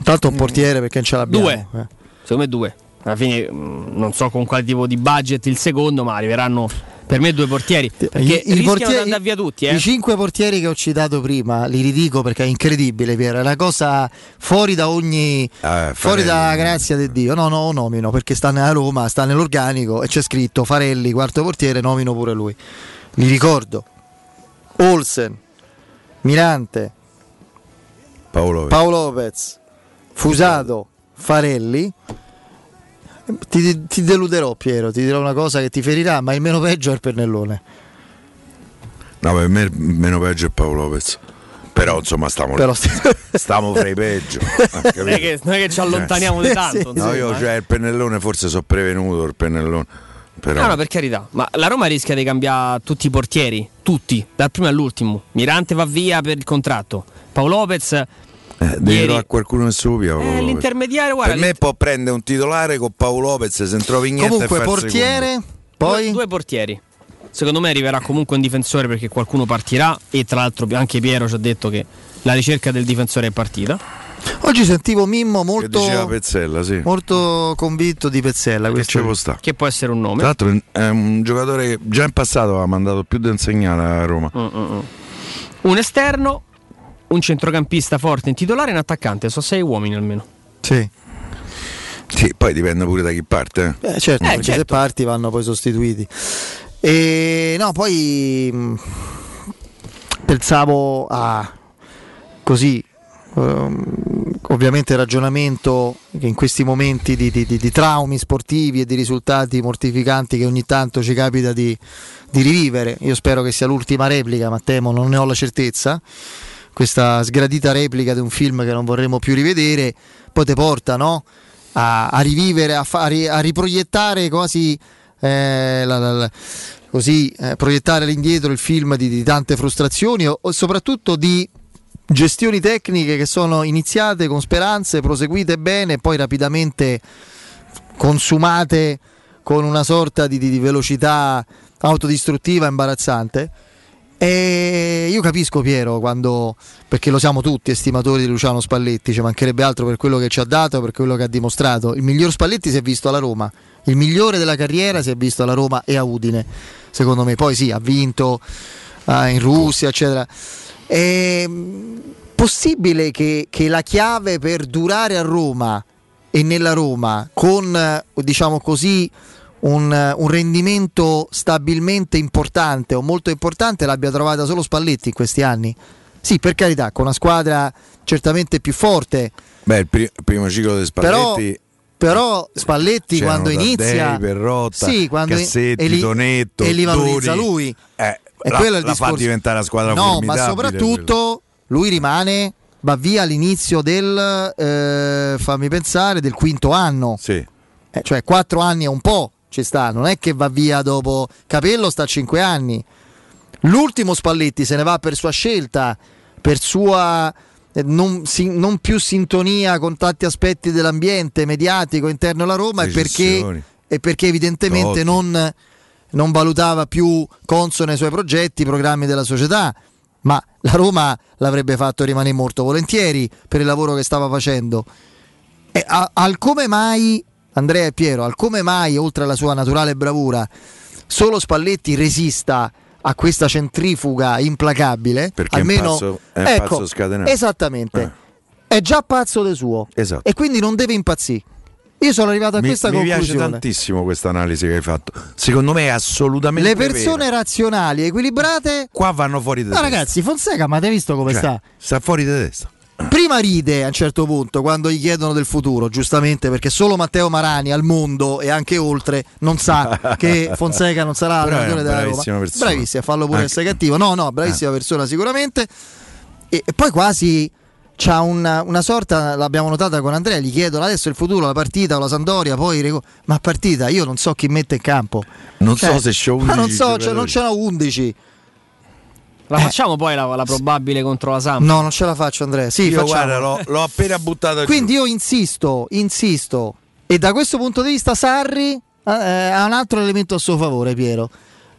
Tanto un portiere perché non ce l'abbiamo. Due. eh. Secondo me due. Alla fine mh, non so con quale tipo di budget il secondo, ma arriveranno per me due portieri. Perché I- i rischiano portieri- di andare via tutti. Eh? I cinque portieri che ho citato prima li ridico perché è incredibile, Piero. È una cosa fuori da ogni. Eh, fuori dalla grazia di Dio. No, no, nomino perché sta nella Roma, sta nell'organico e c'è scritto Farelli, quarto portiere, nomino pure lui. Li ricordo. Olsen, Mirante, Paolo. Paolo Lopez, Fusato, Farelli. Ti, ti deluderò, Piero. Ti dirò una cosa che ti ferirà, ma il meno peggio è il pennellone. No, per me meno peggio è Paolo Lopez. Però insomma stiamo, Però- [laughs] stiamo fra i peggio. [laughs] eh, Non è che, non è che ci allontaniamo di tanto. No, io insomma, eh. cioè il pennellone forse so prevenuto il pennellone. Però No, no, per carità, ma la Roma rischia di cambiare tutti i portieri, tutti, dal primo all'ultimo. Mirante va via per il contratto. Paolo Lopez, eh, devi ieri- trovare qualcuno subia. Paolo eh, l'intermediario, guarda, Per me può prendere un titolare con Paolo Lopez se non trovi niente. Comunque, e portiere, secondo. poi due, due portieri. Secondo me arriverà comunque un difensore perché qualcuno partirà e tra l'altro anche Piero ci ha detto che la ricerca del difensore è partita. oggi sentivo Mimmo molto, Pezzella, sì. molto convinto di Pezzella. Che. Che può essere un nome. Tra l'altro è un giocatore che già in passato aveva mandato più da insegnare a Roma. Mm, mm, mm. Un esterno, un centrocampista forte in titolare e un attaccante. Sono sei uomini almeno. Sì. Sì, poi dipende pure da chi parte. eh. Eh, certo, Eh, perché se certo. parti vanno poi sostituiti. E no, poi mh, pensavo a così, ehm, ovviamente ragionamento che in questi momenti di, di- di- di traumi sportivi e di risultati mortificanti che ogni tanto ci capita di, di rivivere. Io spero che sia l'ultima replica, ma temo, non ne ho la certezza. Questa sgradita replica di un film che non vorremmo più rivedere, poi te porta, no? a, a rivivere, a, fa- a ri- a riproiettare quasi eh, la- la- la- così eh, proiettare all'indietro il film di, di tante frustrazioni o, o soprattutto di gestioni tecniche che sono iniziate con speranze, proseguite bene poi rapidamente consumate con una sorta di, di- di velocità autodistruttiva imbarazzante. E io capisco Piero quando, perché lo siamo tutti estimatori di Luciano Spalletti, ci mancherebbe altro per quello che ci ha dato, per quello che ha dimostrato. Il miglior Spalletti si è visto alla Roma, il migliore della carriera si è visto alla Roma e a Udine, secondo me. Poi sì, ha vinto eh, in Russia, eccetera. È mm, possibile che, che la chiave per durare a Roma e nella Roma con, diciamo così, un, eh, un rendimento stabilmente importante o molto importante l'abbia trovata solo Spalletti in questi anni? Sì, per carità, con una squadra certamente più forte, Beh, il, pri- primo ciclo di però, Spalletti però Spalletti c'erano quando inizia Perrotta, sì, quando Cassetti, e li, Tonetto, e li valorizza Doni. lui. Eh, E la, quello è il la fa discorso. diventare una squadra No, ma soprattutto lui rimane, va via all'inizio del, eh, fammi pensare, del quinto anno. Sì. Eh, cioè quattro anni è un po', ci sta, non è che va via dopo Capello sta a cinque anni. L'ultimo Spalletti se ne va per sua scelta, per sua eh, non, si- non più sintonia con tanti aspetti dell'ambiente mediatico interno alla Roma e perché, e perché evidentemente non, non valutava più consono ai suoi progetti, i programmi della società. Ma la Roma l'avrebbe fatto rimanere molto volentieri per il lavoro che stava facendo. E a- al come mai, Andrea e Piero, al come mai, oltre alla sua naturale bravura, solo Spalletti resista a questa centrifuga implacabile? Perché è un almeno, pazzo- è un ecco, pazzo scatenato. Esattamente. È già pazzo del suo. Esatto. E quindi non deve impazzire. Io sono arrivato a Mi, questa mi piace conclusione. tantissimo questa analisi che hai fatto. Secondo me è assolutamente Le persone vera. razionali, equilibrate. qua vanno fuori di Ma testa. ragazzi, Fonseca, ma avete visto come Cioè, sta? Sta fuori di testa. Prima ride a un certo punto quando gli chiedono del futuro, giustamente perché solo Matteo Marani al mondo e anche oltre non sa [laughs] che Fonseca non sarà è allenatore della Roma. bravissima persona. Bravissima, fallo pure Anche- essere cattivo. No, no, bravissima persona sicuramente. E, e poi quasi c'ha una, una sorta, l'abbiamo notata con Andrea, gli chiedono adesso il futuro, la partita o la Sandoria, poi ma partita io non so chi mette in campo. Non Cioè, so se c'ho 11 [laughs] Ma non so, cioè, non ce n'ho 11. La facciamo poi la, la probabile contro la Samp? No, non ce la faccio Andrea. Sì, Io guarda, l'ho, l'ho appena buttato Quindi io insisto, insisto. E da questo punto di vista Sarri eh, ha un altro elemento a suo favore, Piero.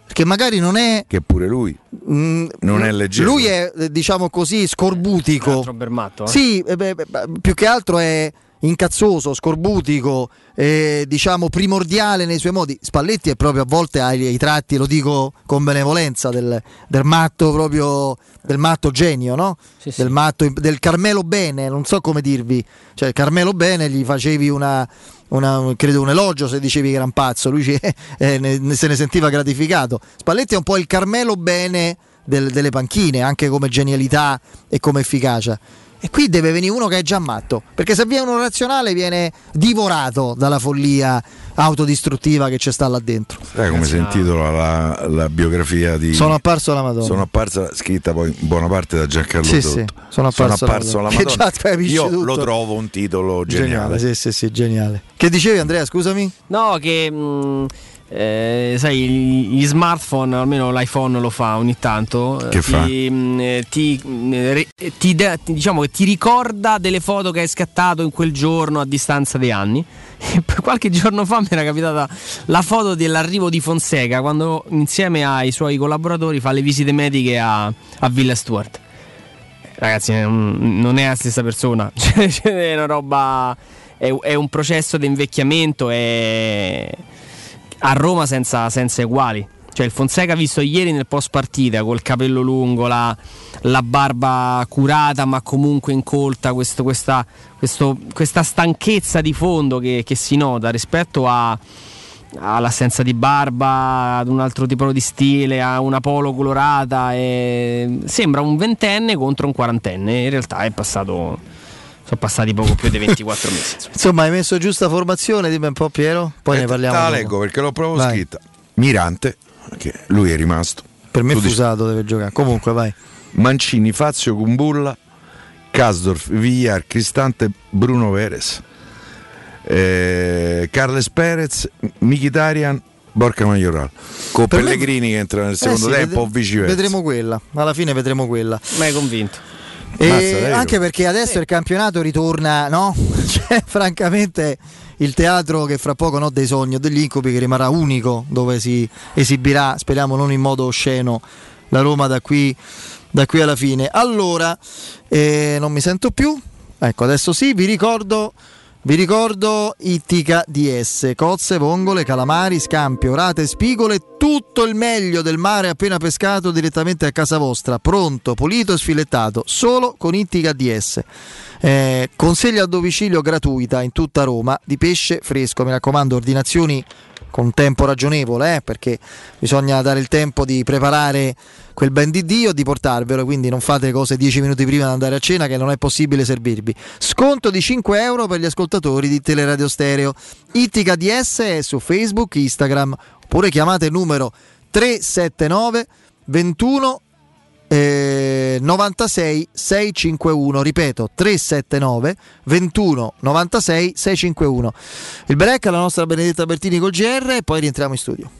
Perché magari non è... Che pure lui mm, non è leggero. Lui è, eh, diciamo così, scorbutico. Altro bermatto, eh? Sì, eh, beh, beh, più che altro è incazzoso, scorbutico, eh, diciamo primordiale nei suoi modi. Spalletti è proprio a volte ai, ai tratti, lo dico con benevolenza, del, del matto proprio, del matto genio, no? Del matto, del Carmelo Bene, non so come dirvi. Cioè, Carmelo Bene gli facevi una, una- credo un elogio se dicevi che era un pazzo, lui ci- [laughs] eh, ne- se ne sentiva gratificato. Spalletti è un po' il Carmelo Bene del- delle panchine, anche come genialità e come efficacia. E qui deve venire uno che è già matto, perché se viene uno razionale viene divorato dalla follia autodistruttiva che c'è sta là dentro. Sai come si intitola la, la biografia di. Sono apparso alla Madonna. Sono apparsa, scritta poi in buona parte da Giancarlo Sì, Dotto. sì, sono apparso alla alla Madonna. Che Madonna. Io tutto. lo trovo un titolo geniale. Sì, sì, sì, geniale. Che dicevi Andrea, scusami? No, che mh, eh, sai, gli smartphone, almeno l'iPhone lo fa ogni tanto. Che eh, fa? ti, mh, eh, ti, mh, re- ti diciamo che ti ricorda delle foto che hai scattato in quel giorno a distanza di anni. [laughs] Qualche giorno fa mi era capitata la foto dell'arrivo di Fonseca quando insieme ai suoi collaboratori fa le visite mediche a, a Villa Stewart. Ragazzi, non è la stessa persona. [laughs] Cioè, cioè, è una roba. È, è un processo di invecchiamento. È a Roma senza, senza eguali. Cioè, il Fonseca visto ieri nel post partita col capello lungo, la, la barba curata ma comunque incolta, questo- questa, questo- questa stanchezza di fondo che, che si nota rispetto a, all'assenza di barba, ad un altro tipo di stile, a una polo colorata. e sembra un ventenne contro un quarantenne. In realtà è passato. Sono passati poco più di 24 [laughs] mesi. insomma. Insomma, hai messo giusta formazione, dimmi un po' Piero, poi ne parliamo. Te la leggo perché l'ho proprio Vai. scritta. Mirante, che lui è rimasto. Per me Tu dici- Fusato deve giocare. Comunque vai. Mancini, Fazio, Kumbulla, Kasdorf, Villar, Cristante, Bruno Veres. eh, Carles Perez, Mkhitaryan, Borca Majoral. Con Per me- Pellegrini che entra nel secondo Eh sì, tempo o vedre- viceversa. Vedremo quella, alla fine vedremo quella. Ma è convinto. E Mazza, anche perché adesso il campionato ritorna, no? [laughs] Cioè, francamente, il teatro che fra poco no, dei sogni o degli incubi che rimarrà unico dove si esibirà, speriamo non in modo osceno, la Roma da qui, da qui alla fine. Allora, eh, non mi sento più. Ecco, adesso sì, vi ricordo. Vi ricordo Ittica DS, cozze, vongole, calamari, scampi, orate, spigole, tutto il meglio del mare appena pescato direttamente a casa vostra, pronto, pulito e sfilettato, solo con Ittica DS. Eh, conseglia a domicilio gratuita in tutta Roma di pesce fresco, mi raccomando, ordinazioni con tempo ragionevole, eh, perché bisogna dare il tempo di preparare quel ben di Dio e di portarvelo, quindi non fate cose 10 minuti prima di andare a cena che non è possibile servirvi. Sconto di 5 euro per gli ascoltatori di Teleradio Stereo. Ittica DS è su Facebook, Instagram, oppure chiamate il numero 379 21 eh, 96 651 ripeto 379 21 96 651 il break alla nostra Benedetta Bertini col GR e poi rientriamo in studio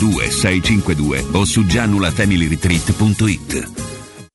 652 o su gianulafamilyretreat.it.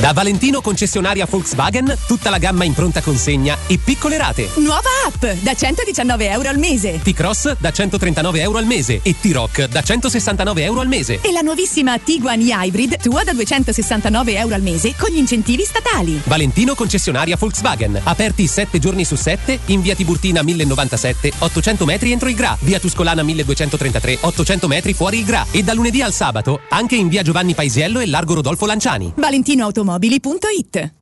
Da Valentino concessionaria Volkswagen, tutta la gamma in pronta consegna e piccole rate. Nuova app da 119 euro al mese. T-Cross da 139 euro al mese e T-Rock da 169 euro al mese. E la nuovissima Tiguan e-Hybrid tua da 269 euro al mese con gli incentivi statali. Valentino concessionaria Volkswagen. Aperti 7 giorni su 7 in via Tiburtina 1097, 800 metri entro il Gra. Via Tuscolana 1233, 800 metri fuori il Gra. E da lunedì al sabato anche in via Giovanni Paisiello e largo Rodolfo Lanciani. ValentinoAutomobili.it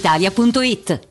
brispalitalia.it.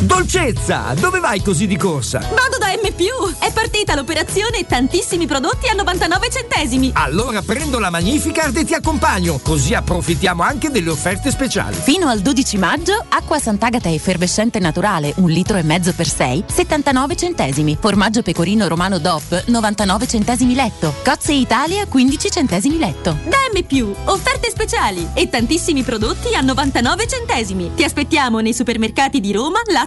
Dolcezza, dove vai così di corsa? Vado da M+, è partita l'operazione tantissimi prodotti a 99 centesimi. Allora prendo la Magnificard e ti accompagno, così approfittiamo anche delle offerte speciali. Fino al 12 maggio, acqua Sant'Agata effervescente naturale, un litro e mezzo per 6, 79 centesimi. Formaggio pecorino romano DOP, 99 centesimi letto. Cozze Italia, 15 centesimi letto. Da M+, offerte speciali e tantissimi prodotti a 99 centesimi. Ti aspettiamo nei supermercati di Roma, Lazio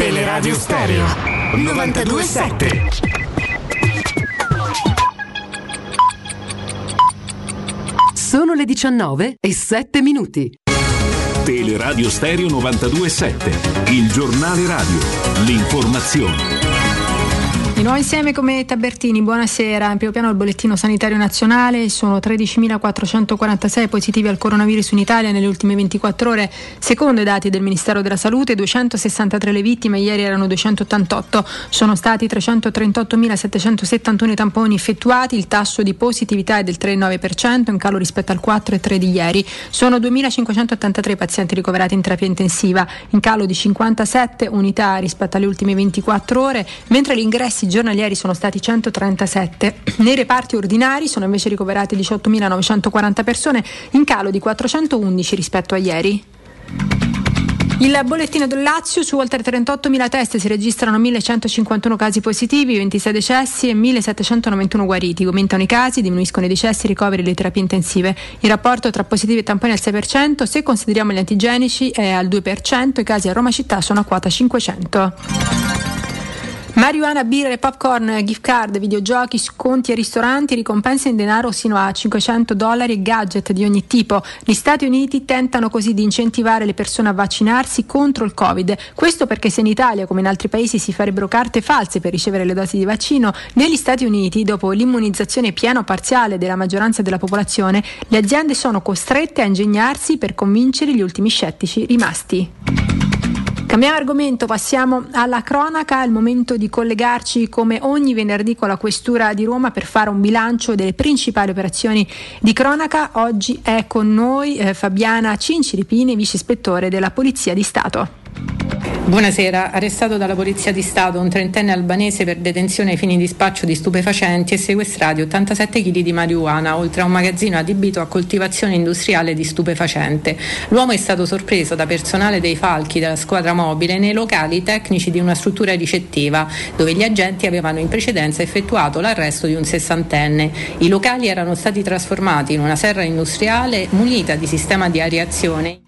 Teleradio Stereo 927. Sono le 19 e 7 minuti. Teleradio Stereo 927, il giornale radio, l'informazione. Di nuovo insieme come Tabertini, buonasera. In primo piano il bollettino sanitario nazionale, sono 13.446 positivi al coronavirus in Italia nelle ultime 24 ore. Secondo i dati del Ministero della Salute, 263 le vittime, ieri erano 288. Sono stati 338.771 i tamponi effettuati, il tasso di positività è del 3,9%, in calo rispetto al 4,3 di ieri. Sono 2.583 pazienti ricoverati in terapia intensiva, in calo di 57 unità rispetto alle ultime 24 ore, mentre gli ingressi giornalieri sono stati 137. Nei reparti ordinari sono invece ricoverate 18.940 persone, in calo di 411 rispetto a ieri. Il bollettino del Lazio su oltre 38.000 test si registrano 1.151 casi positivi, 26 decessi e 1.791 guariti. Aumentano i casi, diminuiscono i decessi ricoveri e le terapie intensive. Il rapporto tra positivi e tamponi è al 6%, se consideriamo gli antigenici è al 2%, i casi a Roma città sono a quota 500. Marijuana, birre, popcorn, gift card, videogiochi, sconti e ristoranti, ricompense in denaro sino a 500 dollari e gadget di ogni tipo. Gli Stati Uniti tentano così di incentivare le persone a vaccinarsi contro il Covid. Questo perché se in Italia, come in altri paesi, si farebbero carte false per ricevere le dosi di vaccino, negli Stati Uniti, dopo l'immunizzazione piena o parziale della maggioranza della popolazione, le aziende sono costrette a ingegnarsi per convincere gli ultimi scettici rimasti. Cambiamo argomento, passiamo alla cronaca, è il momento di collegarci come ogni venerdì con la Questura di Roma per fare un bilancio delle principali operazioni di cronaca. Oggi è con noi eh, Fabiana Cinciripini, vice ispettore della Polizia di Stato. Buonasera, arrestato dalla Polizia di Stato un trentenne albanese per detenzione ai fini di spaccio di stupefacenti e sequestrati 87 kg di marijuana, oltre a un magazzino adibito a coltivazione industriale di stupefacente. L'uomo è stato sorpreso da personale dei falchi della squadra mobile nei locali tecnici di una struttura ricettiva, dove gli agenti avevano in precedenza effettuato l'arresto di un sessantenne. I locali erano stati trasformati in una serra industriale munita di sistema di areazione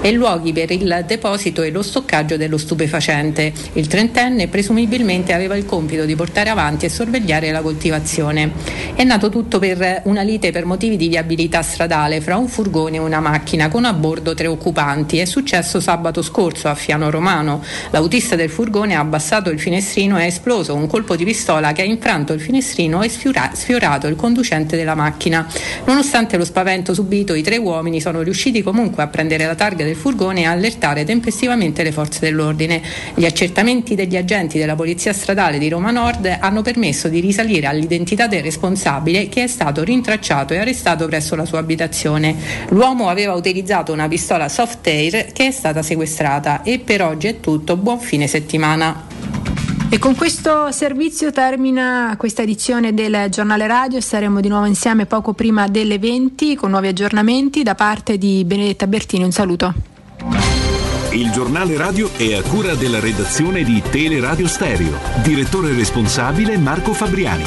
e luoghi per il deposito e lo stoccaggio dello stupefacente. Il trentenne presumibilmente aveva il compito di portare avanti e sorvegliare la coltivazione. È nato tutto per una lite per motivi di viabilità stradale fra un furgone e una macchina con a bordo tre occupanti. È successo sabato scorso a Fiano Romano. L'autista del furgone ha abbassato il finestrino e ha esploso un colpo di pistola che ha infranto il finestrino e sfiora- sfiorato il conducente della macchina. Nonostante lo spavento subito, i tre uomini sono riusciti comunque a prendere la targa del furgone e allertare tempestivamente le forze dell'ordine. Gli accertamenti degli agenti della Polizia Stradale di Roma Nord hanno permesso di risalire all'identità del responsabile che è stato rintracciato e arrestato presso la sua abitazione. L'uomo aveva utilizzato una pistola soft air che è stata sequestrata e per oggi è tutto, buon fine settimana. E con questo servizio termina questa edizione del giornale radio. Saremo di nuovo insieme poco prima delle 20 con nuovi aggiornamenti da parte di Benedetta Bertini. Un saluto. Il giornale radio è a cura della redazione di Teleradio Stereo. Direttore responsabile Marco Fabriani.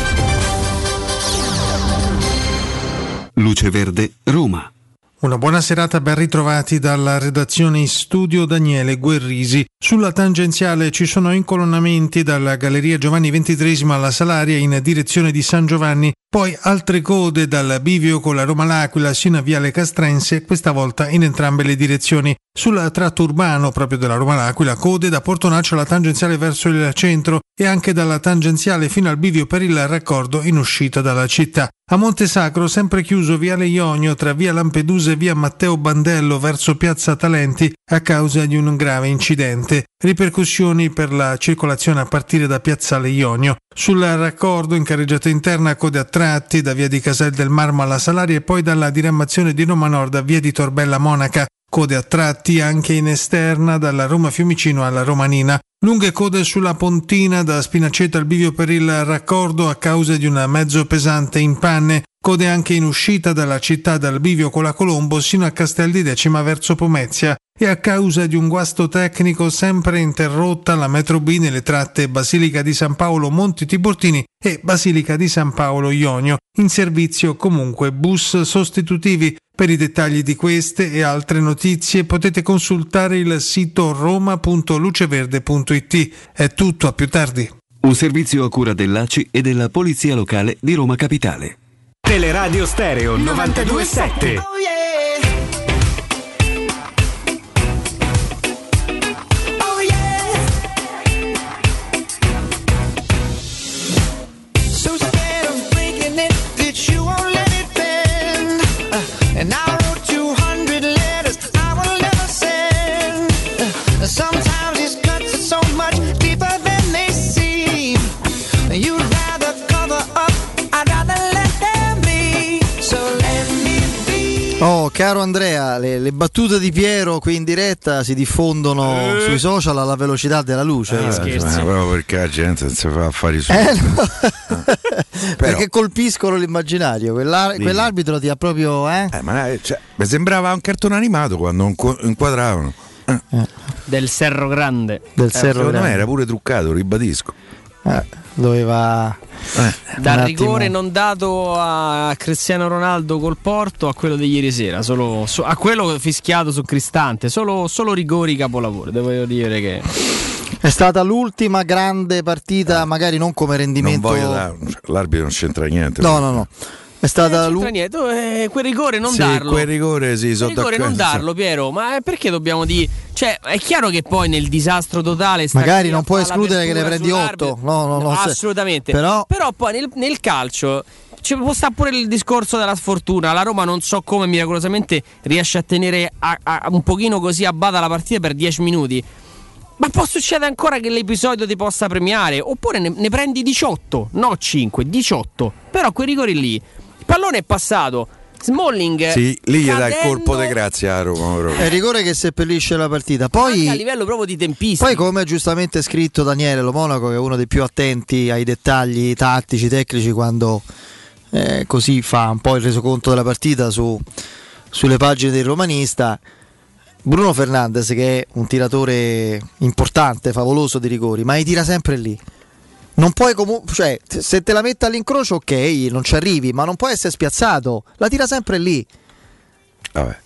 Luce Verde, Roma. Una buona serata, ben ritrovati dalla redazione in studio Daniele Guerrisi. Sulla tangenziale ci sono incolonnamenti dalla Galleria Giovanni XXIII alla Salaria in direzione di San Giovanni Poi altre code dal bivio con la Roma L'Aquila sino a Viale Castrense, questa volta in entrambe le direzioni. Sul tratto urbano proprio della Roma L'Aquila, code da Portonaccio alla tangenziale verso il centro e anche dalla tangenziale fino al bivio per il raccordo in uscita dalla città. A Monte Sacro, sempre chiuso Viale Ionio tra Via Lampedusa e Via Matteo Bandello verso Piazza Talenti a causa di un grave incidente. Ripercussioni per la circolazione a partire da Piazzale Ionio. Sul raccordo in carreggiata interna code a tratti da Via di Casel del Marmo alla Salaria e poi dalla diramazione di Roma Nord a Via di Torbella Monaca. Code a tratti anche in esterna dalla Roma Fiumicino alla Romanina. Lunghe code sulla pontina da Spinaceta al bivio per il raccordo a causa di un mezzo pesante in panne. Code anche in uscita dalla città dal bivio con la Colombo sino a Castel di Decima verso Pomezia e a causa di un guasto tecnico sempre interrotta la metro B nelle tratte Basilica di San Paolo Monti Tiburtini e Basilica di San Paolo Ionio. In servizio comunque bus sostitutivi. Per i dettagli di queste e altre notizie potete consultare il sito roma.luceverde.it. È tutto, a più tardi. Un servizio a cura dell'ACI e della Polizia Locale di Roma Capitale. Teleradio Stereo 927. So caro Andrea, le, le battute di Piero qui in diretta si diffondono sui social alla velocità della luce. Eh, ma proprio perché la gente non si fa affari su. Eh, no. [laughs] [laughs] Perché colpiscono l'immaginario. Quella- Sì. quell'arbitro ti ha proprio. Eh? Eh, ma eh, cioè, mi sembrava un cartone animato quando inqu- inquadravano. Eh, Del Serro Grande. Del Serro secondo Grande. me era pure truccato, ribadisco. Eh, doveva. Dal un rigore attimo. non dato a Cristiano Ronaldo col Porto a quello di ieri sera, solo, so- a quello fischiato su Cristante, solo, solo rigori capolavoro. Devo dire che È stata l'ultima grande partita, magari non come Non rendimento. voglio dare- cioè, l'arbitro non c'entra niente. No, no, no. È stata non l'u- c'entra niente, eh, quel rigore non Sì, darlo. quel rigore sì, sono Quel rigore non darlo, Piero, ma eh, perché dobbiamo dire. Cioè, è chiaro che poi nel disastro totale. Magari non puoi escludere che ne prendi sull'arbitro. otto. No, no, no, assolutamente. però- poi nel, nel calcio. Ci può stare pure il discorso della sfortuna. La Roma non so come miracolosamente riesce a tenere a- a- un pochino così a bada la partita per 10 minuti. Ma può succedere ancora che l'episodio ti possa premiare. Oppure ne, ne prendi 18, no 5, 18. Però quei rigori lì. Il pallone è passato. Smalling. Sì, lì gli dà il colpo di grazia a Roma. proprio. È il rigore che seppellisce la partita. anche a Poi, livello proprio di tempistica. poi come ha giustamente scritto Daniele Lo Monaco, che è uno dei più attenti ai dettagli tattici, tecnici, quando eh, così fa un po' il resoconto della partita su- sulle pagine del romanista. Bruno Fernandes, che è un tiratore importante, favoloso di rigori, ma li tira sempre lì. Non puoi comunque, cioè, se te la mette all'incrocio, ok, non ci arrivi, ma non puoi essere spiazzato. La tira sempre lì. Vabbè.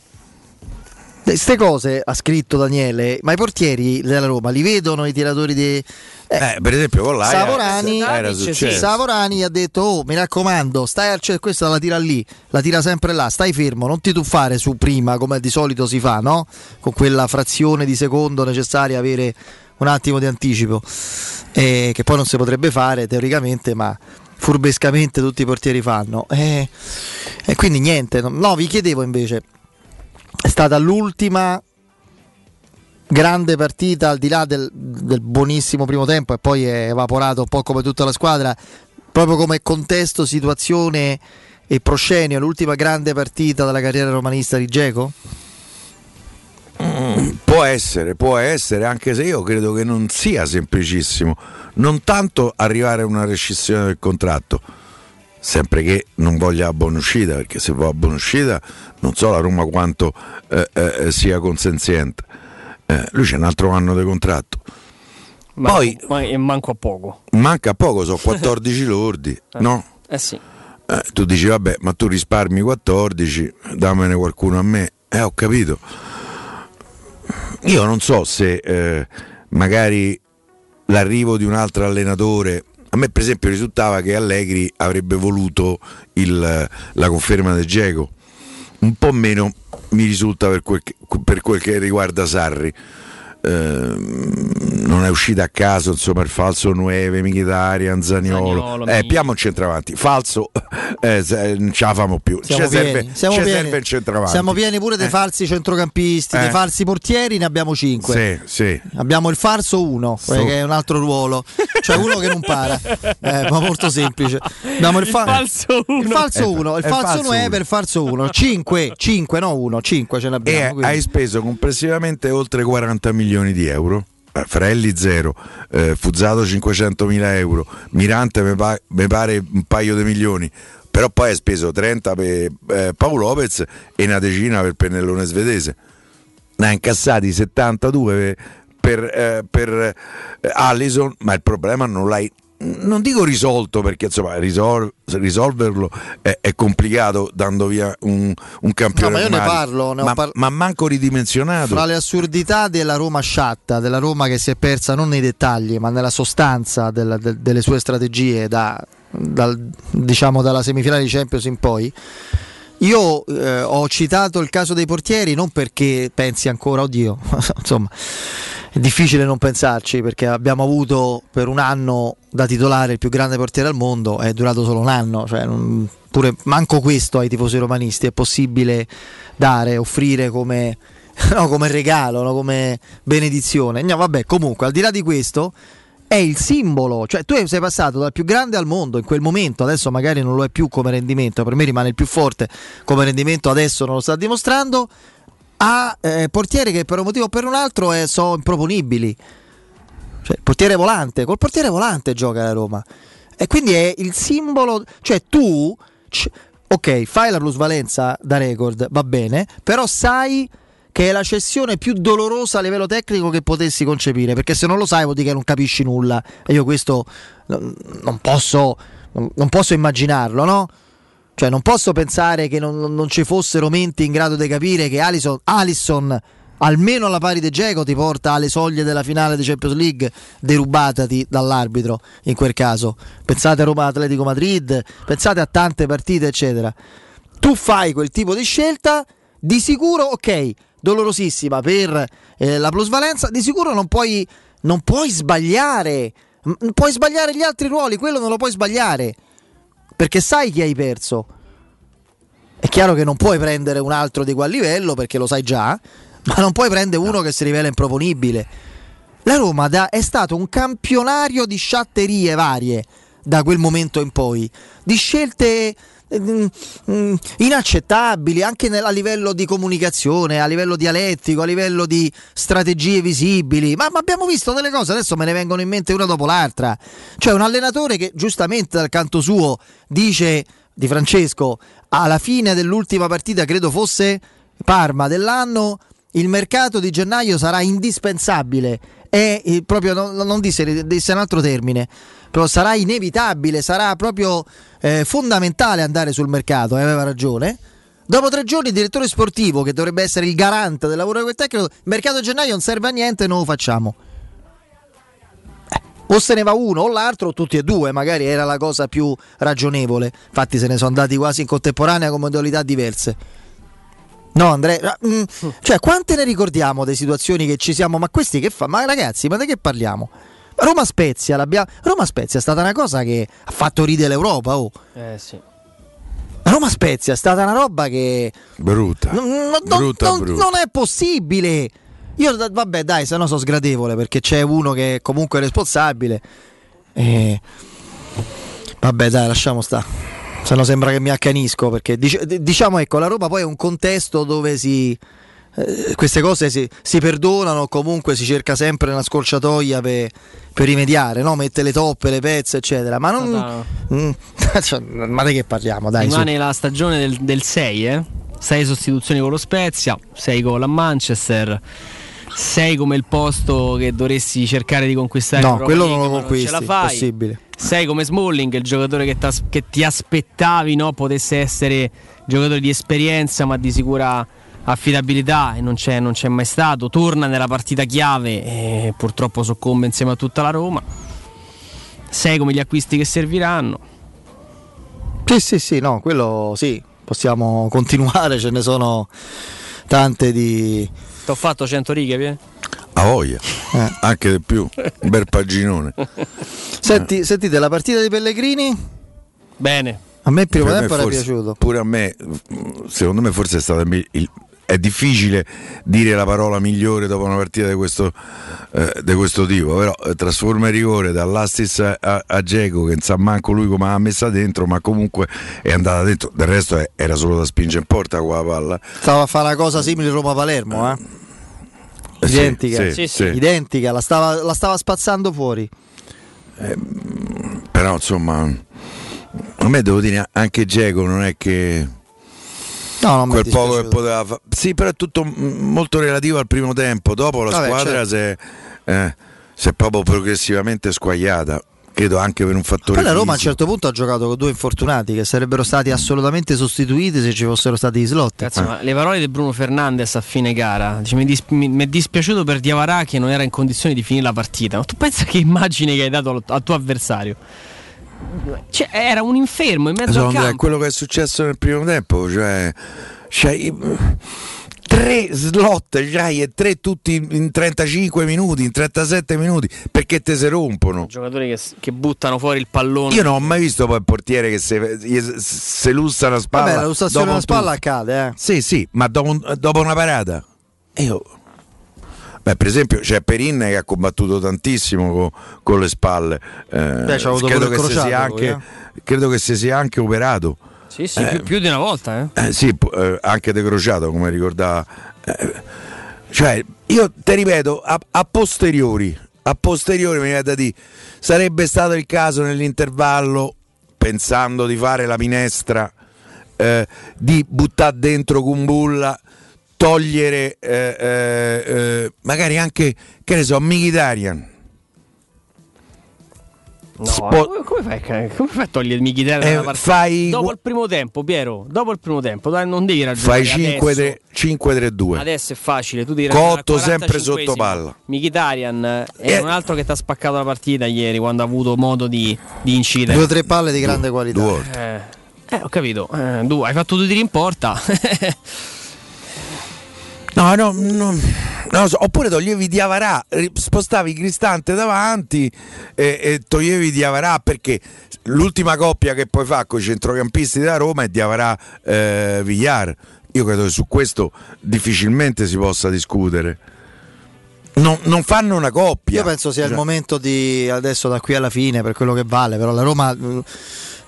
Queste cose ha scritto Daniele, ma i portieri della Roma li vedono i tiratori di. Eh, per esempio con l'Ajax Savorani, era successo. Savorani ha detto: Oh, mi raccomando, stai al centro, questa la tira lì, la tira sempre là, stai fermo, non ti tuffare su prima come di solito si fa, no? Con quella frazione di secondo necessaria avere un attimo di anticipo, eh, che poi non si potrebbe fare teoricamente, ma furbescamente tutti i portieri fanno. Eh, E quindi niente, no, no, vi chiedevo invece, è stata l'ultima grande partita al di là del, del buonissimo primo tempo e poi è evaporato un po' come tutta la squadra, proprio come contesto, situazione e proscenio, l'ultima grande partita della carriera romanista di Geco? Mm, Può essere, può essere, anche se io credo che non sia semplicissimo. Non tanto arrivare a una rescissione del contratto, sempre che non voglia la buona uscita, perché se va a buona uscita non so la Roma quanto eh, eh, sia consenziente. Eh, lui c'è un altro anno di contratto. Ma- Poi ma- e manco a poco. manca poco, sono 14 [laughs] lordi, no? Eh sì. Eh, tu dici vabbè, ma tu risparmi 14, dammene qualcuno a me. Eh, ho capito. Io non so se eh, magari l'arrivo di un altro allenatore A me per esempio risultava che Allegri avrebbe voluto il- la conferma del Geco, un po' meno mi risulta per quel che, per quel che riguarda Sarri. Ehm, non è uscita a caso insomma il falso Nueve, Mkhitaryan, Zaniolo, eh, piamo un centravanti falso [laughs] eh, non ce la famo più Siamo ci serve, siamo ci serve il centravanti Siamo pieni pure dei Eh. falsi centrocampisti, dei Eh. falsi portieri, ne abbiamo 5. sì, sì. Abbiamo il farso 1, So- che è un altro ruolo, cioè uno che non para, eh, ma molto semplice. Abbiamo il, fa- falso uno. il falso Eh, 1, il falso falso 1 è uno. per il falso 1, 5, 5, no 1, 5 ce e n'abbiamo. quindi. hai speso complessivamente oltre 40 milioni di euro. Eh, Frelli 0, Fuzzato 500 mila euro, Mirante mi, pa- pare un paio di milioni, però poi hai speso 30 per eh, Paolo Lopez e una decina per Pennellone svedese. Ne ha incassati 72 per, eh, per eh, Allison, ma il problema non l'hai non dico risolto perché insomma risol- risolverlo è, è complicato dando via un, un campione No, ma io ne parlo, ne ma, par- ma manco ridimensionato Fra le assurdità della Roma sciatta, della Roma che si è persa non nei dettagli, ma nella sostanza della- de- delle sue strategie da- dal- diciamo dalla semifinale di Champions in poi. Io eh, ho citato il caso dei portieri non perché pensi ancora, oddio, [laughs] insomma, è difficile non pensarci perché abbiamo avuto per un anno da titolare il più grande portiere al mondo, è durato solo un anno, cioè non- pure manco questo ai tifosi romanisti è possibile dare, offrire come, [laughs] no, come regalo, no, come benedizione. No, vabbè, comunque, al di là di questo, è il simbolo, cioè tu sei passato dal più grande al mondo in quel momento, adesso magari non lo è più come rendimento, per me rimane il più forte come rendimento, adesso non lo sta dimostrando, a eh, portieri che per un motivo o per un altro eh, sono improponibili. Cioè, portiere volante, col portiere volante gioca la Roma. E quindi è il simbolo, cioè tu, c- ok, fai la plusvalenza da record, va bene, però sai che è la cessione più dolorosa a livello tecnico che potessi concepire, perché se non lo sai vuol dire che non capisci nulla. E io questo non posso, non posso immaginarlo, no? Cioè non posso pensare che non, non ci fossero menti in grado di capire che Alisson, Alisson almeno alla pari di Geco ti porta alle soglie della finale di Champions League derubatati dall'arbitro in quel caso. Pensate a Roma Atletico Madrid, pensate a tante partite eccetera. Tu fai quel tipo di scelta, di sicuro ok, dolorosissima per eh, la plusvalenza, di sicuro non puoi, non puoi sbagliare, M- puoi sbagliare gli altri ruoli, quello non lo puoi sbagliare perché sai chi hai perso. È chiaro che non puoi prendere un altro di quel livello perché lo sai già, ma non puoi prendere uno che si rivela improponibile. La Roma da- è stato un campionario di sciatterie varie da quel momento in poi, di scelte inaccettabili anche a livello di comunicazione, a livello dialettico, a livello di strategie visibili. Ma, ma abbiamo visto delle cose, adesso me ne vengono in mente una dopo l'altra. Cioè un allenatore che giustamente dal canto suo dice di Francesco alla fine dell'ultima partita, credo fosse Parma dell'anno, il mercato di gennaio sarà indispensabile. È eh, proprio, non, non disse, disse un altro termine, però sarà inevitabile, sarà proprio eh, fondamentale andare sul mercato, e aveva ragione. Dopo tre giorni il direttore sportivo, che dovrebbe essere il garante del lavoro di quel tecnico, il mercato di gennaio non serve a niente, non lo facciamo. Eh, O se ne va uno o l'altro, o tutti e due, magari era la cosa più ragionevole. Infatti se ne sono andati quasi in contemporanea con modalità diverse. No, Andrea, mm, cioè quante ne ricordiamo di situazioni che ci siamo, ma questi che fa? Ma ragazzi, ma di che parliamo? Roma Spezia, l'abbiamo- Roma Spezia è stata una cosa che ha fatto ridere l'Europa, oh. Eh sì. Roma Spezia è stata una roba che brutta non, non- non- brutta, non- brutta. non è possibile. Io vabbè, dai, se no sono sgradevole perché c'è uno che è comunque responsabile. E... Vabbè, dai, lasciamo stare. Se no sembra che mi accanisco perché dic- d- diciamo ecco, la Roma poi è un contesto dove si eh, queste cose si, si perdonano, comunque si cerca sempre una scorciatoia per, per rimediare, no? mette le toppe, le pezze, eccetera. Ma non. Madonna. Mm, [laughs] cioè, ma di che parliamo? Dai, su. Rimane la stagione del, del 6, eh? 6 sostituzioni con lo Spezia, 6 con la Manchester. 6 come il posto che dovresti cercare di conquistare. No, quello League, non lo conquisti, fai. possibile. 6 come Smalling, il giocatore che, che ti aspettavi no? potesse essere giocatore di esperienza ma di sicura affidabilità e non c'è, non c'è mai stato. Torna nella partita chiave e purtroppo soccombe insieme a tutta la Roma. sei come gli acquisti che serviranno. Sì, sì, sì, no, quello sì, possiamo [laughs] continuare, ce ne sono tante di... Ti ho fatto 100 righe, Pie? A voglia, anche di più. Un bel paginone. [laughs] Senti, sentite, la partita dei Pellegrini? Bene. A me il primo tempo era forse- piaciuto. Pure a me, secondo me, forse è stato mi- il- è difficile dire la parola migliore dopo una partita di questo, eh, di questo tipo, però eh, trasforma il rigore dall'Astis a, a, a Dzeko, che non sa manco lui come l'ha messa dentro, ma comunque è andata dentro. Del resto è- era solo da spingere in porta qua la palla. Stava a fare una cosa simile Roma-Palermo, eh? Eh, Identica, sì, Sì, sì. sì. identica, la stava, la stava spazzando fuori. Però insomma, a me devo dire anche Dzeko non è che No, non quel poco che poteva fare. Sì, però è tutto molto relativo al primo tempo. Dopo la Vabbè, squadra certo. si, è, eh, si è proprio progressivamente squagliata. Credo anche per un fattore. Poi la Roma a un fisico. certo punto ha giocato con due infortunati che sarebbero stati assolutamente sostituiti se ci fossero stati i slot. Cazzo, ma le parole di Bruno Fernandes a fine gara. Dice, mi, dis- mi- mi è dispiaciuto per Diavarà che non era in condizione di finire la partita. Ma tu pensa che immagine che hai dato al, al tuo avversario? Cioè, era un infermo in mezzo Secondo al me è campo. quello che è successo nel primo tempo, cioè, mm, tre slot, c'hai e tre tutti in 35 minuti, in 37 minuti, perché te si rompono. Giocatori che, che buttano fuori il pallone. Io non ho mai visto poi il portiere che se, se lussa una spalla. Vabbè, la lussazione un spalla tuffo. accade, eh. Sì, sì, ma dopo, dopo una parata. E Io. Beh, per esempio c'è Perin che ha combattuto tantissimo co- con le spalle. Eh, Beh, avuto credo, che il si sia crociato anche, credo che si sia anche operato. Sì, sì, Eh, più, più di una volta. Eh. eh, sì, eh, anche decrociato, come ricordava. Eh, cioè, io ti ripeto, a, a posteriori, a posteriori mi viene da dire, sarebbe stato il caso nell'intervallo, pensando di fare la minestra, eh, di buttare dentro Kumbulla, togliere eh, eh, eh, magari anche, che ne so, Mkhitaryan. No, Spo- come, come fai, come fai a togliere Michitella Eh, partita? fai- Dopo il primo tempo, Piero, dopo il primo tempo, dai, non devi ragionare. Fai adesso. 5-3-2. Adesso è facile, tu devi Cotto sempre 45esimo. sotto palla. Mkhitaryan è Eh. un altro che ti ha spaccato la partita ieri quando ha avuto modo di, di incidere. Due o tre palle di grande qualità. due volte. Eh, eh, ho capito. Eh, due, hai fatto due tiri in porta. [laughs] No, no, no, non lo so. Oppure toglievi Diavarà, ri- spostavi Cristante davanti e, e toglievi Diavarà perché l'ultima coppia che poi fa con i centrocampisti della Roma è Diavarà eh, Villar. Io credo che su questo difficilmente si possa discutere. Non, non fanno una coppia. Io penso sia il Cioè, momento di adesso da qui alla fine per quello che vale, però la Roma mh,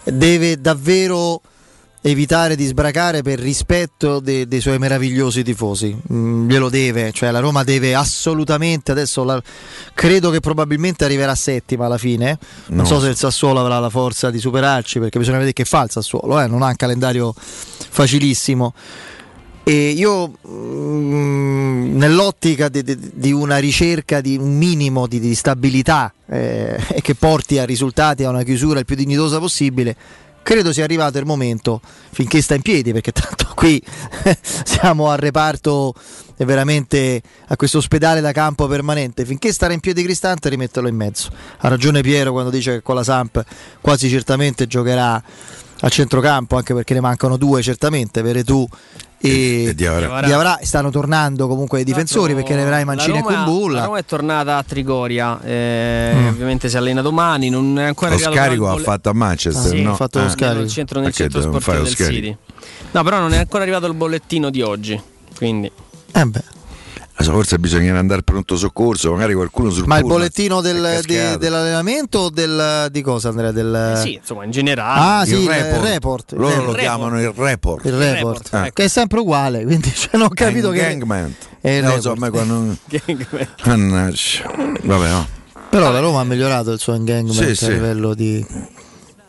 deve davvero evitare di sbracare per rispetto de- dei suoi meravigliosi tifosi. Mm, glielo deve, cioè la Roma deve assolutamente adesso la- credo che probabilmente arriverà settima alla fine. Non No. so se il Sassuolo avrà la forza di superarci perché bisogna vedere che fa il Sassuolo, eh, non ha un calendario facilissimo. E io mm, nell'ottica di, di- di una ricerca di un minimo di, di stabilità eh, [laughs] e che porti a risultati, a una chiusura il più dignitosa possibile, credo sia arrivato il momento, finché sta in piedi, perché tanto qui [laughs] siamo al reparto e veramente a questo ospedale da campo permanente, finché starà in piedi Cristante rimetterlo in mezzo. Ha ragione Piero quando dice che con la Samp quasi certamente giocherà al centrocampo, anche perché ne mancano due certamente, Veretù e, E Diawara. Diawara. stanno tornando comunque i difensori perché ne avrai Mancini e La Roma- La Kumbulla. Roma è tornata a Trigoria, eh, Mm. ovviamente si allena domani, non è ancora Lo scarico ha fatto a Manchester. Sì, no? ha fatto lo Ah. scarico. Nel centro- nel Perché centro sportivo lo del scarico? City. No, però non è ancora arrivato il bollettino di oggi, quindi... Eh beh. Adesso Forse bisogna andare al pronto soccorso, magari qualcuno sul Ma il bollettino del- di- dell'allenamento o del, di cosa Andrea? Del, Eh sì, insomma, in generale. Ah, sì, il report. report. il Loro report. lo chiamano il report. Il report, Ah. che è sempre uguale, [laughs] quindi cioè, non ho capito che. Engagement. È il Non lo so, a report. me quando... [laughs] Mannaggia. Vabbè, no. Però la Roma ha migliorato il suo engagement Sì, a sì. livello di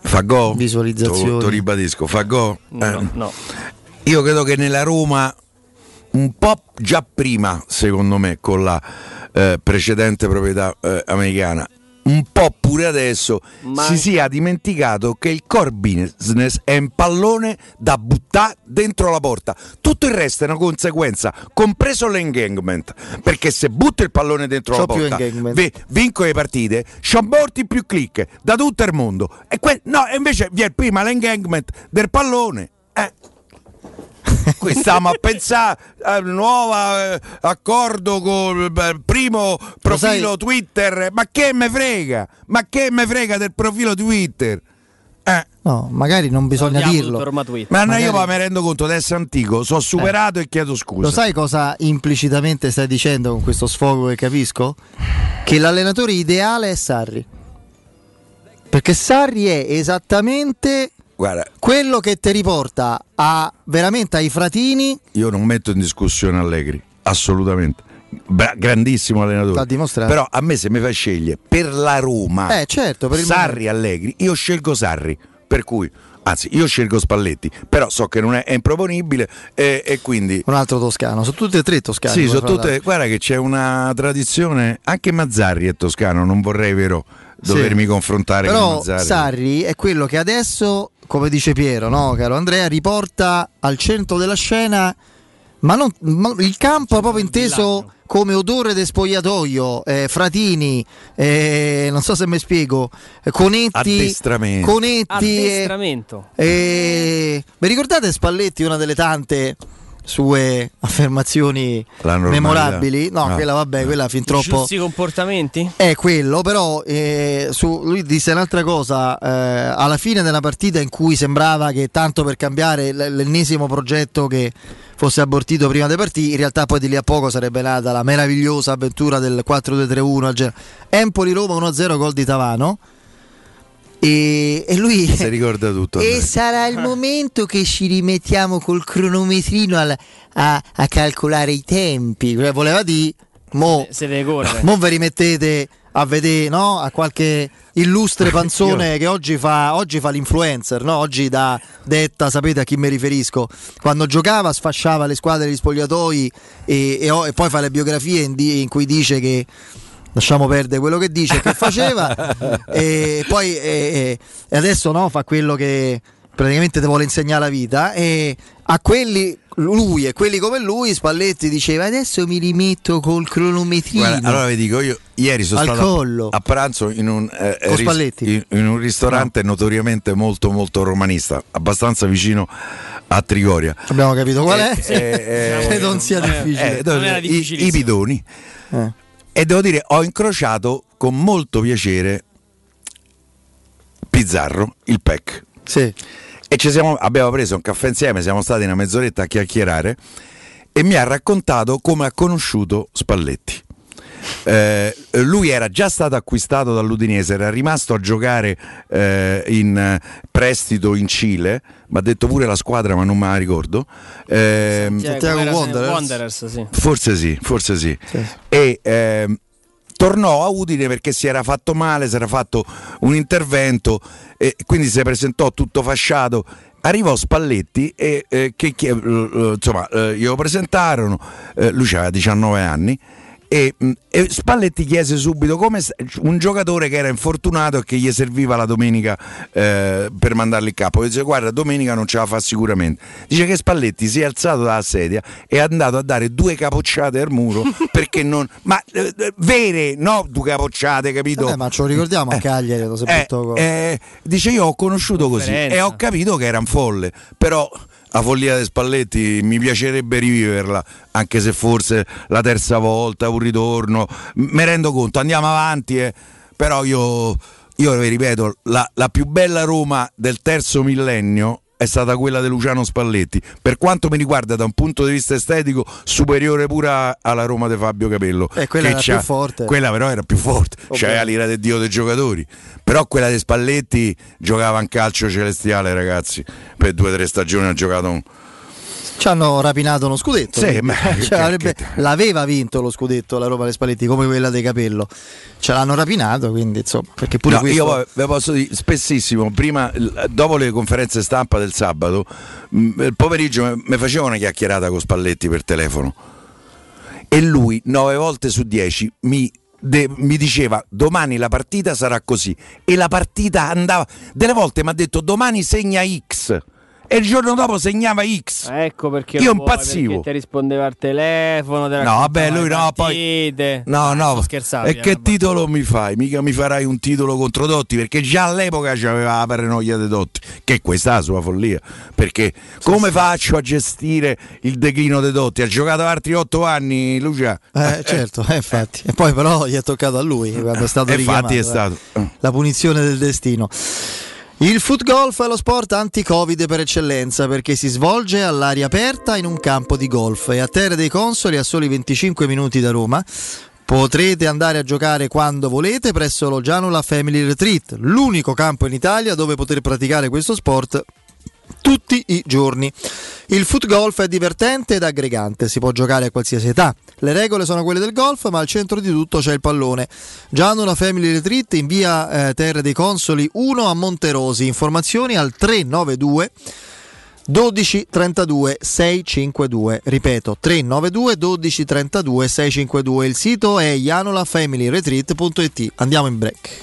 Fa go? visualizzazioni. Te lo ribadisco, fa go? No, Eh. no. Io credo che nella Roma, un po' già prima, secondo me, con la eh, precedente proprietà eh, americana, un po' pure adesso Ma- si sia dimenticato che il core business è un pallone da buttare dentro la porta. Tutto il resto è una conseguenza, compreso l'engagement. Perché se butto il pallone dentro C'ho la porta, vi- vinco le partite, c'ho molti più click da tutto il mondo. E que- no, invece vi è prima l'engagement del pallone. Eh. [laughs] Qui stiamo a pensare a un nuovo eh, accordo con il primo profilo sai- Twitter. Ma che me frega? Ma che me frega del profilo Twitter? Eh. No, magari non bisogna dirlo. Ma Magari- io poi mi rendo conto di essere antico, sono superato e chiedo scusa. Lo sai cosa implicitamente stai dicendo con questo sfogo che capisco? Che l'allenatore ideale è Sarri. Perché Sarri è esattamente Guarda, quello che ti riporta a, veramente ai fratini. io non metto in discussione Allegri, assolutamente. Bra- grandissimo allenatore. Però a me se mi fai scegliere per la Roma, Eh, certo, per Sarri Allegri, io scelgo Sarri. Per cui, anzi, io scelgo Spalletti, però so che non è, è improponibile e, e quindi. Un altro toscano, sono tutti e tre toscani. Sì, sono tutte, guarda che c'è una tradizione, anche Mazzarri è toscano, non vorrei vero dovermi Sì. confrontare con Però Mazzarri. Sarri è quello che adesso, come dice Piero, no, caro Andrea, riporta al centro della scena, ma, non, ma il campo proprio inteso come odore del spogliatoio, eh, Fratini, eh, non so se mi spiego, eh, Conetti, Addestramento. Conetti e, Addestramento. e- vi ricordate Spalletti, una delle tante sue affermazioni memorabili? No, No. quella vabbè, quella fin troppo... Giusti comportamenti? È quello, però eh, su- lui disse un'altra cosa eh, alla fine della partita in cui sembrava che tanto per cambiare l- l'ennesimo progetto che fosse abortito prima dei partiti, in realtà poi di lì a poco sarebbe nata la meravigliosa avventura del 4-2-3-1 al Genoa. Empoli-Roma 1-0 gol di Tavano e, e lui... Si ricorda tutto. E sarà il momento che ci rimettiamo col cronometrino al- a, a calcolare i tempi. Cioè, Voleva dire, mo, Se deve correre. mo vi rimettete a vedere no? a qualche illustre panzone che oggi fa, oggi fa l'influencer, no? oggi dà detta, sapete a chi mi riferisco, quando giocava sfasciava le squadre degli spogliatoi e, e e poi fa le biografie in, di- in cui dice che lasciamo perdere quello che dice e che faceva [laughs] e poi e, e adesso no, fa quello che praticamente ti vuole insegnare la vita e a quelli lui e quelli come lui Spalletti diceva adesso mi rimetto col cronometrino Guarda, allora vi dico, io ieri sono Al stato a- collo. a pranzo in un, eh, Con ris- in- in un ristorante notoriamente molto molto romanista, abbastanza vicino a Trigoria. abbiamo capito qual è Eh, eh, [laughs] non sia difficile Eh, Non era i, i bidoni. Eh. E devo dire, ho incrociato con molto piacere Pizzarro, il PEC. Sì. E ci siamo, abbiamo preso un caffè insieme, siamo stati una mezz'oretta a chiacchierare e mi ha raccontato come ha conosciuto Spalletti. Eh, lui era già stato acquistato dall'Udinese, era rimasto a giocare eh, in eh, prestito in Cile, mi ha detto pure la squadra, ma non me la ricordo. Ehm, Santiago Wanderers? Wanderers, sì. Forse sì, forse sì. E ehm, tornò a Udine perché si era fatto male, si era fatto un intervento e quindi si presentò tutto fasciato. Arrivò Spalletti e eh, che, che, eh, eh, insomma, eh, glielo presentarono, eh, lui aveva 19 anni. E, mh, e Spalletti chiese subito come un giocatore che era infortunato e che gli serviva la domenica eh, per mandarlo in campo. Dice: Guarda, domenica non ce la fa sicuramente. Dice che Spalletti si è alzato dalla sedia e è andato a dare due capocciate al muro [laughs] perché non. Ma eh, eh, vere, no? Due capocciate, capito? Eh, ma ce lo ricordiamo a Cagliari Eh, buttò con- eh, dice io ho conosciuto così e ho capito che era un folle però la follia di Spalletti mi piacerebbe riviverla anche se forse la terza volta un ritorno M- me rendo conto andiamo avanti eh. però io, io vi ripeto la, la più bella Roma del terzo millennio è stata quella di Luciano Spalletti. Per quanto mi riguarda da un punto di vista estetico superiore pure alla Roma di Fabio Capello Eh, quella era più forte. quella però era più forte. C'aveva l'ira del dio dei giocatori. Però quella dei Spalletti giocava in calcio celestiale ragazzi. Per due o tre stagioni ha giocato un... ci hanno rapinato uno scudetto. Sì, ma- Cioè, che- avrebbe- l'aveva vinto lo scudetto la Roma dei Spalletti come quella dei Capello. Ce l'hanno rapinato quindi insomma perché pure No, questo io ve posso dire spessissimo prima dopo le conferenze stampa del sabato il pomeriggio mi faceva una chiacchierata con Spalletti per telefono. E lui nove volte su dieci mi de- mi diceva domani la partita sarà così e la partita andava delle volte mi ha detto domani segna X e il giorno dopo segnava X Ecco perché Io impazzivo. perché ti rispondeva al telefono. te No, vabbè, lui no, poi-. No, no, sto scherzando, e eh, che titolo mi fai? Mica mi farai un titolo contro Dotti, perché già all'epoca c'aveva la paranoia di Dotti, che questa è la sua follia. Perché come faccio a gestire il declino di Dotti? Ha giocato altri otto anni, Lucia. Eh, certo, eh, infatti. E poi però gli è toccato a lui quando è stato Eh, richiamato. infatti è eh. stato. La punizione del destino. Il foot golf è lo sport anti-Covid per eccellenza perché si svolge all'aria aperta in un campo di golf e a Terre dei Consoli a soli 25 minuti da Roma. Potrete andare a giocare quando volete presso lo Gianula Family Retreat, l'unico campo in Italia dove poter praticare questo sport tutti i giorni. Il foot golf è divertente ed aggregante, si può giocare a qualsiasi età. Le regole sono quelle del golf, ma al centro di tutto c'è il pallone. Giannola Family Retreat in via eh, Terre dei Consoli 1 a Monterosi. Informazioni al 392 12 32 652. Ripeto 392 12 32 652. Il sito è janolafamilyretreat.it. Andiamo in break.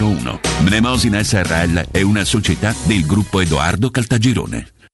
0401. Mnemosina SRL è una società del gruppo Edoardo Caltagirone.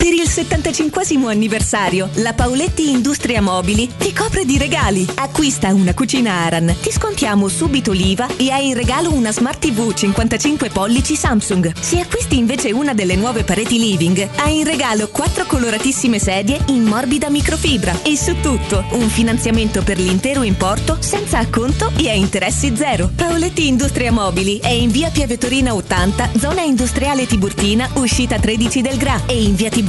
Per il 75 anniversario, la Paoletti Industria Mobili ti copre di regali. Acquista una cucina Aran, ti scontiamo subito l'IVA e hai in regalo una Smart TV 55 pollici Samsung. Se acquisti invece una delle nuove pareti living, hai in regalo quattro coloratissime sedie in morbida microfibra e su tutto un finanziamento per l'intero importo senza acconto e a interessi zero. Paoletti Industria Mobili è in via Piavetorina 80, zona industriale Tiburtina, uscita 13 del Gra e in via Tiburtina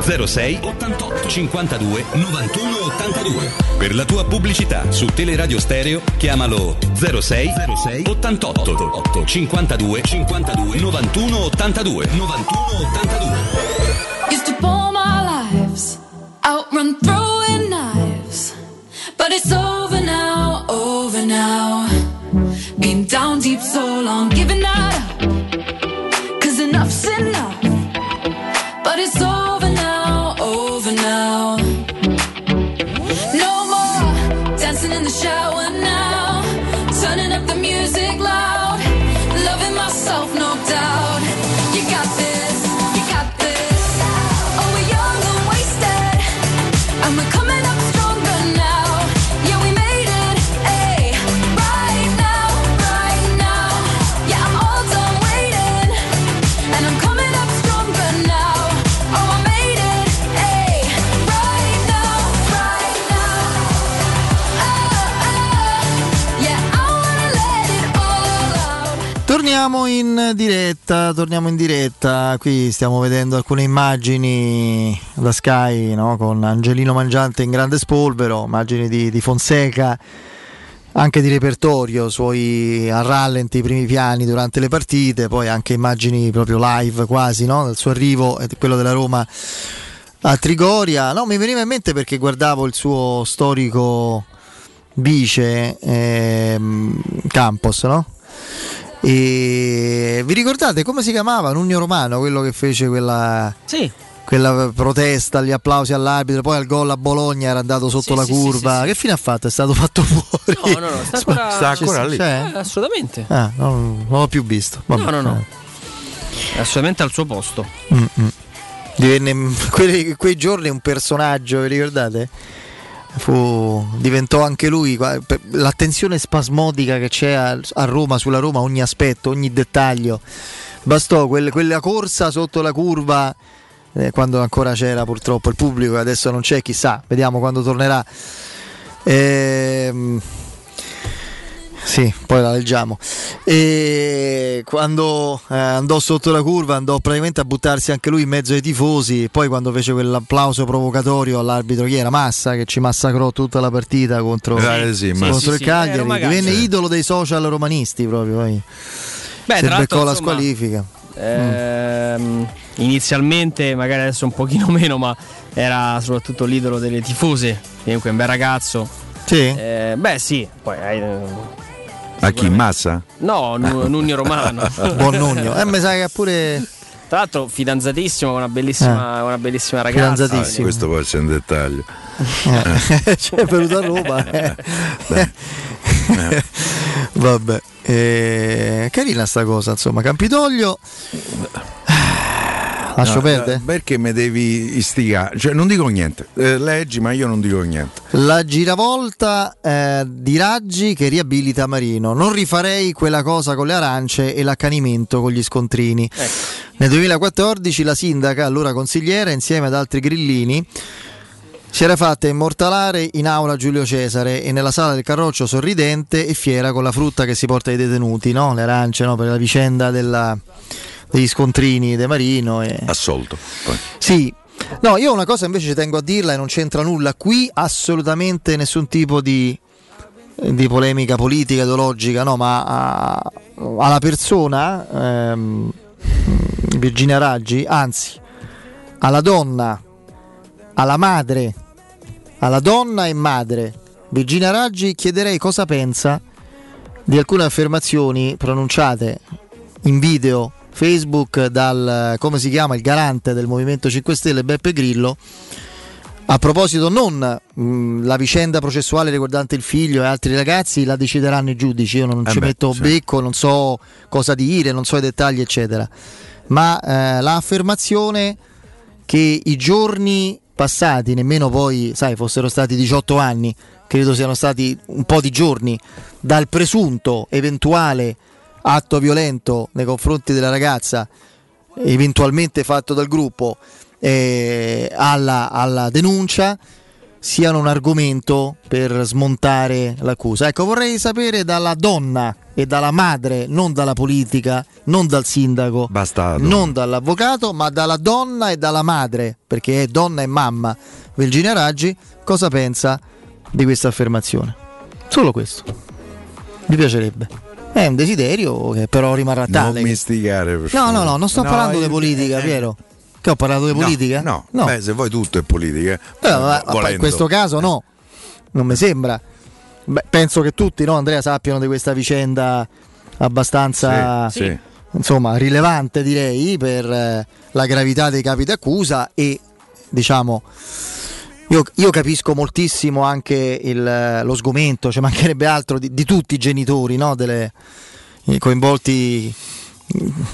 06 88 52 91 82. Per la tua pubblicità su Teleradio Stereo chiamalo 06 06 88 8 52 52 91 82 91 82. Used to pull my lives, outrun throwing knives. But it's over now, over now. Been down deep so long, giving up. Torniamo in diretta, torniamo in diretta, qui stiamo vedendo alcune immagini da Sky no? con Angelino Mangiante in grande spolvero, immagini di, di Fonseca, anche di repertorio, suoi a rallenti i primi piani durante le partite, poi anche immagini proprio live quasi no? del suo arrivo e quello della Roma a Trigoria. No, mi veniva in mente perché guardavo il suo storico vice ehm, Campos, no? E vi ricordate come si chiamava Nunio Romano, quello che fece quella, Sì. quella protesta, gli applausi all'arbitro, poi al gol a Bologna era andato sotto Sì, la sì, curva. sì, sì. Che fine ha fatto? È stato fatto fuori. No, no, no, sta ancora, Sta ancora lì. C'è? Eh, assolutamente. Ah, non, non l'ho più visto. Vabbè. No, no, no. È assolutamente al suo posto. Mm, mm. Divenne [laughs] quelli- quei giorni un personaggio, vi ricordate? Fu, diventò anche lui l'attenzione spasmodica che c'è a, a Roma, sulla Roma, ogni aspetto, ogni dettaglio. Bastò quel- quella corsa sotto la curva eh, quando ancora c'era purtroppo il pubblico, adesso non c'è, chissà, vediamo quando tornerà. Ehm, sì, poi la leggiamo. E quando eh, andò sotto la curva andò praticamente a buttarsi anche lui in mezzo ai tifosi. E poi quando fece quell'applauso provocatorio all'arbitro, chi era Massa, che ci massacrò tutta la partita contro, Eh, sì, contro Sì, il sì, Cagliari, magari. divenne Sì. idolo dei social romanisti proprio. Poi. Beh, l'altro, beccò la squalifica. Ehm, Inizialmente, magari adesso un pochino [laughs] meno, ma era soprattutto l'idolo delle tifose. Comunque, un bel ragazzo. Sì. Eh, beh, sì. Poi hai. eh, A chi? Massa? No, Nu- [laughs] Nunio Romano. Buon Nugno. Eh, mi sa che ha pure. Tra l'altro, fidanzatissimo con una bellissima, una bellissima ragazza. Ah, Fidanzatissimo. questo può essere un dettaglio. Eh, [laughs] cioè, è venuto a Roma. eh. Vabbè, eh, carina sta cosa, insomma, Campidoglio. Lascio No, perdere? eh, Perché mi devi istigare? Cioè, non dico niente. Eh, leggi, ma io non dico niente. La giravolta eh, di Raggi che riabilita Marino. Non rifarei quella cosa con le arance e l'accanimento con gli scontrini. Nel 2014 la sindaca, allora consigliera, insieme ad altri grillini, si era fatta immortalare in aula Giulio Cesare e nella sala del carroccio sorridente e fiera con la frutta che si porta ai detenuti, no? le arance no? per la vicenda della- degli scontrini De Marino. E... Assolto. Poi. Sì, no, io una cosa invece ci tengo a dirla e non c'entra nulla qui, assolutamente nessun tipo di, di polemica politica, ideologica, no, ma a- alla persona, ehm, Virginia Raggi, anzi, alla donna, alla madre, alla donna e madre, Virginia Raggi, chiederei cosa pensa di alcune affermazioni pronunciate in video Facebook dal come si chiama il garante del Movimento 5 Stelle Beppe Grillo. A proposito non mh, la vicenda processuale riguardante il figlio e altri ragazzi la decideranno i giudici. Io non Eh ci beh, metto sì. becco non so cosa dire non so i dettagli eccetera. Ma eh, l'affermazione che i giorni passati, nemmeno poi, sai, fossero stati 18 anni, credo siano stati un po' di giorni, dal presunto eventuale atto violento nei confronti della ragazza, eventualmente fatto dal gruppo, eh, alla, alla denuncia, siano un argomento per smontare l'accusa. Ecco, vorrei sapere dalla donna e dalla madre, non dalla politica, non dal sindaco, Bastardo. non dall'avvocato, ma dalla donna e dalla madre, perché è donna e mamma Virginia Raggi, cosa pensa di questa affermazione? Solo questo. Mi piacerebbe. È un desiderio che però rimarrà Non tale. mi istigare. per No, no, no, non sto No, parlando di io- politica, eh, Piero. Che ho parlato di no, politica? No, no. Beh, se vuoi tutto è politica. eh. Eh, ma- ma in questo caso no, non mi sembra. Beh, penso che tutti, no, Andrea, sappiano di questa vicenda abbastanza Sì, sì. insomma, rilevante, direi, per eh, la gravità dei capi d'accusa e diciamo io, io capisco moltissimo anche il- lo sgomento, ci mancherebbe altro di, di tutti i genitori, no, i coinvolti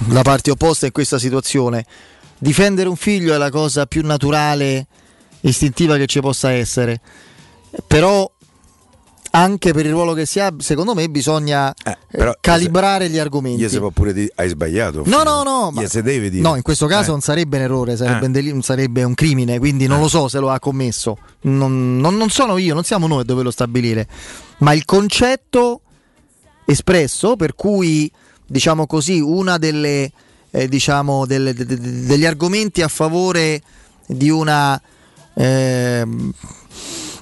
da parti opposte in questa situazione. Difendere un figlio è la cosa più naturale, istintiva che ci possa essere. Però anche per il ruolo che si ha, secondo me bisogna eh, però- calibrare gli argomenti. Gli si può pure dire hai sbagliato. No, no, no, Gli ma- si deve dire. No, in questo caso Eh. non sarebbe un errore, sarebbe, Eh. un sarebbe un crimine, quindi non lo so se lo ha commesso. Non, non- non sono io, non siamo noi a doverlo stabilire. Ma il concetto espresso, per cui, diciamo così, una delle, eh, diciamo, delle- de- de- degli argomenti a favore di una... ehm,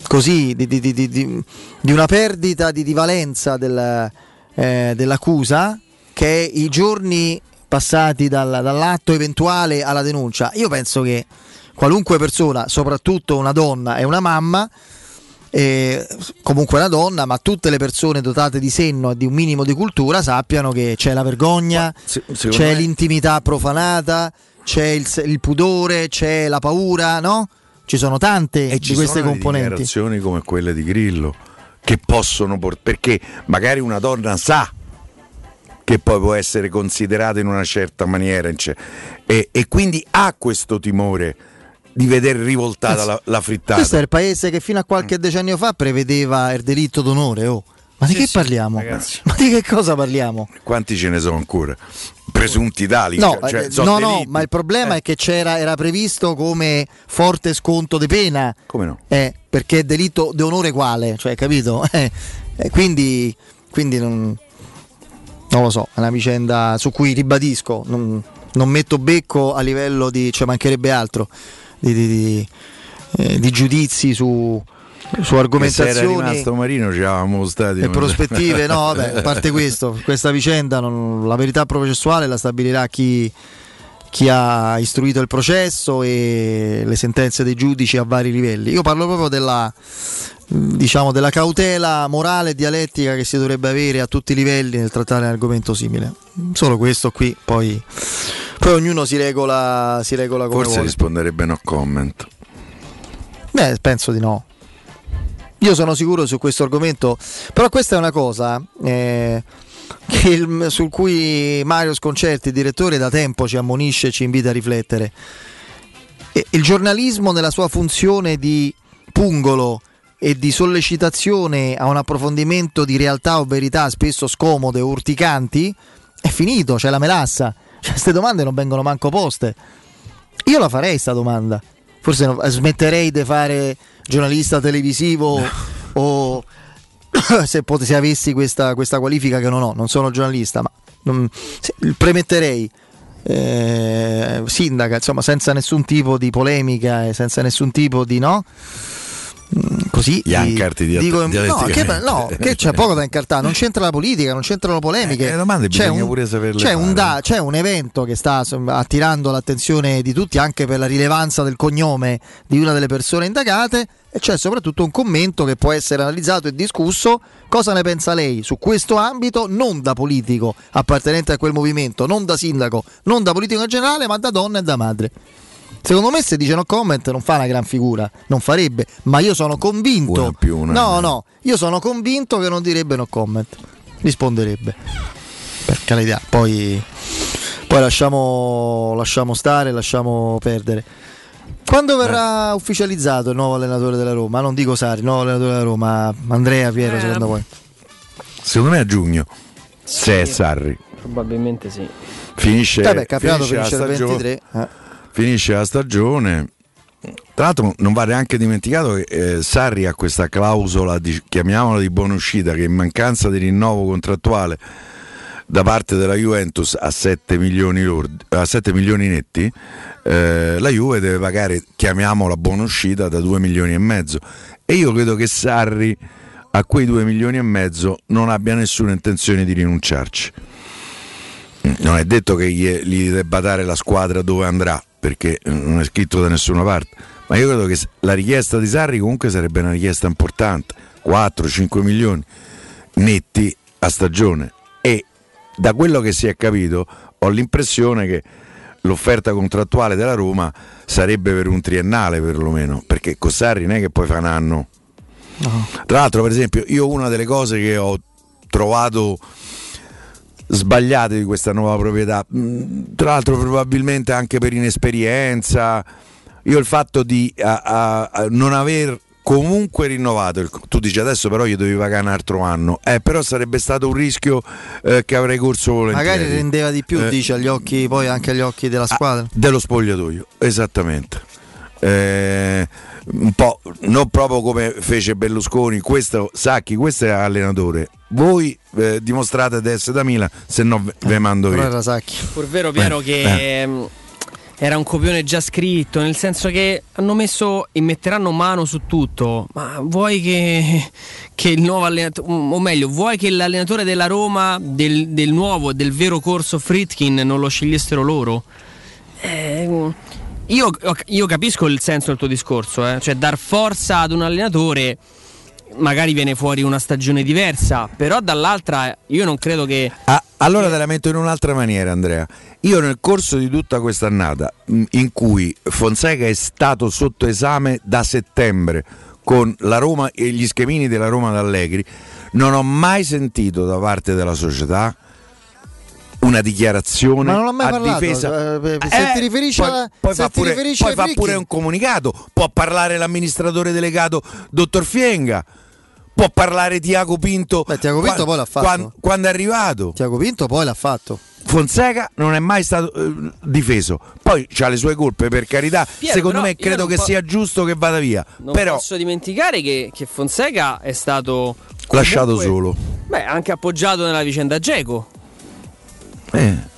così di, di- di- di- una perdita di, di valenza del- eh, dell'accusa che i giorni passati dal- dall'atto eventuale alla denuncia. Io penso che qualunque persona, soprattutto una donna e una mamma, eh, comunque una donna, ma tutte le persone dotate di senno e di un minimo di cultura sappiano che c'è la vergogna, secondo c'è me- l'intimità profanata, c'è il, il pudore, c'è la paura, no? Ci sono tante E di ci queste sono componenti. dichiarazioni come quelle di Grillo che possono portare perché magari una donna sa che poi può essere considerata in una certa maniera e, e quindi ha questo timore di vedere rivoltata la, la frittata. Questo è il paese che fino a qualche decennio fa prevedeva il delitto d'onore. Oh. Ma di che parliamo? Ma di che cosa parliamo? Quanti ce ne sono ancora? Presunti tali? No, cioè, eh, sono no, no, ma il problema è che c'era, era previsto come forte sconto di pena. Come no? Eh, perché è delitto d'onore quale, cioè, capito? [laughs] Eh, eh, quindi quindi non, non lo so, è una vicenda su cui ribadisco, non, non metto becco a livello di, cioè mancherebbe altro, di, di- di, eh, di giudizi su, su Che se era argomentazioni rimasto Marino ci eravamo stati e prospettive, no, vabbè, a parte [laughs] questo, questa vicenda, non- la verità processuale la stabilirà chi, chi ha istruito il processo e le sentenze dei giudici a vari livelli. Io parlo proprio della, diciamo, della cautela morale e dialettica che si dovrebbe avere a tutti i livelli nel trattare un argomento simile. Solo questo qui, poi, poi ognuno si regola, si regola come Forse vuole. risponderebbe no comment. Beh, penso di no. Io sono sicuro su questo argomento, però questa è una cosa, eh, il- sul cui Mario Sconcerti, direttore, da tempo ci ammonisce e ci invita a riflettere. E- il giornalismo nella sua funzione di pungolo e di sollecitazione a un approfondimento di realtà o verità spesso scomode urticanti è finito, c'è la melassa. Cioè, queste domande non vengono manco poste. Io la farei sta domanda. Forse no- smetterei di fare giornalista televisivo o [coughs] se, pot- se avessi questa, questa qualifica che non ho, non sono giornalista, ma non- se- premetterei eh, sindaca, insomma, senza nessun tipo di polemica e senza nessun tipo di no. Così Gli ancarti di- dico, no, che, no, [laughs] che c'è poco da incartare, non c'entra la politica, non c'entrano le polemiche. Eh, domande c'è, un, c'è, un da- c'è un evento che sta attirando l'attenzione di tutti anche per la rilevanza del cognome di una delle persone indagate e c'è soprattutto un commento che può essere analizzato e discusso. Cosa ne pensa lei su questo ambito, non da politico appartenente a quel movimento, non da sindaco, non da politico in generale, ma da donna e da madre? Secondo me se dice no comment non fa una gran figura, non farebbe, ma io sono convinto. Una più una no, no, io sono convinto che non direbbe no comment. Risponderebbe. Per carità, poi, poi lasciamo, lasciamo stare, lasciamo perdere. Quando verrà ufficializzato il nuovo allenatore della Roma? Non dico Sari, il nuovo allenatore della Roma, Andrea Piero, Eh, secondo voi? Secondo me a giugno, se è Sarri, Probabilmente sì. finisce, Vabbè, campionato finisce finisce la il stagione. 23. eh. Finisce la stagione. Tra l'altro non va neanche dimenticato che eh, Sarri ha questa clausola, di, chiamiamola di buona uscita, che in mancanza di rinnovo contrattuale da parte della Juventus a 7 milioni, lordi- a 7 milioni netti, eh, la Juve deve pagare, chiamiamola buona uscita, da 2 milioni e mezzo. E io credo che Sarri a quei 2 milioni e mezzo non abbia nessuna intenzione di rinunciarci. Non è detto che gli, gli debba dare la squadra dove andrà, perché non è scritto da nessuna parte. Ma io credo che la richiesta di Sarri comunque sarebbe una richiesta importante, 4-5 milioni netti a stagione. E da quello che si è capito ho l'impressione che l'offerta contrattuale della Roma sarebbe per un triennale perlomeno, perché con Sarri non è che poi fa un anno. Tra l'altro, per esempio, io una delle cose che ho trovato sbagliate di questa nuova proprietà, mh, tra l'altro probabilmente anche per inesperienza, io il fatto di a- a- a non aver comunque rinnovato il, tu dici adesso però gli devi pagare un altro anno eh, però sarebbe stato un rischio eh, che avrei corso volentieri Magari rendeva di più, Eh, dice agli occhi, poi anche agli occhi della squadra. dello spogliatoio, esattamente. Eh, un po' non proprio come fece Berlusconi, questo Sacchi, questo è allenatore. Voi eh, dimostrate di essere da Milan, se no ve- ve mando Però via. era Sacchi. Pur vero Piero Eh, che ehm, era un copione già scritto, nel senso che hanno messo e metteranno mano su tutto. Ma vuoi che, che il nuovo allenatore, o meglio, vuoi che l'allenatore della Roma del, del nuovo e del vero corso Fritkin non lo scegliessero loro? Eh, io, io capisco il senso del tuo discorso, eh, cioè dar forza ad un allenatore magari viene fuori una stagione diversa, però dall'altra io non credo che... Ah, allora te la metto in un'altra maniera, Andrea. Io nel corso di tutta questa annata, mh, in cui Fonseca è stato sotto esame da settembre con la Roma e gli schemini della Roma d'Allegri, non ho mai sentito da parte della società una dichiarazione Ma non ho mai a parlato, difesa. eh, se ti riferisci poi, alla- poi se fa pure, riferisci poi fa pure un comunicato, può parlare l'amministratore delegato dottor Fienga, può parlare Tiago Pinto. Tiago Pinto qua- poi l'ha fatto. quan- quando è arrivato. Tiago Pinto poi l'ha fatto. Fonseca non è mai stato eh, difeso. Poi ha le sue colpe, per carità. Piero, Secondo me credo che po- sia giusto che vada via. Non Però posso dimenticare che, che Fonseca è stato lasciato comunque- solo. Beh, anche appoggiato nella vicenda Geco. Eh.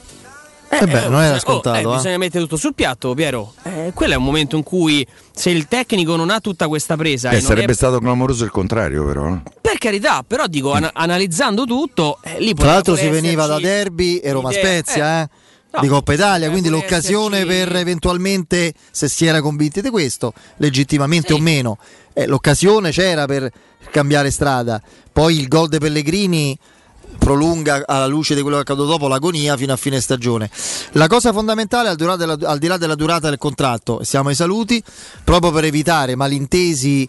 Eh beh, non era scontato, oh, eh, eh. bisogna mettere tutto sul piatto, Piero. Eh, quello è un momento in cui se il tecnico non ha tutta questa presa, Eh, e sarebbe è- stato clamoroso il contrario, però. eh. per carità, però dico, ana- analizzando tutto, eh, lì Tra l'altro si veniva da derby e Roma. Spezia, eh, no, di Coppa Italia, quindi l'occasione esserci- per eventualmente, se si era convinti di questo, legittimamente o meno, eh, l'occasione c'era per cambiare strada. Poi il gol de Pellegrini prolunga alla luce di quello che è accaduto dopo l'agonia fino a fine stagione. La cosa fondamentale al, dura- della- al di là della durata del contratto, siamo ai saluti, proprio per evitare malintesi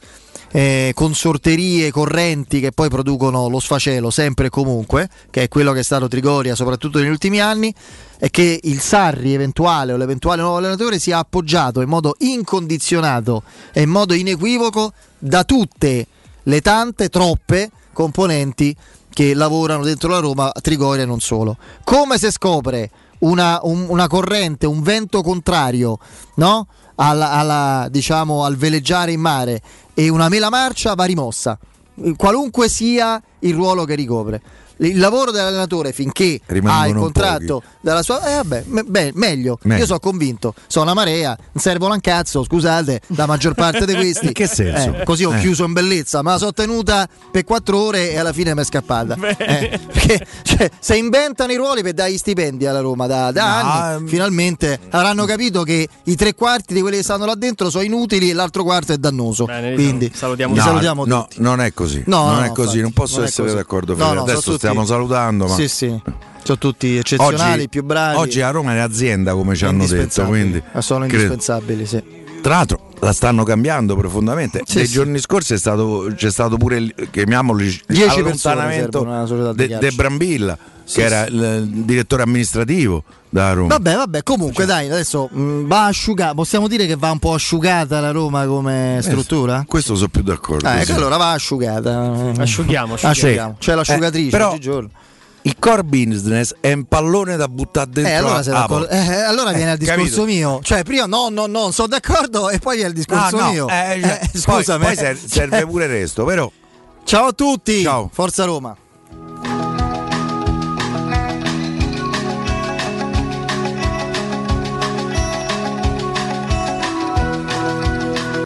eh, consorterie correnti che poi producono lo sfacelo sempre e comunque, che è quello che è stato Trigoria soprattutto negli ultimi anni, è che il Sarri eventuale o l'eventuale nuovo allenatore sia appoggiato in modo incondizionato e in modo inequivoco da tutte le tante, troppe componenti che lavorano dentro la Roma, Trigoria e non solo. Come se scopre una, un- una corrente, un vento contrario, no? Alla- alla, diciamo, al veleggiare in mare e una mela marcia va rimossa, qualunque sia il ruolo che ricopre. Il lavoro dell'allenatore finché ha il Rimangono contratto dalla sua. Eh, vabbè, me- beh, meglio. Meglio. Io sono convinto. Sono una marea, non servono un cazzo. Scusate, la maggior parte di questi. [laughs] In che senso? Eh, così ho Eh. chiuso in bellezza, ma la sono tenuta per quattro ore e alla fine mi è scappata. Eh, perché cioè, se inventano i ruoli per dare gli stipendi alla Roma da, da No, anni, ehm, finalmente avranno capito che i tre quarti di quelli che stanno là dentro sono inutili e l'altro quarto è dannoso. Quindi salutiamo li No, salutiamo no, tutti. non è così. No, non no, è così, infatti, non posso essere così. d'accordo. No, Fede. no, Adesso stiamo salutando, ma Sì, sì. Sono tutti eccezionali, oggi, più bravi. oggi a Roma è azienda, come ci hanno detto. Quindi, sono credo- indispensabili, sì. Tra l'altro la stanno cambiando profondamente. Sì, Nei sì. giorni scorsi è stato, c'è stato pure il, chiamiamolo il 10 persone allontanamento de. De Brambilla, Sì, che era il, direttore amministrativo da Roma. Vabbè, vabbè, comunque dai, adesso mh, va asciugata. Possiamo dire che va un po' asciugata la Roma come struttura? Questo sono più d'accordo. Eh, sì. che allora va asciugata. Asciughiamo, asciughiamo. C'è l'asciugatrice Eh, però- oggigiorno. Il core business è un pallone da buttare dentro Eh, allora, la d'accordo- porta. eh, allora viene al discorso capito? mio. Cioè, prima no, no, no, sono d'accordo e poi viene il discorso No, no, mio. eh, cioè, Eh, poi- scusami. Poi, ser- serve pure resto, però. Ciao a tutti. Forza Roma.